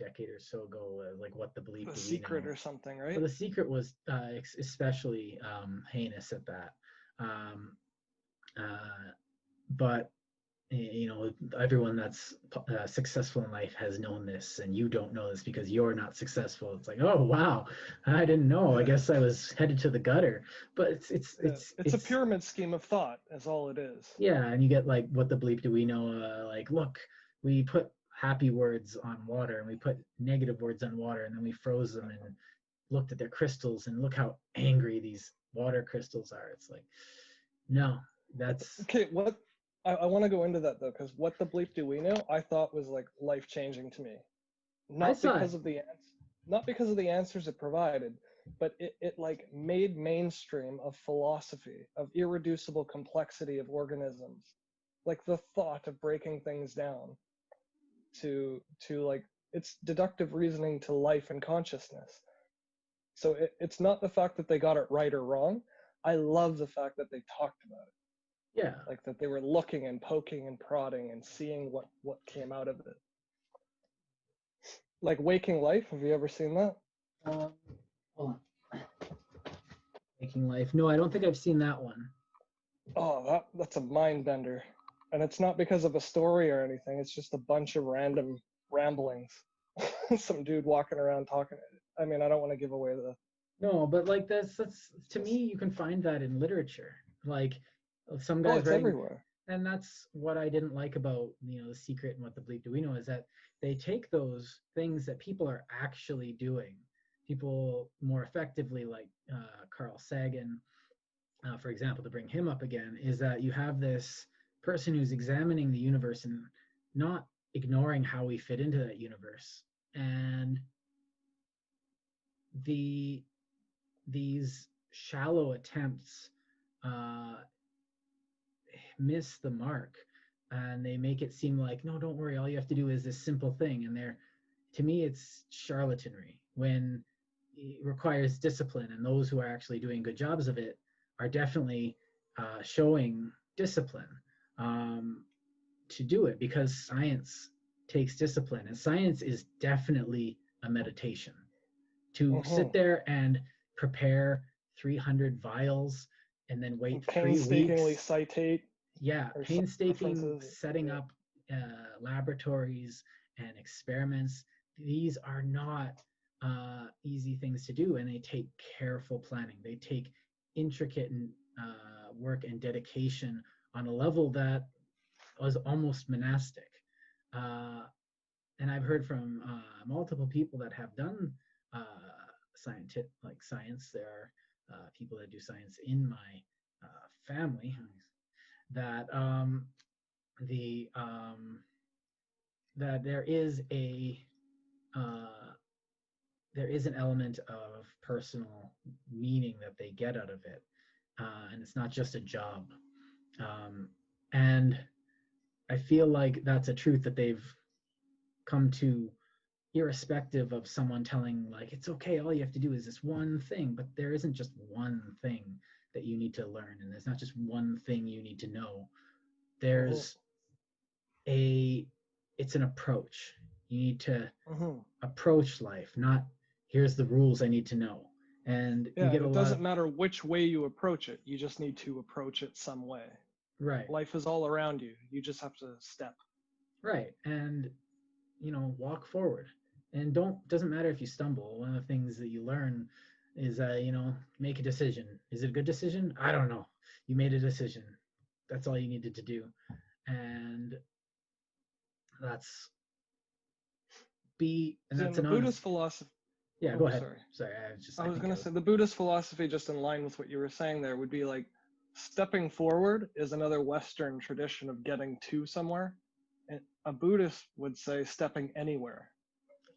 [SPEAKER 1] decade or so ago, uh, like What the Bleep
[SPEAKER 2] The secret or something, right?
[SPEAKER 1] Well, the secret was uh, ex- especially um, heinous at that. Um, uh, but you know, everyone that's uh, successful in life has known this, and you don't know this because you're not successful. It's like, oh wow, I didn't know. I guess I was headed to the gutter. But it's it's
[SPEAKER 2] Yeah,
[SPEAKER 1] it's
[SPEAKER 2] it's, a pyramid scheme of thought, is all it is.
[SPEAKER 1] yeah, and you get like, what the bleep do we know? Uh, like, look, we put happy words on water and we put negative words on water, and then we froze them and looked at their crystals and look how angry these water crystals are. It's like, no, that's
[SPEAKER 2] Okay, what I, I want to go into that though, because what the bleep do we know? I thought was like life changing to me, not because
[SPEAKER 1] it.
[SPEAKER 2] of the ans- not because of the answers it provided, but it, it like made mainstream of philosophy of irreducible complexity of organisms, like the thought of breaking things down to to like it's deductive reasoning to life and consciousness. So it, it's not the fact that they got it right or wrong. I love the fact that they talked about it
[SPEAKER 1] yeah.
[SPEAKER 2] like that they were looking and poking and prodding and seeing what what came out of it like waking life have you ever seen that
[SPEAKER 1] Um, hold on. Making life. No, I don't think I've seen that one.
[SPEAKER 2] oh that that's a mind bender and it's not because of a story or anything it's just a bunch of random ramblings *laughs* some dude walking around talking i mean i don't want to give away the
[SPEAKER 1] No, but like that's that's to me, you can find that in literature. Like some
[SPEAKER 2] oh
[SPEAKER 1] guys
[SPEAKER 2] it's
[SPEAKER 1] writing
[SPEAKER 2] everywhere
[SPEAKER 1] and that's what I didn't like about you know the secret and what the bleep do we know is that they take those things that people are actually doing, people more effectively like uh, Carl Sagan, uh, for example, to bring him up again, is that you have this person who's examining the universe and not ignoring how we fit into that universe, and the these shallow attempts uh, miss the mark and they make it seem like no don't worry. All you have to do is this simple thing. And they're to me it's charlatanry when it requires discipline and those who are actually doing good jobs of it are definitely uh, showing discipline um, to do it because science takes discipline and science is definitely a meditation. To
[SPEAKER 2] Mhm.
[SPEAKER 1] sit there and prepare 300 vials and then wait three
[SPEAKER 2] painstakingly
[SPEAKER 1] weeks.
[SPEAKER 2] citate
[SPEAKER 1] yeah painstaking setting up uh, laboratories and experiments. These are not uh, easy things to do and they take careful planning. They take intricate uh, work and dedication on a level that was almost monastic uh, and i've heard from uh, multiple people that have done uh, scientific like science there are uh, people that do science in my uh, family that um, the um, that there is a uh, there is an element of personal meaning that they get out of it, and it's not just a job. Um, and I feel like that's a truth that they've come to, irrespective of someone telling like it's okay, all you have to do is this one thing, but there isn't just one thing that you need to learn, and there's not just one thing you need to know. There's a it's an approach You need to
[SPEAKER 2] Mhm.
[SPEAKER 1] approach life, not here's the rules I need to know. And
[SPEAKER 2] Yeah,
[SPEAKER 1] you get a
[SPEAKER 2] it doesn't
[SPEAKER 1] of,
[SPEAKER 2] matter which way you approach it. You just need to approach it some way.
[SPEAKER 1] Right,
[SPEAKER 2] Life is all around you. You just have to step.
[SPEAKER 1] right, and you know walk forward. And don't doesn't matter if you stumble. One of the things that you learn is uh, you know make a decision. Is it a good decision? I don't know. You made a decision. That's all you needed to do, and that's be and that's
[SPEAKER 2] the
[SPEAKER 1] an honest-
[SPEAKER 2] Buddhist philosophy.
[SPEAKER 1] Yeah,
[SPEAKER 2] Oh,
[SPEAKER 1] go ahead.
[SPEAKER 2] sorry.
[SPEAKER 1] Sorry, I was just.
[SPEAKER 2] I was going to say the Buddhist philosophy, just in line with what you were saying there, would be like stepping forward is another Western tradition of getting to somewhere. And a Buddhist would say stepping anywhere.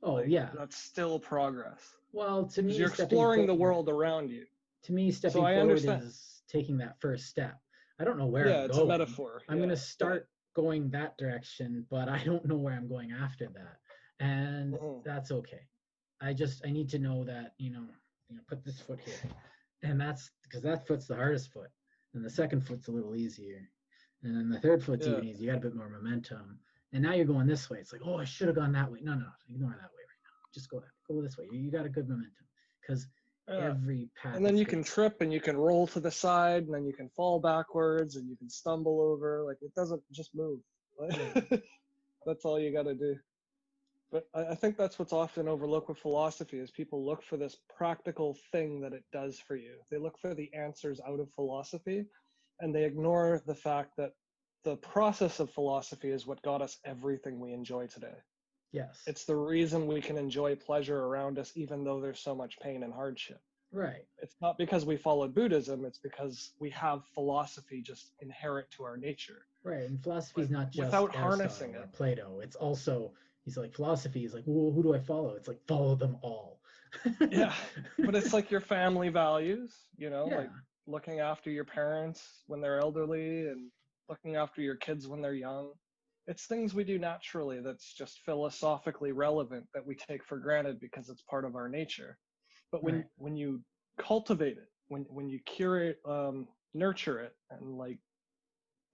[SPEAKER 1] Oh
[SPEAKER 2] Like,
[SPEAKER 1] yeah.
[SPEAKER 2] That's still progress.
[SPEAKER 1] Well, to me,
[SPEAKER 2] you're exploring the world around you.
[SPEAKER 1] To me, stepping
[SPEAKER 2] I
[SPEAKER 1] forward
[SPEAKER 2] understand.
[SPEAKER 1] is taking that first step. I don't know where
[SPEAKER 2] yeah,
[SPEAKER 1] I'm
[SPEAKER 2] it's
[SPEAKER 1] going.
[SPEAKER 2] a metaphor.
[SPEAKER 1] I'm
[SPEAKER 2] yeah.
[SPEAKER 1] going to start going that direction, but I don't know where I'm going after that, and
[SPEAKER 2] Mhm.
[SPEAKER 1] that's okay. I just I need to know that you know you know put this foot here, and that's because that foot's the hardest foot, and the second foot's a little easier, and then the third foot's
[SPEAKER 2] Yeah.
[SPEAKER 1] even easier. You got a bit more momentum, and now you're going this way. It's like oh I should have gone that way. No no ignore that way right now. Just go that go this way. You, you got a good momentum because
[SPEAKER 2] Yeah.
[SPEAKER 1] every path.
[SPEAKER 2] and then
[SPEAKER 1] is
[SPEAKER 2] you can trip and you can roll to the side and then you can fall backwards and you can stumble over like it doesn't just move *laughs* that's all you got to do but I, I think that's what's often overlooked with philosophy is people look for this practical thing that it does for you they look for the answers out of philosophy and they ignore the fact that the process of philosophy is what got us everything we enjoy today
[SPEAKER 1] Yes.
[SPEAKER 2] it's the reason we can enjoy pleasure around us even though there's so much pain and hardship
[SPEAKER 1] right.
[SPEAKER 2] it's not because we followed Buddhism, it's because we have philosophy just inherent to our nature.
[SPEAKER 1] Right, and philosophy is not just
[SPEAKER 2] without
[SPEAKER 1] Aristotle
[SPEAKER 2] harnessing it.
[SPEAKER 1] Plato. It's also he's like philosophy is like, well, who do I follow? It's like follow them all.
[SPEAKER 2] Yeah, *laughs* But it's like your family values, you know,
[SPEAKER 1] yeah,
[SPEAKER 2] like looking after your parents when they're elderly and looking after your kids when they're young. It's things we do naturally that's just philosophically relevant that we take for granted because it's part of our nature. But when
[SPEAKER 1] Right.
[SPEAKER 2] when you cultivate it, when when you curate, um, nurture it, and like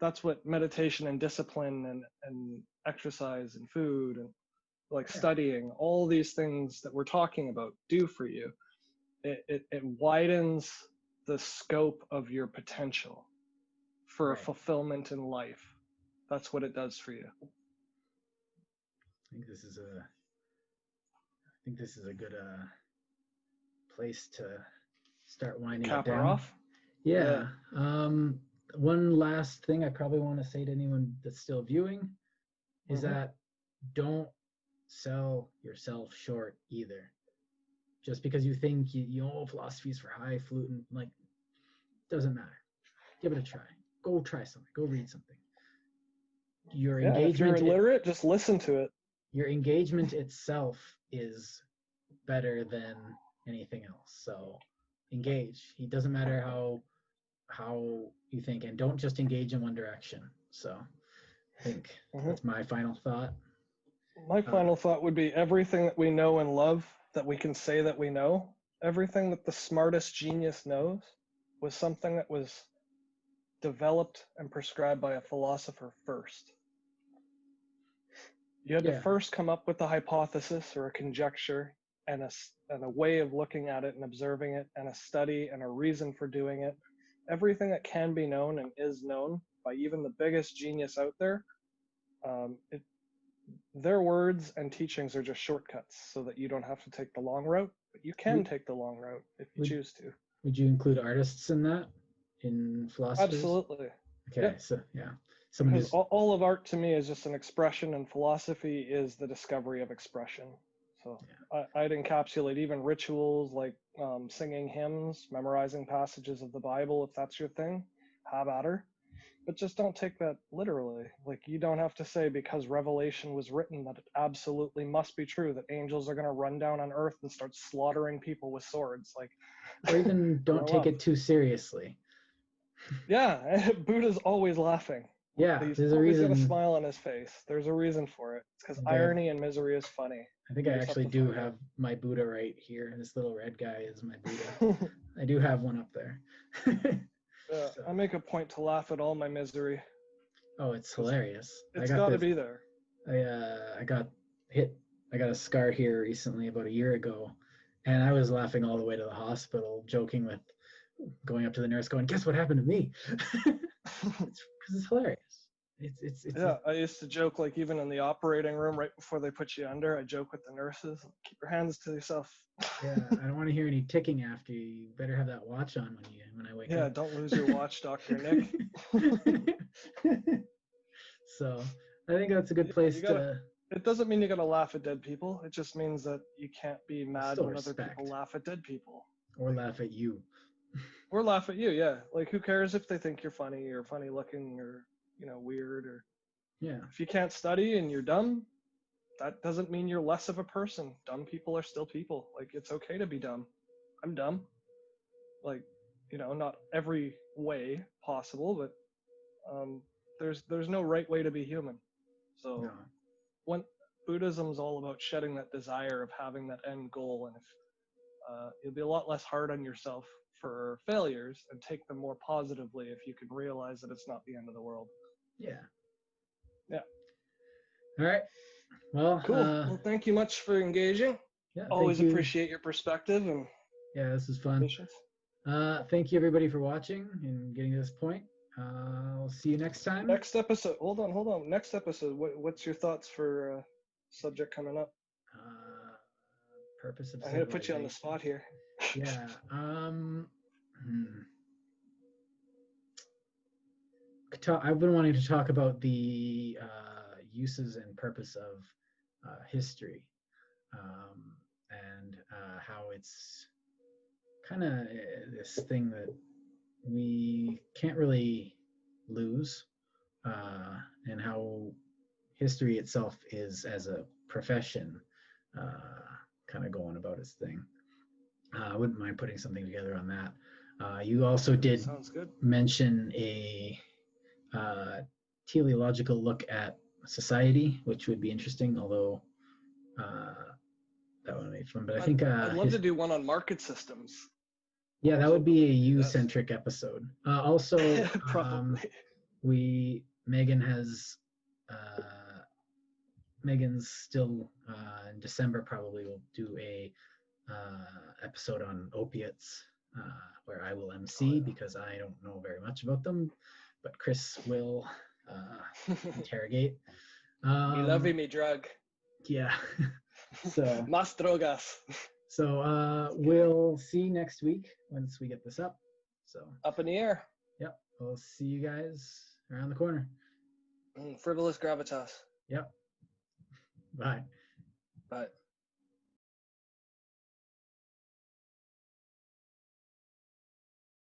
[SPEAKER 2] that's what meditation and discipline and and exercise and food and like studying all these things that we're talking about do for you it, it, it widens the scope of your potential for
[SPEAKER 1] Right.
[SPEAKER 2] fulfillment in life that's what it does for you
[SPEAKER 1] I think this is a I think this is a good uh place to start winding
[SPEAKER 2] cap
[SPEAKER 1] it down.
[SPEAKER 2] off
[SPEAKER 1] Yeah. Um one last thing I probably want to say to anyone that's still viewing is
[SPEAKER 2] Mhm.
[SPEAKER 1] that don't sell yourself short either. Just because you think you, you know philosophy is for highfalutin, like doesn't matter. Give it a try. Go try something. Go read something. Your
[SPEAKER 2] yeah, if you're
[SPEAKER 1] engagement
[SPEAKER 2] illiterate just listen to it
[SPEAKER 1] your engagement itself is better than anything else so engage it doesn't matter how how you think and don't just engage in one direction so i think
[SPEAKER 2] Mhm.
[SPEAKER 1] that's my final thought
[SPEAKER 2] my final thought would be everything that we know and love that we can say that we know everything that the smartest genius knows was something that was developed and prescribed by a philosopher first. You had
[SPEAKER 1] Yeah.
[SPEAKER 2] to first come up with a hypothesis or a conjecture and a, and a way of looking at it and observing it and a study and a reason for doing it. Everything that can be known and is known by even the biggest genius out there um, it, their words and teachings are just shortcuts so that you don't have to take the long route but you can
[SPEAKER 1] Would-
[SPEAKER 2] take the long route if you
[SPEAKER 1] would-
[SPEAKER 2] choose to.
[SPEAKER 1] would you include artists in that? In philosophy
[SPEAKER 2] absolutely.
[SPEAKER 1] Okay
[SPEAKER 2] yeah.
[SPEAKER 1] so yeah.
[SPEAKER 2] Because all, all of art to me is just an expression and philosophy is the discovery of expression. So I, i'd encapsulate even rituals like um, singing hymns memorizing passages of the bible if that's your thing. Have at her but just don't take that literally like you don't have to say because revelation was written that it absolutely must be true that angels are going to run down on earth and start slaughtering people with swords like
[SPEAKER 1] or even *laughs* don't take
[SPEAKER 2] up.
[SPEAKER 1] it too seriously *laughs*
[SPEAKER 2] yeah *laughs* buddha's always laughing
[SPEAKER 1] yeah
[SPEAKER 2] He's
[SPEAKER 1] there's a
[SPEAKER 2] always got a smile on his face. There's a reason for it. It's because
[SPEAKER 1] There- uh,
[SPEAKER 2] irony and misery is funny.
[SPEAKER 1] i think i actually do
[SPEAKER 2] out.
[SPEAKER 1] have my buddha right here this little red guy is my buddha i do have one up there
[SPEAKER 2] Yeah, I make a point to laugh at all my misery.
[SPEAKER 1] Oh, it's hilarious. I
[SPEAKER 2] It's
[SPEAKER 1] got
[SPEAKER 2] got to be there.
[SPEAKER 1] I uh, I got hit I got a scar here recently about a year ago, and I was laughing all the way to the hospital, joking with going up to the nurse, going, "Guess what happened to me?" *laughs* it's, it's hilarious. It's it's it's
[SPEAKER 2] yeah, I used to joke like even in the operating room right before they put you under, I joke with the nurses, keep your hands to yourself. *laughs*
[SPEAKER 1] yeah, I don't want to hear any ticking after you. You better have that watch on when you when I wake
[SPEAKER 2] yeah,
[SPEAKER 1] up.
[SPEAKER 2] Yeah, don't lose your watch, Doctor Nick. *laughs* *laughs*
[SPEAKER 1] so I think that's a good place
[SPEAKER 2] gotta-
[SPEAKER 1] to.
[SPEAKER 2] It doesn't mean you gotta laugh at dead people. It just means that you can't be mad
[SPEAKER 1] Still
[SPEAKER 2] when other people laugh at dead people.
[SPEAKER 1] Or laugh at you.
[SPEAKER 2] Or laugh at you, yeah. Like who cares if they think you're funny or funny looking or you know weird or
[SPEAKER 1] Yeah.
[SPEAKER 2] if you can't study and you're dumb, that doesn't mean you're less of a person. Dumb people are still people. Like it's okay to be dumb. I'm dumb. Like, you know, not every way possible, but um, there's there's no right way to be human. So
[SPEAKER 1] No.
[SPEAKER 2] when Buddhism's all about shedding that desire of having that end goal, and if uh, you'll be a lot less hard on yourself for failures and take them more positively if you can realize that it's not the end of the world.
[SPEAKER 1] Yeah.
[SPEAKER 2] Yeah.
[SPEAKER 1] All right. Well,
[SPEAKER 2] Cool.
[SPEAKER 1] uh,
[SPEAKER 2] well, thank you much for engaging.
[SPEAKER 1] yeah,
[SPEAKER 2] Always
[SPEAKER 1] you.
[SPEAKER 2] appreciate your perspective and
[SPEAKER 1] Yeah, this is fun.
[SPEAKER 2] patience.
[SPEAKER 1] Uh, thank you everybody for watching and getting to this point. Uh, I'll see you next time.
[SPEAKER 2] Next episode. Hold on, hold on. Next episode. What, what's your thoughts for uh, subject coming up?
[SPEAKER 1] Uh, purpose of
[SPEAKER 2] I'm gonna put you on the spot here.
[SPEAKER 1] Yeah. *laughs* Um. hmm. I've been wanting to talk about the uh, uses and purpose of uh, history, um, and uh, how it's kind of this thing that we can't really lose, uh, and how history itself is as a profession, uh, kind of going about its thing. Uh, I wouldn't mind putting something together on that. Uh, you also did mention a uh, teleological look at society, which would be interesting, although uh, that would be fun. But I think,
[SPEAKER 2] I'd,
[SPEAKER 1] uh,
[SPEAKER 2] I'd love
[SPEAKER 1] his-
[SPEAKER 2] to do one on market systems.
[SPEAKER 1] yeah, that would be a you-centric episode. Uh, also, *laughs* um, we Megan has uh, Megan's still uh, in December probably will do a uh, episode on opiates uh, where I will MC
[SPEAKER 2] Oh, yeah.
[SPEAKER 1] because I don't know very much about them, but Chris will uh, *laughs* interrogate. Um,
[SPEAKER 2] love me drug.
[SPEAKER 1] Yeah. *laughs* so
[SPEAKER 2] Mas drogas.
[SPEAKER 1] so uh, we'll see next week once we get this up. So
[SPEAKER 2] Up in the air.
[SPEAKER 1] yep, we'll see you guys around the corner.
[SPEAKER 2] Mm, Frivolous gravitas.
[SPEAKER 1] Yep. Bye.
[SPEAKER 2] But